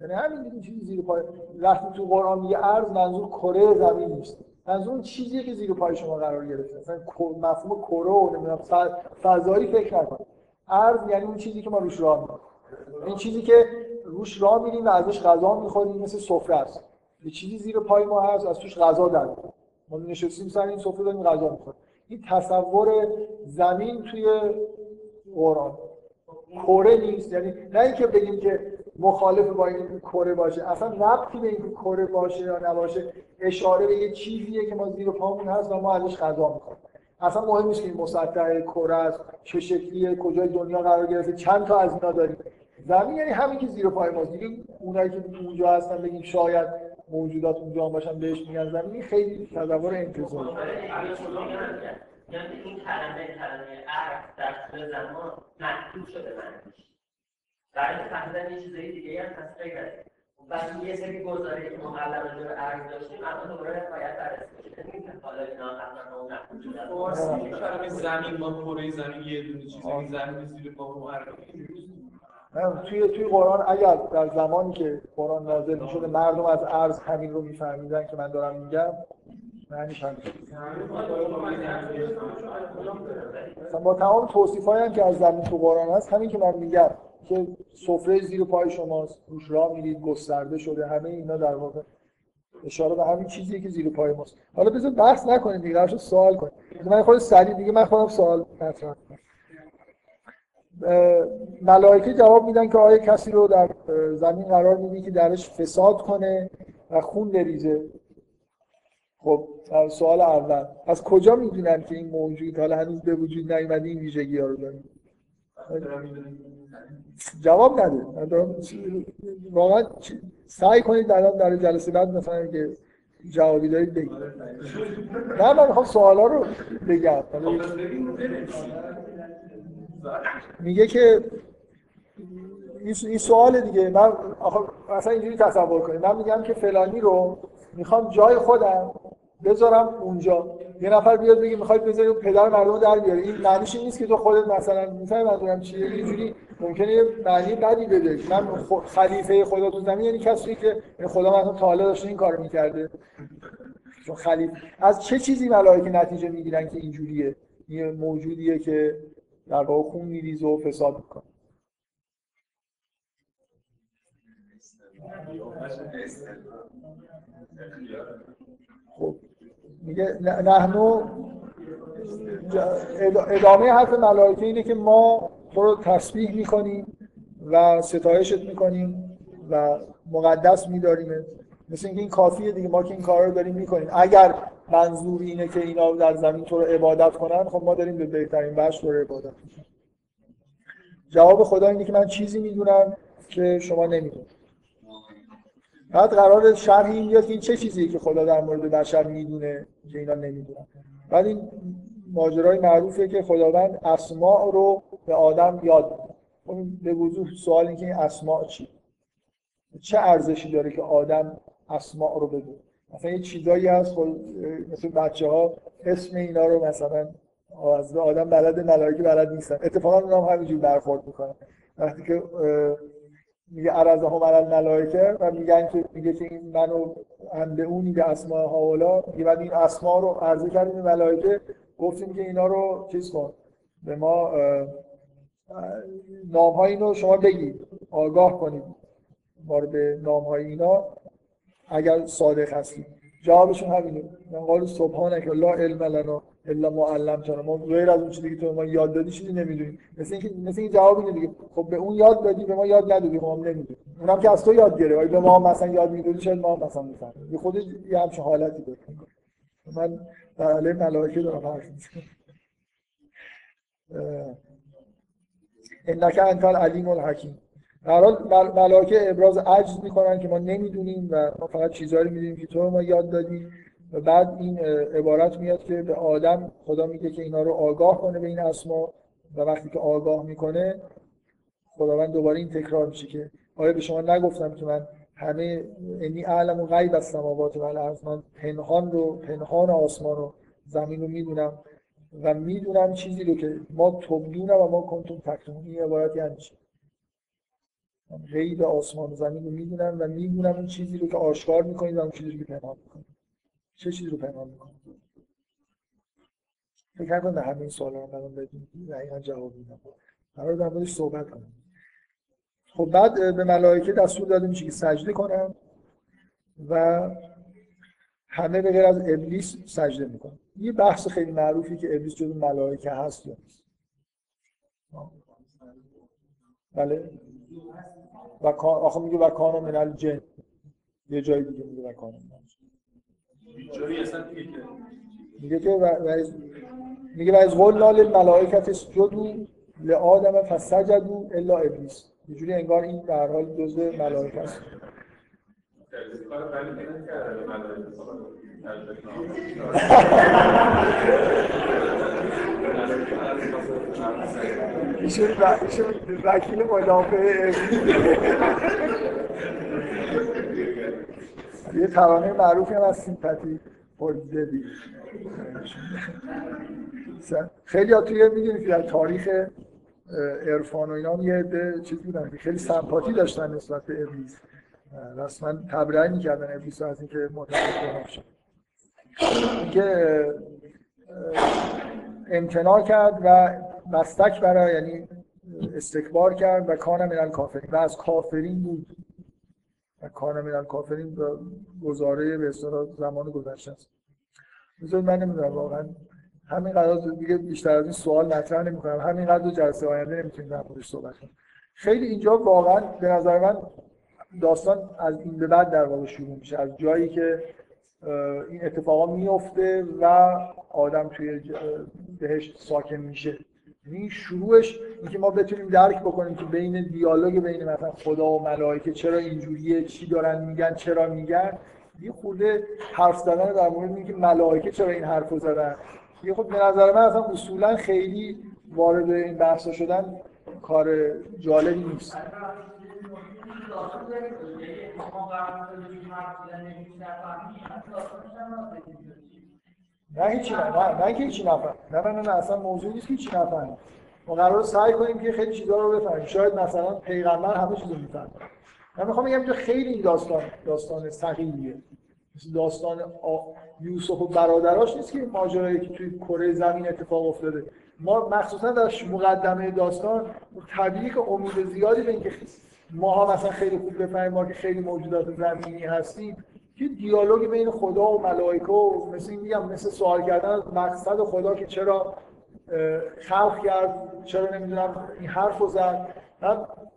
یعنی همین دیگه چیزی زیر پای وقتی تو قرآن میگه ارز منظور کره زمین نیست. منظور اون چیزیه که زیر پای شما قرار گرفته. مثلا مفهوم کره و نمی‌دونم فضایی فکر نکن ارز یعنی اون چیزی که ما روش راه میریم این چیزی که روش راه میریم و ازش غذا می‌خوریم مثل سفره است. یه چیزی زیر پای ما هست از توش غذا در. ما نشستیم سر این سفره داریم غذا می‌خوریم. این تصور زمین توی قرآن. کره نیست. یعنی نه اینکه بگیم که مخالف با این کره باشه. اصلا ربطی به اینکه کره باشه یا نباشه اشاره به یه چیزیه که ما زیر پامون هست و ما ازش غذا می‌خوریم. اصلا مهم نیست که این مسطح کره است چه شکلیه کجای دنیا قرار گرفته چند تا از اینا داریم. زمین یعنی همین که زیر پای ماست. دیگه اونایی که اونجا هستن بگیم شاید موجودات اونجا هم باشن بهش میگن زمین این خیلی تصور انتظاری یعنی این کلمه کلمه عرق در طول زمان محدود شده معنیش برای فهمیدن یه چیزای دیگه هم هست غیر از. بعد یه سری گزاره که مقلب راجع به عرق داشتیم الان دوباره باید بررسی بشه نمی‌شه حالا اینا حتما اون زمین ما کره زمین یه دونه چیزی زمین زیر پا معرفی نه، توی توی قرآن اگر در زمانی که قرآن نازل می‌شده مردم از عرض همین رو میفهمیدن که من دارم میگم. معنیش همین با تمام توصیفایی هم که از زمین تو قرآن هست همین که من میگم که سفره زیر پای شماست روش راه میرید گسترده شده همه اینا در واقع اشاره به همین چیزیه که زیر پای ماست. حالا بذار بحث نکنیم دیگه سوال کنیم. من خود سریع دیگه من خودم سوال مطرح کنم ملائکه جواب میدن که آیا کسی رو در زمین قرار میدی که درش فساد کنه و خون بریزه؟ خب سوال اول. از کجا می‌دونن که این موجود؟ حالا هنوز به وجود نیومده این ویژگی ها رو داره جواب نده. واقعا سعی کنید الان در جلسه بعد مثلا که جوابی دارید بگید. نه من می‌خوام سوالا رو بگم. میگه که این سوال دیگه. من مثلا اینجوری تصور کنید. من میگم که فلانی رو می‌خوام جای خودم بذارم اونجا. یه نفر بیاد بگه می‌خواید بذاری پدر مردم در بیاره این معنیش این نیست که تو خودت مثلا می‌فهمی منظورم چیه. اینجوری ممکنه یه معنی بدی بده. من خلیفه خدا تو زمین یعنی کسی که یعنی خدا مثلا تا حالا داشته این کارو می‌کرده. چون خلیفه از چه چیزی ملائکه نتیجه می‌گیرن که اینجوریه؟ یه موجودیه که در واقع خون میریزه و فساد می‌کنه. خب. میگه نحنو ادامه حرف ملائکه اینه که ما تو رو تسبیح می‌کنیم و ستایشت می‌کنیم و مقدس میداریم مثل اینکه این کافیه دیگه ما که این کار رو داریم می‌کنیم. اگر منظور اینه که اینا در زمین تو رو عبادت کنن خب ما داریم به بهترین بخش تو رو عبادت جواب خدا اینه که من چیزی می‌دونم که شما نمی‌دونید. بعد قرار شرح این بیاد که این چه چیزیه که خدا در مورد بشر می‌دونه که اینا نمی‌دونن. بعد این ماجرای معروفه که خداوند اسماء رو به آدم یاد میده. خب به وضوح سوال این که این اسماء چی؟ چه ارزشی داره که آدم اسماء رو بدونه مثلا یه چیزایی هست خب مثل بچه ها اسم اینا رو مثلا از آدم بلد ملائکه بلد نیستن. اتفاقا اونا هم همینجور برخورد می‌کنن. وقتی که میگه عرضه هم ملائکه و میگن که میگه که این منو هم به اونی به اسماء هاولا. میگه بعد این اسما رو عرضه کردیم به ملائکه گفتیم که اینا رو چیز کن به ما نام های اینو شما بگید آگاه کنید. به نام های اینا اگر صادق هستید جوابشون همینه. من قالو سبحانک لا علم لنا الا ما علمتنا. ما غیر از اون چیزی که تو ما یاد دادی چیزی نمی‌دونیم. مثل اینکه مثل این جواب اینه دیگه خب به اون یاد دادی به ما یاد ندادی ما هم نمی‌دونیم. اونم که از تو یاد اگه به ما مثلا یاد می‌دادی؟ شاید ما مثلا می‌فهمیم؟ یه خودش یه همچین حالتی داره. من در علیه ملائکه دارم حرف انک انت العلیم الحکیم. در حال مل- ملائکه ابراز عجز می‌کنن که ما نمی‌دونیم و ما فقط چیزایی رو می‌دونیم که تو رو ما یاد دادیم و بعد این عبارت میاد که به آدم خدا میگه که اینا رو آگاه کنه به این اسما و وقتی که آگاه می‌کنه خداوند دوباره این تکرار میشه که آیا به شما نگفتم که من همه انی اعلم و غیب از سماوات و الارض من پنهان رو پنهان آسمان و زمین رو می‌دونم و می‌دونم چیزی رو که ما تبدون و ما کنتم تکتمون. این عبارت چی من غیب آسمان و زمین رو می‌دونم و می‌دونم اون چیزی رو که آشکار می‌کنید و اون چیزی رو که پنهان می‌کنید. چه چیزی رو پنهان می‌کنید؟ فکر نکنم به همه این سوالا رو الان بدون دقیقا جواب میدم. قرار در موردش صحبت کنم خب بعد به ملائکه دستور داده میشه که سجده کنن و همه به غیر از ابلیس سجده می‌کنن. یه بحث خیلی معروفی که ابلیس جزو ملائکه هست یا نیست. بله؟ و کان آخه میگه و کان من الجن. یه جای دیگه میگه و کان من. میگه که و, و از میگه و از قلنا للملائکه اسجدوا لآدم فسجدوا الا ابلیس. یه جوری انگار این هر حال جزء ملائکه است کار بدی نکرده به ملائکه [laughs] ایشون وکیل مدافع. یه ترانه معروفی هم از سیمپتی پرزدی خیلی ها توی می‌دونید که در تاریخ عرفان و اینا هم یه چیز بودن خیلی سمپاتی داشتن نسبت به ابلیس. رسما تبرئه می‌کردن ابلیس از اینکه گناه شد اینکه امتناع کرد و مستک برای یعنی استکبار کرد و کان من الکافرین و از کافرین بود. و کان من الکافرین به گزاره به زمان گذشته است. بذارید من نمی‌دونم واقعا همین قرار دیگه بیشتر از این سوال مطرح نمی‌کنم. همین قضیه جلسه آینده نمی‌تونیم در موردش صحبت کنیم. خیلی اینجا واقعا به نظر من داستان از این به بعد در واقع شروع میشه از جایی که این اتفاقا میفته و آدم توی بهش ساکن میشه. یعنی شروعش اینکه ما بتونیم درک بکنیم که بین دیالوگ بین مثلا خدا و ملائکه چرا اینجوریه چی دارن میگن چرا میگن. یه خورده حرف زدن در مورد اینکه ملائکه چرا این حرفو زدن. یه خود به نظر من اصلا اصولا خیلی وارد این بحثا شدن کار جالبی نیست. نه هیچی نه نه که هیچی نفهم. نه نه نه اصلا موضوع نیست که هیچی نفهم ما قرار سعی کنیم که خیلی چیزا رو بفهمیم. شاید مثلا پیغمبر همه چیزو می‌فهمه. من می‌خوام بگم خیلی این داستان داستان ثقیلیه مثل داستان یوسف و برادراش نیست که ماجرایی که توی کره زمین اتفاق افتاده. ما مخصوصا در مقدمه داستان طبیعی که امید زیادی به اینکه ماها مثلا خیلی خوب بفهمیم ما که خیلی موجودات زمینی هستیم که دیالوگ بین خدا و ملائکه و مثل این میگم مثل سوال کردن از مقصد خدا که چرا خلق کرد چرا نمی‌دونم این حرف رو زد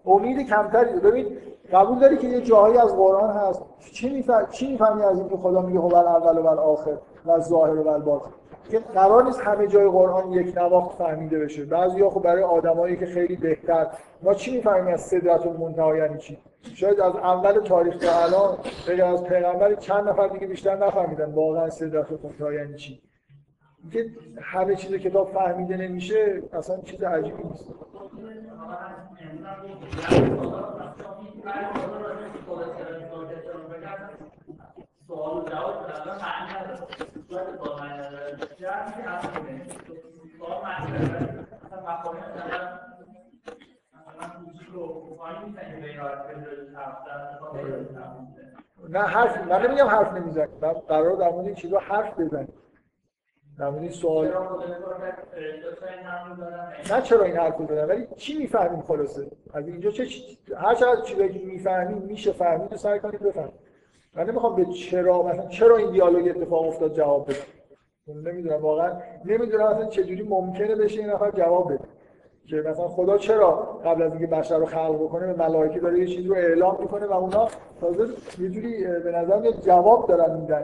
امید کمتری ببین قبول داری که یه جاهایی از قرآن هست. چی می‌فهمی چی می‌فهمی از اینکه خدا میگه هو اول و آخر؟ و ظاهر و باطن که قرار نیست همه جای قرآن یک نواخت فهمیده بشه. بعضی خب برای آدمایی که خیلی بهتر ما چی می‌فهمیم از صدرت المنتها یعنی چی؟ شاید از اول تاریخ تا الان غیر از پیغمبر چند نفر دیگه بیشتر نفهمیدن واقعا صدرت المنتها یعنی چی. که همه چیز کتاب فهمیده نمیشه اصلا چیز عجیبی نیست. سوال جواب نه حرف من نمیگم حرف نمی‌زنی. من قرار در مورد این چیزا حرف بزنیم در مورد این سوال نه چرا این حرف بزنم ولی چی می‌فهمیم خلاصه؟ از اینجا چه هر چقدر چیزایی که می‌فهمیم میشه فهمید و سعی کنید بفهمید. من نمی‌خوام به چرا مثلا چرا این دیالوگ اتفاق افتاد جواب بدم نمی‌دونم واقعا نمی‌دونم اصلا چجوری ممکنه بشه این نفر جواب بده. که مثلا خدا چرا قبل از اینکه بشر رو خلق بکنه به ملائکه داره یه چیزی رو اعلام می‌کنه و اونا تازه یه جوری به نظر میاد جواب دارن میدن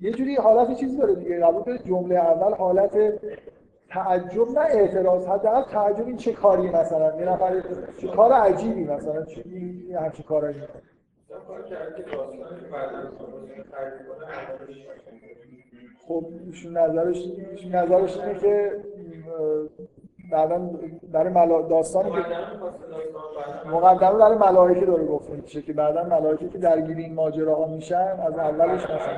یه جوری حالت چیزی داره دیگه قبول جمله اول حالت تعجب نه اعتراض حداقل تعجب این چه کاری مثلا؟ یه نفر چه کار عجیبی مثلا؟ چه این همچین کارایی خب ایشون نظرش ایشون نظرش اینه که بعدا برای ملا... داستانی که مقدمه برای ملائکه داره گفته میشه که بعدا ملائکه که درگیر این ماجراها میشن از اولش مثلا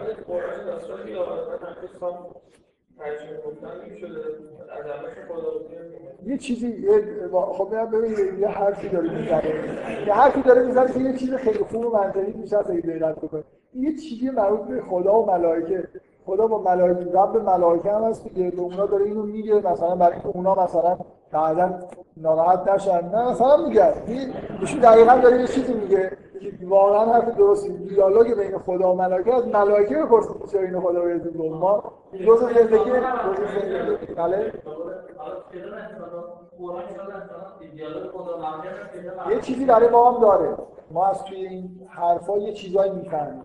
یه چیزی خب ببین یه حرفی داره می‌زنه. یه حرفی داره می‌زنه که یه چیز خیلی خوب و منطقی میشه اگه دقت بکنه. یه چیزی مربوط به خدا و ملائکه. خدا با ملائکه رب ملائکه هم هست که به اونا داره اینو میگه مثلا برای اینکه اونا مثلا بعدا ناراحت نشن. نه مثلا میگه. ایشون دقیقا داره یه چیزی میگه. واقعا حرف درستی دیالوگ بین خدا و ملائکه از ملائکه بپرسید چرا اینو خدا بهتون گفت ما جزء زندگی جزء زندگی بله. یه چیزی برای ما هم داره. ما از توی این حرفا یه چیزایی می‌فهمیم.